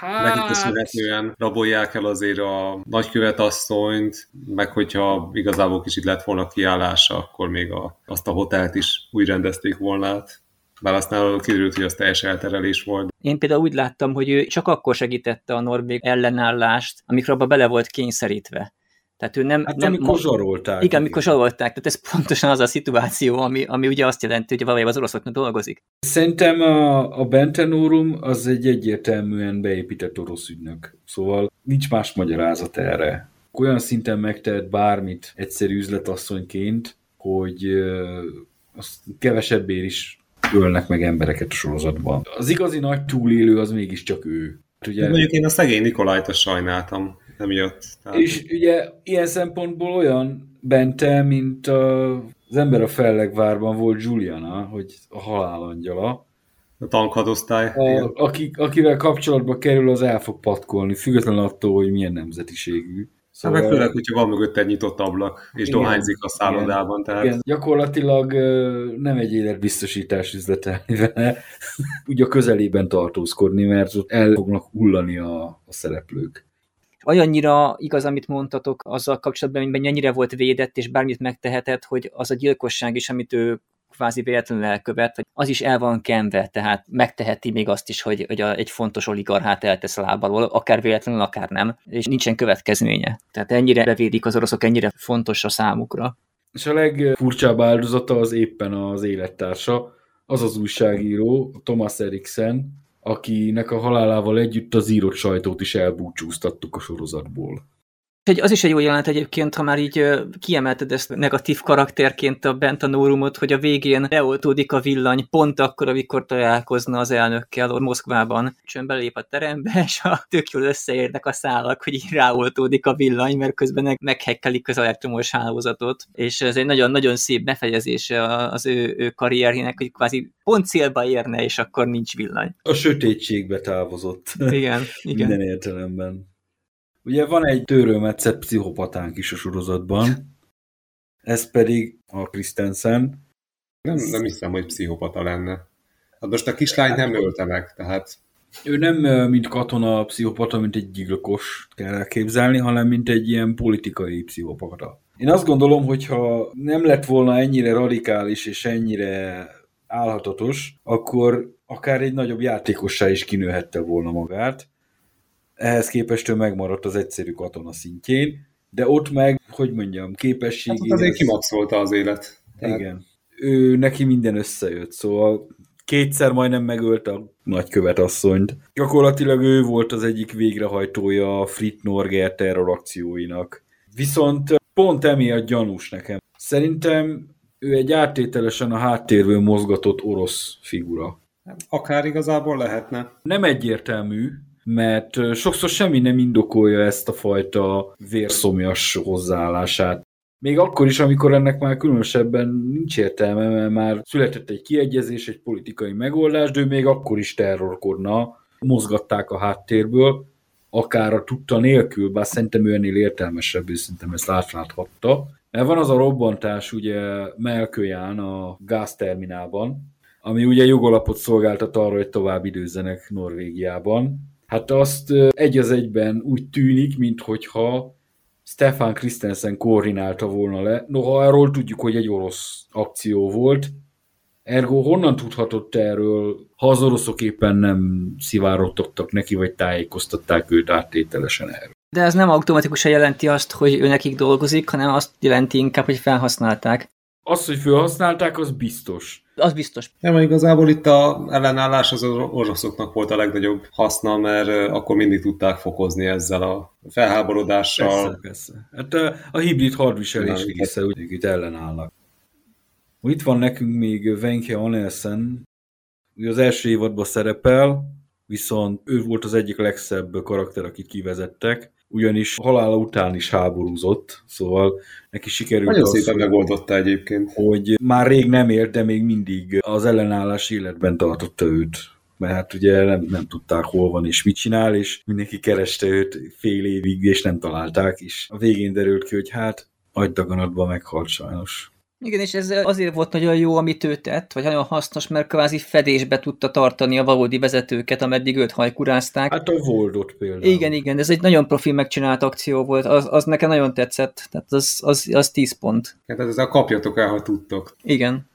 [SPEAKER 5] Hát... Neki köszönhetően rabolják el azért a nagykövetasszonyt, meg hogyha igazából kicsit lett volna kiállása, akkor még a, azt a hotelt is úgy rendezték volna át. Bár aztán kiderült, hogy az teljes elterelés volt.
[SPEAKER 3] Én például úgy láttam, hogy ő csak akkor segítette a Norvég ellenállást, amikor abba bele volt kényszerítve. Tehát ő nem...
[SPEAKER 4] Hát
[SPEAKER 3] nem
[SPEAKER 4] amikor zsarolták.
[SPEAKER 3] Igen, amikor zsarolták. Tehát ez pontosan az a szituáció, ami, ami ugye azt jelenti, hogy valójában az oroszoknak dolgozik.
[SPEAKER 4] Szerintem a, a Bentenorum az egy egyértelműen beépített orosz ügynök. Szóval nincs más magyarázat erre. Olyan szinten megtehet bármit egyszerű üzletasszonyként, hogy azt kevesebbért is ölnek meg embereket a sorozatban. Az igazi nagy túlélő az mégiscsak ő.
[SPEAKER 5] Ugye... Mondjuk én a szegény Nikolajt sajnáltam emiatt.
[SPEAKER 4] Tehát... És ugye ilyen szempontból olyan bente, mint a, az ember a Fellegvárban volt Juliana, hogy a halálangyala.
[SPEAKER 5] A tankhadosztály.
[SPEAKER 4] A, aki, akivel kapcsolatba kerül, az el fog patkolni, függetlenül attól, hogy milyen nemzetiségű.
[SPEAKER 5] Szóval... Hát meg főleg, hogyha van mögött egy nyitott ablak, és igen, dohányzik a szállodában. Igen, tehát... igen.
[SPEAKER 4] Gyakorlatilag nem egy életbiztosítás üzletelni vele, *laughs* úgy a közelében tartózkodni, mert ott el fognak hullani a, a szereplők
[SPEAKER 3] olyannyira igaz, amit mondtatok azzal kapcsolatban, hogy mennyire volt védett, és bármit megtehetett, hogy az a gyilkosság is, amit ő kvázi véletlenül elkövet, az is el van kenve, tehát megteheti még azt is, hogy, hogy a, egy fontos oligarchát eltesz lábalól, akár véletlenül, akár nem, és nincsen következménye. Tehát ennyire bevédik az oroszok, ennyire fontos a számukra.
[SPEAKER 4] És a legfurcsább áldozata az éppen az élettársa, az az újságíró, Thomas Eriksen, akinek a halálával együtt az írott sajtót is elbúcsúztattuk a sorozatból.
[SPEAKER 3] Egy, az is egy jó jelent egyébként, ha már így kiemelted ezt negatív karakterként a Bentanórumot, hogy a végén leoltódik a villany pont akkor, amikor találkozna az elnökkel ott Moszkvában. Csön belép a terembe, *laughs* és a tök jól összeérnek a szálak, hogy így ráoltódik a villany, mert közben meghekkelik az elektromos hálózatot. És ez egy nagyon-nagyon szép befejezése az ő, ő karrierjének, hogy kvázi pont célba érne, és akkor nincs villany.
[SPEAKER 4] A sötétségbe távozott.
[SPEAKER 3] Igen, *laughs* igen.
[SPEAKER 4] Minden értelemben. Ugye van egy tőrőmetszett pszichopatánk is a sorozatban, ez pedig a Christensen.
[SPEAKER 5] Nem, nem hiszem, hogy pszichopata lenne. Hát most a kislány nem ölte meg, tehát...
[SPEAKER 4] Ő nem mint katona pszichopata, mint egy gyilkos kell elképzelni, hanem mint egy ilyen politikai pszichopata. Én azt gondolom, hogy ha nem lett volna ennyire radikális és ennyire állhatatos, akkor akár egy nagyobb játékossá is kinőhette volna magát, ehhez képest ő megmaradt az egyszerű katona szintjén, de ott meg, hogy mondjam, képességé... Hát
[SPEAKER 5] azért kimaxolta az élet.
[SPEAKER 4] Tehát... Igen. Ő, neki minden összejött, szóval kétszer majdnem megölt a nagykövet asszonyt. Gyakorlatilag ő volt az egyik végrehajtója a Frit Norger terrorakcióinak. Viszont pont emiatt gyanús nekem. Szerintem ő egy áttételesen a háttérből mozgatott orosz figura.
[SPEAKER 5] Akár igazából lehetne.
[SPEAKER 4] Nem egyértelmű, mert sokszor semmi nem indokolja ezt a fajta vérszomjas hozzáállását. Még akkor is, amikor ennek már különösebben nincs értelme, mert már született egy kiegyezés, egy politikai megoldás, de ő még akkor is terrorkodna, mozgatták a háttérből, akár a tudta nélkül, bár szerintem ő ennél értelmesebb, és szerintem ezt átláthatta. Mert van az a robbantás ugye Melköján a gázterminálban, ami ugye jogalapot szolgáltat arra, hogy tovább időzzenek Norvégiában, hát azt egy az egyben úgy tűnik, minthogyha Stefan Christensen koordinálta volna le. Noha arról tudjuk, hogy egy orosz akció volt, Ergo honnan tudhatott erről, ha az oroszok éppen nem szivárogtattak neki, vagy tájékoztatták őt áttételesen erről?
[SPEAKER 3] De ez nem automatikusan jelenti azt, hogy ő nekik dolgozik, hanem azt jelenti inkább, hogy felhasználták.
[SPEAKER 4] Az, hogy felhasználták, az biztos.
[SPEAKER 3] Az biztos.
[SPEAKER 5] Nem, igazából itt a ellenállás az oroszoknak volt a legnagyobb haszna, mert akkor mindig tudták fokozni ezzel a felháborodással.
[SPEAKER 4] Persze, persze. Hát a, a hibrid hadviselés része, úgy itt ellenállnak. Itt van nekünk még Venke Anelsen, ő az első évadban szerepel, viszont ő volt az egyik legszebb karakter, akit kivezettek, ugyanis halála után is háborúzott, szóval neki sikerült
[SPEAKER 5] Nagyon az, szépen megoldotta egyébként.
[SPEAKER 4] Hogy már rég nem élt, de még mindig az ellenállás életben tartotta őt. Mert hát ugye nem, nem tudták, hol van és mit csinál, és mindenki kereste őt fél évig, és nem találták, és a végén derült ki, hogy hát agydaganatban meghalt sajnos.
[SPEAKER 3] Igen, és ez azért volt nagyon jó, amit ő tett, vagy nagyon hasznos, mert kvázi fedésbe tudta tartani a valódi vezetőket, ameddig őt hajkurázták.
[SPEAKER 4] Hát a Voldot például.
[SPEAKER 3] Igen, igen, ez egy nagyon profi megcsinált akció volt, az, az nekem nagyon tetszett, tehát az, az, az 10 pont.
[SPEAKER 5] Hát ez a kapjatok el, ha tudtok.
[SPEAKER 3] Igen.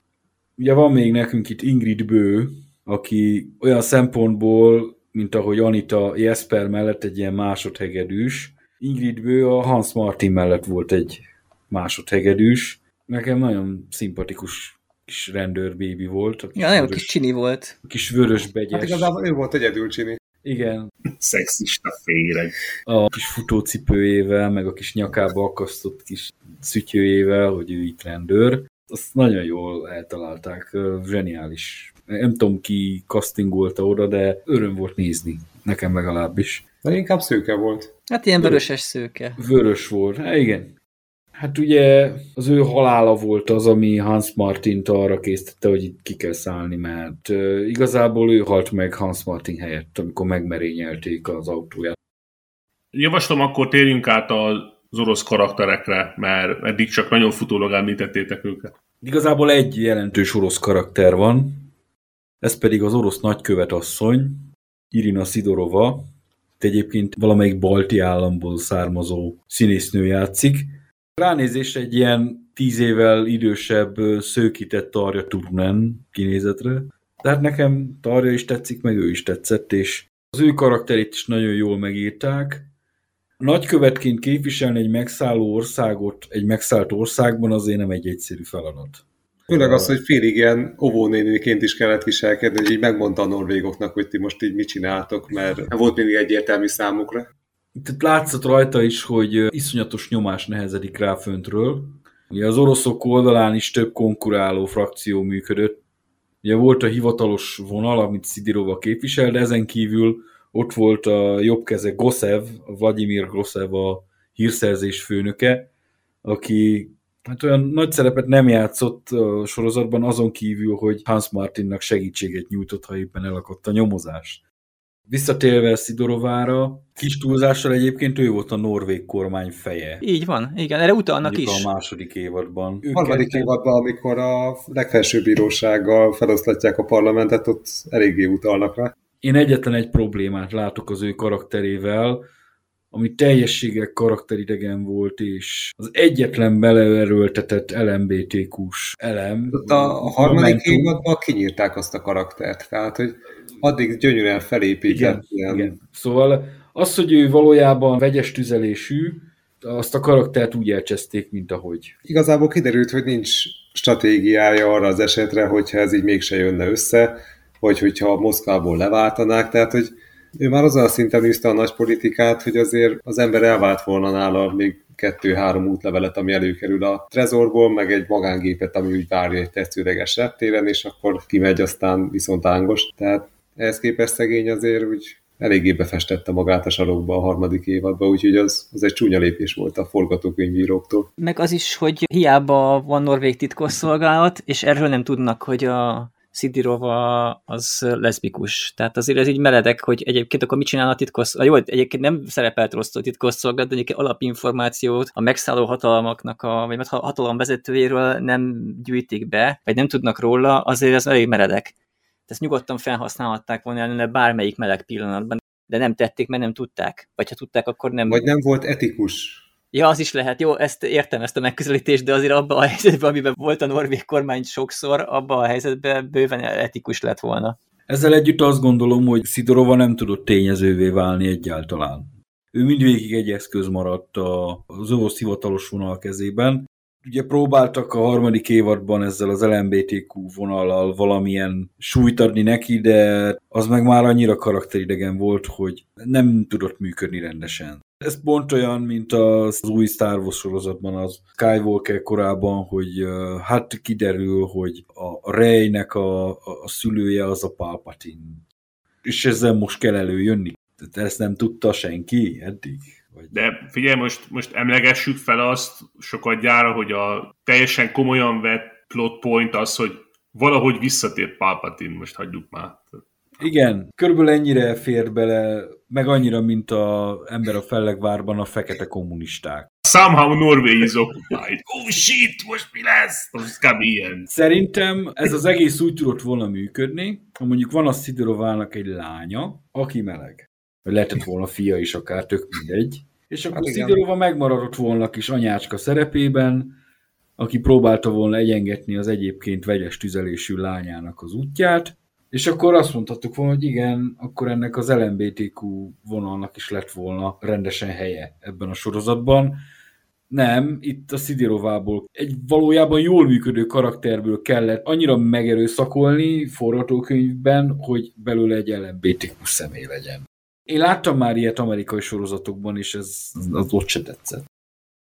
[SPEAKER 4] Ugye van még nekünk itt Ingrid Bő, aki olyan szempontból, mint ahogy Anita Jesper mellett egy ilyen másodhegedűs, Ingrid Bő a Hans Martin mellett volt egy másodhegedűs, Nekem nagyon szimpatikus kis rendőr bébi volt.
[SPEAKER 3] Ja, nagyon kis csini volt.
[SPEAKER 4] Kis vörös begyes.
[SPEAKER 5] Hát igazából ő volt egyedül csini.
[SPEAKER 4] Igen.
[SPEAKER 2] Szexista féreg.
[SPEAKER 4] A kis futócipőjével, meg a kis nyakába akasztott kis szütyőjével, hogy ő itt rendőr. Azt nagyon jól eltalálták, zseniális. Nem tudom ki castingolta oda, de öröm volt nézni. Nekem legalábbis.
[SPEAKER 5] De inkább szőke volt.
[SPEAKER 3] Hát ilyen vöröses szőke.
[SPEAKER 4] Vörös volt, hát igen. Hát ugye az ő halála volt az, ami Hans Martint arra készítette, hogy itt ki kell szállni, mert igazából ő halt meg Hans Martin helyett, amikor megmerényelték az autóját.
[SPEAKER 2] Javaslom, akkor térjünk át az orosz karakterekre, mert eddig csak nagyon futólag említettétek őket.
[SPEAKER 4] Igazából egy jelentős orosz karakter van, ez pedig az orosz nagykövet asszony, Irina Szidorova, egyébként valamelyik balti államból származó színésznő játszik, ránézés egy ilyen tíz évvel idősebb szőkített Tarja Turunen kinézetre. Tehát nekem Tarja is tetszik, meg ő is tetszett, és az ő karakterét is nagyon jól megírták. Nagykövetként képviselni egy megszálló országot egy megszállt országban azért nem egy egyszerű feladat.
[SPEAKER 5] Főleg az, hogy félig ilyen óvónéniként is kellett viselkedni, hogy így megmondta a norvégoknak, hogy ti most így mit csináltok, mert volt mindig egyértelmű számukra.
[SPEAKER 4] Itt látszott rajta is, hogy iszonyatos nyomás nehezedik rá föntről. Ugye az oroszok oldalán is több konkuráló frakció működött. Ugye volt a hivatalos vonal, amit Szidirova képvisel, de ezen kívül ott volt a jobb keze Gosev, Vladimir Gosev a hírszerzés főnöke, aki hát olyan nagy szerepet nem játszott a sorozatban, azon kívül, hogy Hans Martinnak segítséget nyújtott, ha éppen elakadt a nyomozás. Visszatérve Szidorovára, kis túlzással egyébként ő volt a norvég kormány feje.
[SPEAKER 3] Így van, igen, erre utalnak
[SPEAKER 4] Mondjuk
[SPEAKER 3] is.
[SPEAKER 4] a második évadban.
[SPEAKER 5] A harmadik évadban, amikor a legfelsőbb bírósággal feloszlatják a parlamentet, ott eléggé utalnak rá.
[SPEAKER 4] Én egyetlen egy problémát látok az ő karakterével, ami teljességgel karakteridegen volt, és az egyetlen beleerőltetett LMBTQ-s elem.
[SPEAKER 5] A, a harmadik évadban kinyírták azt a karaktert, tehát hogy addig gyönyörűen felépített.
[SPEAKER 4] Igen, igen. Szóval az, hogy ő valójában vegyes tüzelésű, azt a karaktert úgy elcseszték, mint ahogy.
[SPEAKER 5] Igazából kiderült, hogy nincs stratégiája arra az esetre, hogyha ez így mégse jönne össze, vagy hogyha Moszkvából leváltanák, tehát hogy ő már azon a szinten űzte a nagy politikát, hogy azért az ember elvált volna nála még kettő-három útlevelet, ami előkerül a trezorból, meg egy magángépet, ami úgy várja egy tetszőleges reptéren, és akkor kimegy aztán viszont ángos. Tehát ehhez képest szegény azért úgy eléggé befestette magát a sarokba a harmadik évadba, úgyhogy az, az egy csúnya lépés volt a forgatókönyvíróktól.
[SPEAKER 3] Meg az is, hogy hiába van norvég titkosszolgálat, és erről nem tudnak, hogy a Szidirova az leszbikus. Tehát azért ez így meredek, hogy egyébként akkor mit csinál a titkosszolgálat. Jó, egyébként nem szerepelt rossz a titkosszolgálat, de egyébként alapinformációt a megszálló hatalmaknak, a, vagy hatalom vezetőjéről nem gyűjtik be, vagy nem tudnak róla, azért ez elég meredek. Ezt nyugodtan felhasználhatták volna ellene bármelyik meleg pillanatban, de nem tették, mert nem tudták. Vagy ha tudták, akkor nem.
[SPEAKER 5] Vagy nem volt etikus.
[SPEAKER 3] Ja, az is lehet. Jó, ezt értem, ezt a megközelítést, de azért abban a helyzetben, amiben volt a norvég kormány sokszor, abban a helyzetben bőven etikus lett volna.
[SPEAKER 4] Ezzel együtt azt gondolom, hogy Szidorova nem tudott tényezővé válni egyáltalán. Ő mindvégig egy eszköz maradt az orosz hivatalos vonal kezében. Ugye próbáltak a harmadik évadban ezzel az LMBTQ vonallal valamilyen súlyt adni neki, de az meg már annyira karakteridegen volt, hogy nem tudott működni rendesen. Ez pont olyan, mint az új Star Wars sorozatban, az Skywalker korában, hogy hát kiderül, hogy a Rey-nek a, a szülője az a Palpatine. És ezzel most kell előjönni. Tehát ezt nem tudta senki eddig. Vagy...
[SPEAKER 2] De figyelj, most, most emlegessük fel azt sokat gyára, hogy a teljesen komolyan vett plot point az, hogy valahogy visszatért Palpatine, most hagyjuk már.
[SPEAKER 4] Igen, körülbelül ennyire fér bele, meg annyira, mint a ember a fellegvárban a fekete kommunisták.
[SPEAKER 2] Somehow Norway is occupied. Oh shit, most mi lesz? Most kb. ilyen.
[SPEAKER 4] Szerintem ez az egész úgy tudott volna működni, ha mondjuk van a Szidorovának egy lánya, aki meleg. Vagy lehetett volna fia is akár, tök mindegy. És akkor hát Szidorova megmaradott volna kis anyácska szerepében, aki próbálta volna egyengetni az egyébként vegyes tüzelésű lányának az útját, és akkor azt mondhattuk volna, hogy igen, akkor ennek az LMBTQ vonalnak is lett volna rendesen helye ebben a sorozatban. Nem, itt a Szidirovából egy valójában jól működő karakterből kellett annyira megerőszakolni forgatókönyvben, hogy belőle egy LMBTQ személy legyen. Én láttam már ilyet amerikai sorozatokban, és ez az ott se tetszett.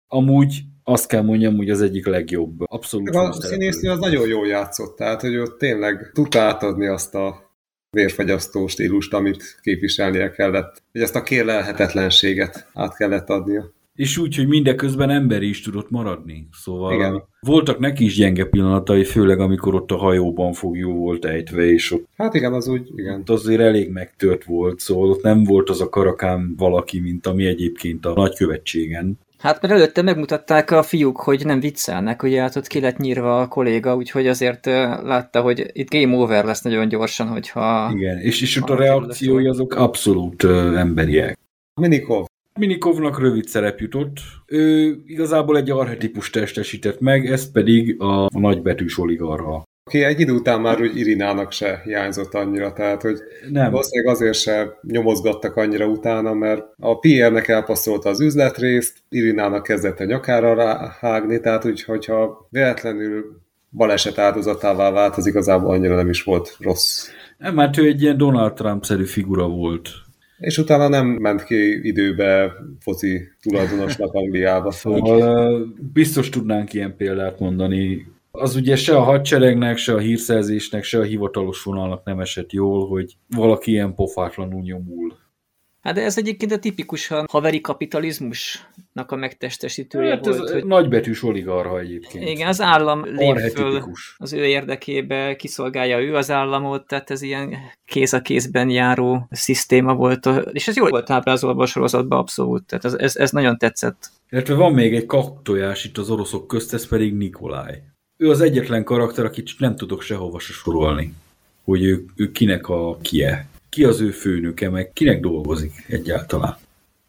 [SPEAKER 4] Amúgy azt kell mondjam, hogy az egyik legjobb. Abszolút.
[SPEAKER 5] A színésznő az nagyon jól játszott, tehát hogy ott tényleg tudta átadni azt a vérfagyasztó stílust, amit képviselnie kellett. Hogy ezt a kérlelhetetlenséget át kellett adnia.
[SPEAKER 4] És úgy, hogy mindeközben emberi is tudott maradni. Szóval Igen. voltak neki is gyenge pillanatai, főleg amikor ott a hajóban fogjó volt ejtve, és ott,
[SPEAKER 5] Hát igen, az úgy, igen.
[SPEAKER 4] ott azért elég megtört volt, szóval ott nem volt az a karakán valaki, mint ami egyébként a nagykövetségen.
[SPEAKER 3] Hát mert előtte megmutatták a fiúk, hogy nem viccelnek, ugye hát ott ki lett nyírva a kolléga, úgyhogy azért látta, hogy itt game over lesz nagyon gyorsan, hogyha...
[SPEAKER 4] Igen, és, és ott a reakciói azok abszolút uh, emberiek.
[SPEAKER 5] Minikov,
[SPEAKER 4] Minikovnak rövid szerep jutott. Ő igazából egy arhetipus testesített meg, ez pedig a, a nagybetűs oligarha.
[SPEAKER 5] Aki egy idő után már úgy Irinának se hiányzott annyira, tehát hogy
[SPEAKER 4] Nem.
[SPEAKER 5] valószínűleg azért se nyomozgattak annyira utána, mert a PR-nek elpasszolta az üzletrészt, Irinának kezdett a nyakára ráhágni, tehát úgy, hogyha véletlenül baleset áldozatává vált, az igazából annyira nem is volt rossz.
[SPEAKER 4] Nem, mert ő egy ilyen Donald Trump-szerű figura volt.
[SPEAKER 5] És utána nem ment ki időbe foci tulajdonosnak Angliába. Szóval
[SPEAKER 4] biztos tudnánk ilyen példát mondani. Az ugye se a hadseregnek, se a hírszerzésnek, se a hivatalos vonalnak nem esett jól, hogy valaki ilyen pofátlanul nyomul.
[SPEAKER 3] Hát de ez egyébként a tipikusan haveri kapitalizmusnak a megtestesítője
[SPEAKER 4] Hát ez
[SPEAKER 3] volt. Hogy...
[SPEAKER 4] nagybetűs oligarha egyébként.
[SPEAKER 3] Igen, az állam lép föl az ő érdekébe, kiszolgálja ő az államot, tehát ez ilyen kéz a kézben járó szisztéma volt, és ez jól volt ábrázolva a sorozatban abszolút, tehát ez, ez, ez nagyon tetszett.
[SPEAKER 4] Illetve van még egy kaktojás itt az oroszok közt, ez pedig Nikolaj. Ő az egyetlen karakter, akit nem tudok sehova se sorolni, hogy ő, ő kinek a kie. Ki az ő főnöke, meg kinek dolgozik egyáltalán.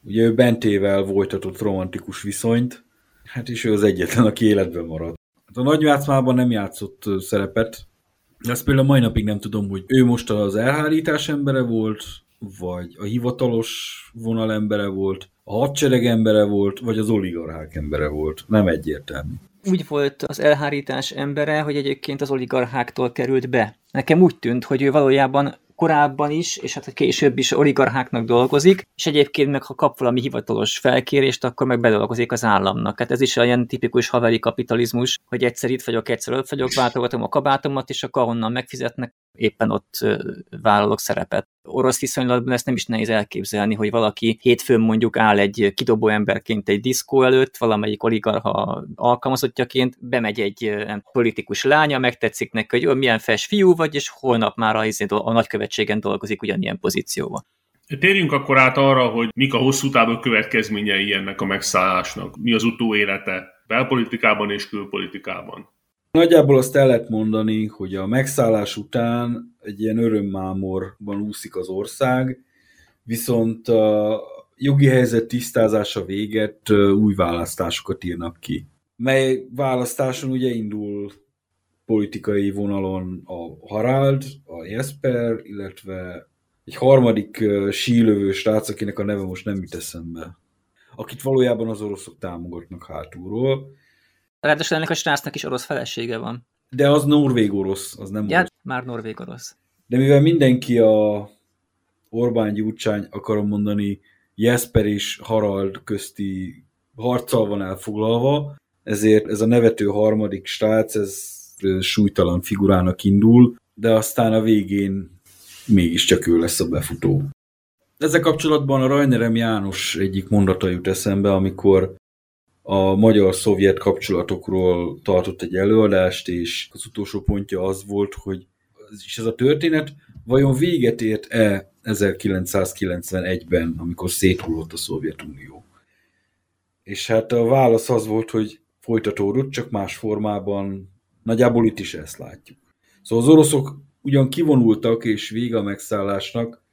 [SPEAKER 4] Ugye ő Bentével folytatott romantikus viszonyt, hát és ő az egyetlen, aki életben marad. Hát a nagyjátszmában nem játszott szerepet, de azt például mai napig nem tudom, hogy ő most az elhárítás embere volt, vagy a hivatalos vonal embere volt, a hadsereg embere volt, vagy az oligarchák embere volt. Nem egyértelmű.
[SPEAKER 3] Úgy volt az elhárítás embere, hogy egyébként az oligarcháktól került be. Nekem úgy tűnt, hogy ő valójában korábban is, és hát később is oligarcháknak dolgozik, és egyébként meg ha kap valami hivatalos felkérést, akkor meg bedolgozik az államnak. Hát ez is olyan tipikus haveri kapitalizmus, hogy egyszer itt vagyok, egyszer ott vagyok, váltogatom a kabátomat, és akkor onnan megfizetnek, éppen ott vállalok szerepet. Orosz viszonylatban ezt nem is nehéz elképzelni, hogy valaki hétfőn mondjuk áll egy kidobó emberként egy diszkó előtt, valamelyik oligarha alkalmazottjaként, bemegy egy politikus lánya, megtetszik neki, hogy "Ö, milyen fes fiú vagy, és holnap már a, izé a nagykövetségen dolgozik ugyanilyen pozícióban.
[SPEAKER 2] Térjünk akkor át arra, hogy mik a hosszú távú következményei ennek a megszállásnak. Mi az utóélete belpolitikában és külpolitikában.
[SPEAKER 4] Nagyjából azt el lehet mondani, hogy a megszállás után egy ilyen örömmámorban úszik az ország, viszont a jogi helyzet tisztázása véget új választásokat írnak ki. Mely választáson ugye indul politikai vonalon a Harald, a Jesper, illetve egy harmadik sílövő srác, akinek a neve most nem jut eszembe, akit valójában az oroszok támogatnak hátulról,
[SPEAKER 3] Ráadásul ennek a srácnak is orosz felesége van.
[SPEAKER 4] de az norvég-orosz, az nem
[SPEAKER 3] Ja,
[SPEAKER 4] orosz.
[SPEAKER 3] már norvég-orosz.
[SPEAKER 4] De mivel mindenki a Orbán Gyurcsány, akarom mondani, Jesper és Harald közti harccal van elfoglalva, ezért ez a nevető harmadik srác, ez súlytalan figurának indul, de aztán a végén mégiscsak ő lesz a befutó. Ezzel kapcsolatban a Rajnerem János egyik mondata jut eszembe, amikor a magyar-szovjet kapcsolatokról tartott egy előadást, és az utolsó pontja az volt, hogy és ez a történet vajon véget ért-e 1991-ben, amikor széthullott a Szovjetunió? És hát a válasz az volt, hogy folytatódott, csak más formában, nagyjából itt is ezt látjuk. Szóval az oroszok ugyan kivonultak, és vége a megszállásnak,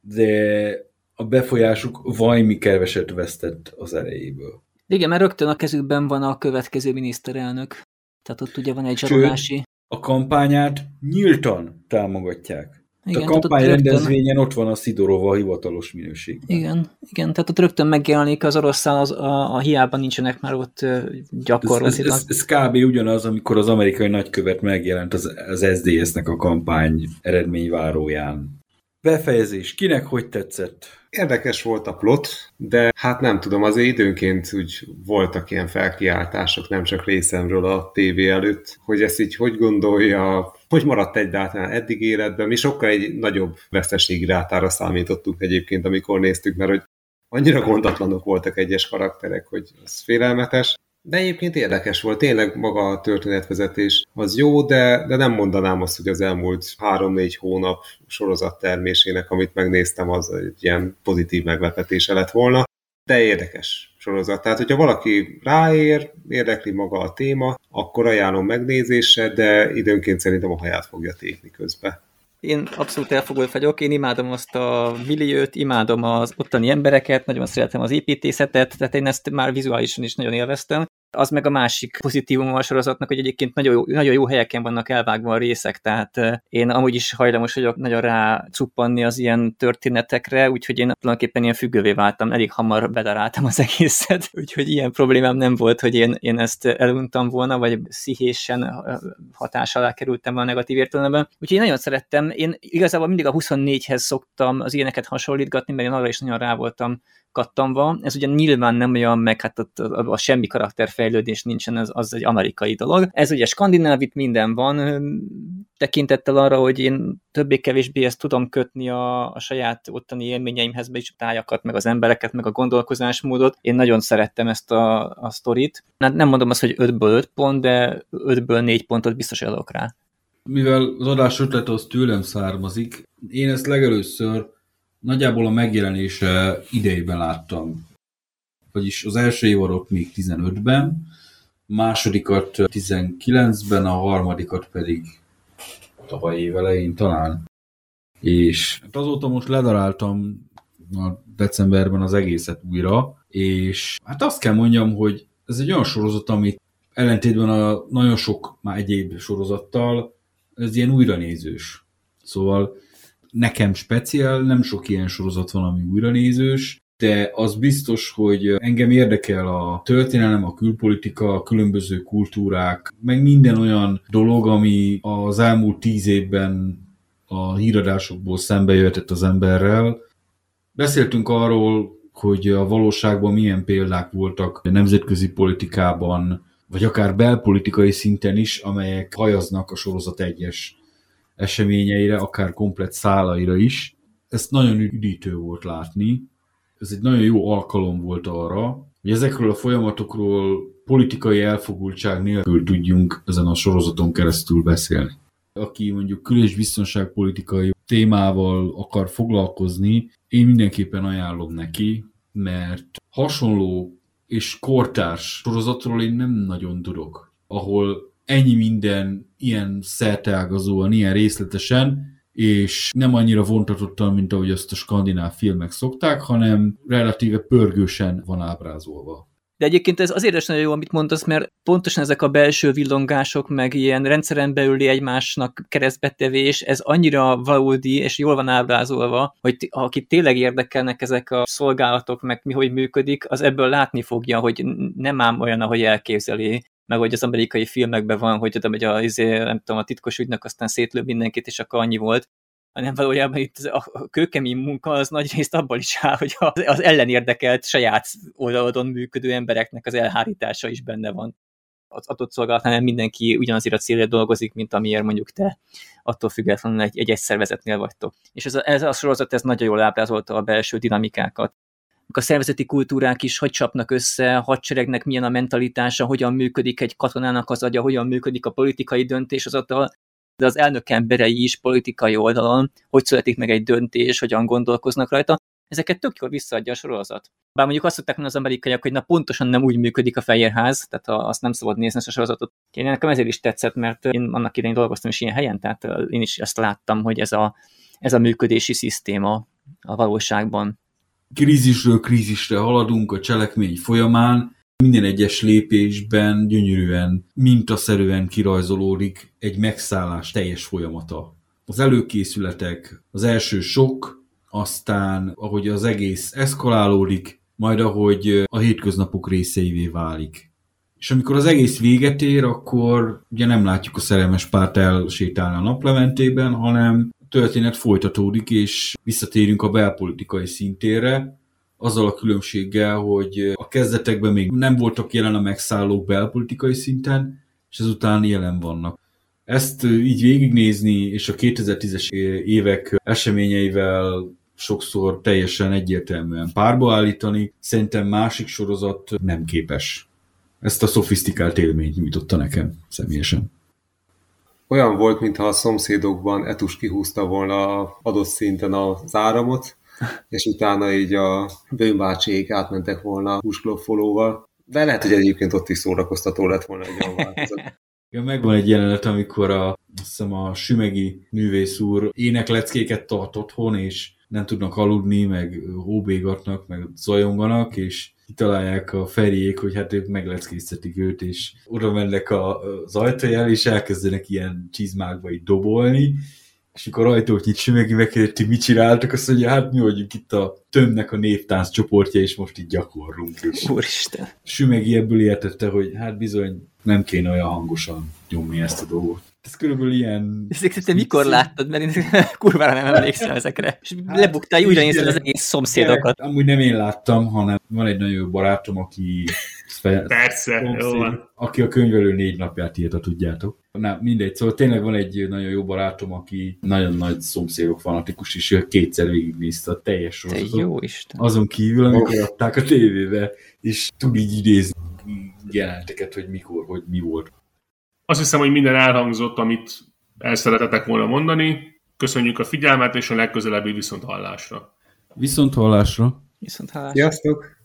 [SPEAKER 4] de a befolyásuk vajmi keveset vesztett az erejéből.
[SPEAKER 3] Igen, mert rögtön a kezükben van a következő miniszterelnök. Tehát ott ugye van egy zsarolási...
[SPEAKER 4] A kampányát nyíltan támogatják.
[SPEAKER 3] Igen,
[SPEAKER 4] a
[SPEAKER 3] tehát ott
[SPEAKER 4] kampány
[SPEAKER 3] rögtön-
[SPEAKER 4] rendezvényen ott van a Szidorova hivatalos minőségben.
[SPEAKER 3] Igen, igen, tehát ott rögtön megjelenik az oroszszal, az, a, a hiába nincsenek már ott ö,
[SPEAKER 4] Ez, ez,
[SPEAKER 3] gyakorlatilag.
[SPEAKER 4] ez, ez kb. ugyanaz, amikor az amerikai nagykövet megjelent az, az SDS-nek a kampány eredményváróján. Befejezés. Kinek hogy tetszett?
[SPEAKER 5] Érdekes volt a plot, de hát nem tudom, azért időnként úgy voltak ilyen felkiáltások, nem csak részemről a tévé előtt, hogy ezt így hogy gondolja, hogy maradt egyáltalán eddig életben. Mi sokkal egy nagyobb veszteségi rátára számítottunk egyébként, amikor néztük, mert hogy annyira gondatlanok voltak egyes karakterek, hogy az félelmetes. De egyébként érdekes volt, tényleg maga a történetvezetés az jó, de, de nem mondanám azt, hogy az elmúlt három-négy hónap sorozat termésének, amit megnéztem, az egy ilyen pozitív meglepetése lett volna. De érdekes sorozat. Tehát, hogyha valaki ráér, érdekli maga a téma, akkor ajánlom megnézésre, de időnként szerintem a haját fogja tépni közbe.
[SPEAKER 3] Én abszolút elfogult vagyok, én imádom azt a milliót, imádom az ottani embereket, nagyon szeretem az építészetet, tehát én ezt már vizuálisan is nagyon élveztem. Az meg a másik pozitívum a sorozatnak, hogy egyébként nagyon jó, nagyon jó helyeken vannak elvágva a részek, tehát én amúgy is hajlamos vagyok nagyon rá cuppanni az ilyen történetekre, úgyhogy én tulajdonképpen ilyen függővé váltam, elég hamar bedaráltam az *laughs* egészet, úgyhogy ilyen problémám nem volt, hogy én, én ezt eluntam volna, vagy szihésen hatás alá kerültem a negatív értelemben. Úgyhogy én nagyon szerettem, én igazából mindig a 24-hez szoktam az ilyeneket hasonlítgatni, mert én arra is nagyon rá voltam kattanva. Ez ugye nyilván nem olyan, meg hát a, a, a semmi karakterfejlődés nincsen, ez az egy amerikai dolog. Ez ugye skandinávit minden van, tekintettel arra, hogy én többé-kevésbé ezt tudom kötni a, a saját ottani élményeimhez, be is a tájakat, meg az embereket, meg a gondolkozásmódot. Én nagyon szerettem ezt a, a sztorit. Hát nem mondom azt, hogy 5-ből 5 pont, de 5-ből 4 pontot biztos adok rá.
[SPEAKER 4] Mivel az adás ötlet az tőlem származik, én ezt legelőször nagyjából a megjelenése idejében láttam. Vagyis az első évadot még 15-ben, másodikat 19-ben, a harmadikat pedig tavaly év elején talán. És hát azóta most ledaráltam a decemberben az egészet újra, és hát azt kell mondjam, hogy ez egy olyan sorozat, amit ellentétben a nagyon sok már egyéb sorozattal, ez ilyen újranézős. Szóval nekem speciál, nem sok ilyen sorozat van, ami újranézős, de az biztos, hogy engem érdekel a történelem, a külpolitika, a különböző kultúrák, meg minden olyan dolog, ami az elmúlt tíz évben a híradásokból szembe jöhetett az emberrel. Beszéltünk arról, hogy a valóságban milyen példák voltak a nemzetközi politikában, vagy akár belpolitikai szinten is, amelyek hajaznak a sorozat egyes eseményeire, akár komplet szálaira is. Ezt nagyon üdítő volt látni. Ez egy nagyon jó alkalom volt arra, hogy ezekről a folyamatokról politikai elfogultság nélkül tudjunk ezen a sorozaton keresztül beszélni. Aki mondjuk kül- és biztonságpolitikai témával akar foglalkozni, én mindenképpen ajánlom neki, mert hasonló és kortárs sorozatról én nem nagyon tudok, ahol ennyi minden ilyen szerteágazóan, ilyen részletesen, és nem annyira vontatottan, mint ahogy azt a skandináv filmek szokták, hanem relatíve pörgősen van ábrázolva.
[SPEAKER 3] De egyébként ez azért is nagyon jó, amit mondasz, mert pontosan ezek a belső villongások, meg ilyen rendszeren belüli egymásnak keresztbetevés, ez annyira valódi és jól van ábrázolva, hogy akit tényleg érdekelnek ezek a szolgálatok, meg mi hogy működik, az ebből látni fogja, hogy nem ám olyan, ahogy elképzeli meg hogy az amerikai filmekben van, hogy oda megy a, izé, nem tudom, a titkos ügynök, aztán szétlő mindenkit, és akkor annyi volt, hanem valójában itt a kőkemény munka az nagy részt abból is áll, hogy az ellenérdekelt saját oldalon működő embereknek az elhárítása is benne van. Az adott szolgálatnál nem mindenki ugyanazért a célért dolgozik, mint amiért mondjuk te attól függetlenül egy, egy, egy szervezetnél vagytok. És ez a, ez a sorozat ez nagyon jól ábrázolta a belső dinamikákat a szervezeti kultúrák is? Hogy csapnak össze, a hadseregnek milyen a mentalitása, hogyan működik egy katonának az agya, hogyan működik a politikai döntéshozatal, de az elnök emberei is politikai oldalon, hogy születik meg egy döntés, hogyan gondolkoznak rajta, ezeket tök jól visszaadja a sorozat. Bár mondjuk azt szokták az amerikaiak, hogy na pontosan nem úgy működik a Fehérház, tehát azt nem szabad nézni ezt a sorozatot. Én nekem ezért is tetszett, mert én annak idején dolgoztam is ilyen helyen, tehát én is ezt láttam, hogy ez a, ez a működési szisztéma a valóságban
[SPEAKER 4] krízisről krízisre haladunk a cselekmény folyamán, minden egyes lépésben gyönyörűen, mintaszerűen kirajzolódik egy megszállás teljes folyamata. Az előkészületek, az első sok, aztán ahogy az egész eszkalálódik, majd ahogy a hétköznapok részeivé válik. És amikor az egész véget ér, akkor ugye nem látjuk a szerelmes párt elsétálni a naplementében, hanem történet folytatódik, és visszatérünk a belpolitikai szintére, azzal a különbséggel, hogy a kezdetekben még nem voltak jelen a megszállók belpolitikai szinten, és ezután jelen vannak. Ezt így végignézni, és a 2010-es évek eseményeivel sokszor teljesen egyértelműen párba állítani, szerintem másik sorozat nem képes. Ezt a szofisztikált élményt nyújtotta nekem személyesen
[SPEAKER 5] olyan volt, mintha a szomszédokban Etus kihúzta volna adott szinten az áramot, és utána így a bőnbácsiék átmentek volna húskloffolóval. De lehet, hogy egyébként ott is szórakoztató lett volna egy olyan változat.
[SPEAKER 4] Ja, megvan egy jelenet, amikor a, azt hiszem a Sümegi művész úr énekleckéket tart otthon, és nem tudnak aludni, meg hóbégatnak, meg zajonganak, és kitalálják a feriék, hogy hát ők megleckéztetik őt, és oda mennek az ajtajel, és elkezdenek ilyen csizmákba így dobolni, és amikor ajtót nyit Sümegi megkérdeti, mit csináltak, azt mondja, hát mi vagyunk itt a tömnek a névtánc csoportja, és most így gyakorlunk. És
[SPEAKER 3] Úristen.
[SPEAKER 4] Sümegi ebből értette, hogy hát bizony nem kéne olyan hangosan nyomni ezt a dolgot. Ez körülbelül ilyen...
[SPEAKER 3] Ezeket te mikor láttad? Mert én *laughs* kurvára nem emlékszem ezekre. És
[SPEAKER 4] Hát,
[SPEAKER 3] lebuktál, újra nézted az egész szomszédokat.
[SPEAKER 4] Amúgy nem én láttam, hanem van egy nagyon jó barátom, aki
[SPEAKER 2] Persze, jó
[SPEAKER 4] szomszéd,
[SPEAKER 2] van.
[SPEAKER 4] aki a könyvelő négy napját írta, tudjátok. Na, mindegy, szóval tényleg van egy nagyon jó barátom, aki nagyon nagy szomszédok fanatikus, és ő kétszer végignézte a teljes
[SPEAKER 3] Te
[SPEAKER 4] sorozatot.
[SPEAKER 3] jó Isten.
[SPEAKER 4] Azon kívül, amikor adták a tévébe, és tud így idézni jelenteket, hogy mikor, hogy mi volt.
[SPEAKER 2] Azt hiszem, hogy minden elhangzott, amit el szeretetek volna mondani. Köszönjük a figyelmet, és a legközelebbi viszont hallásra.
[SPEAKER 4] Viszont hallásra.
[SPEAKER 3] Viszont hallásra.
[SPEAKER 5] Sziasztok!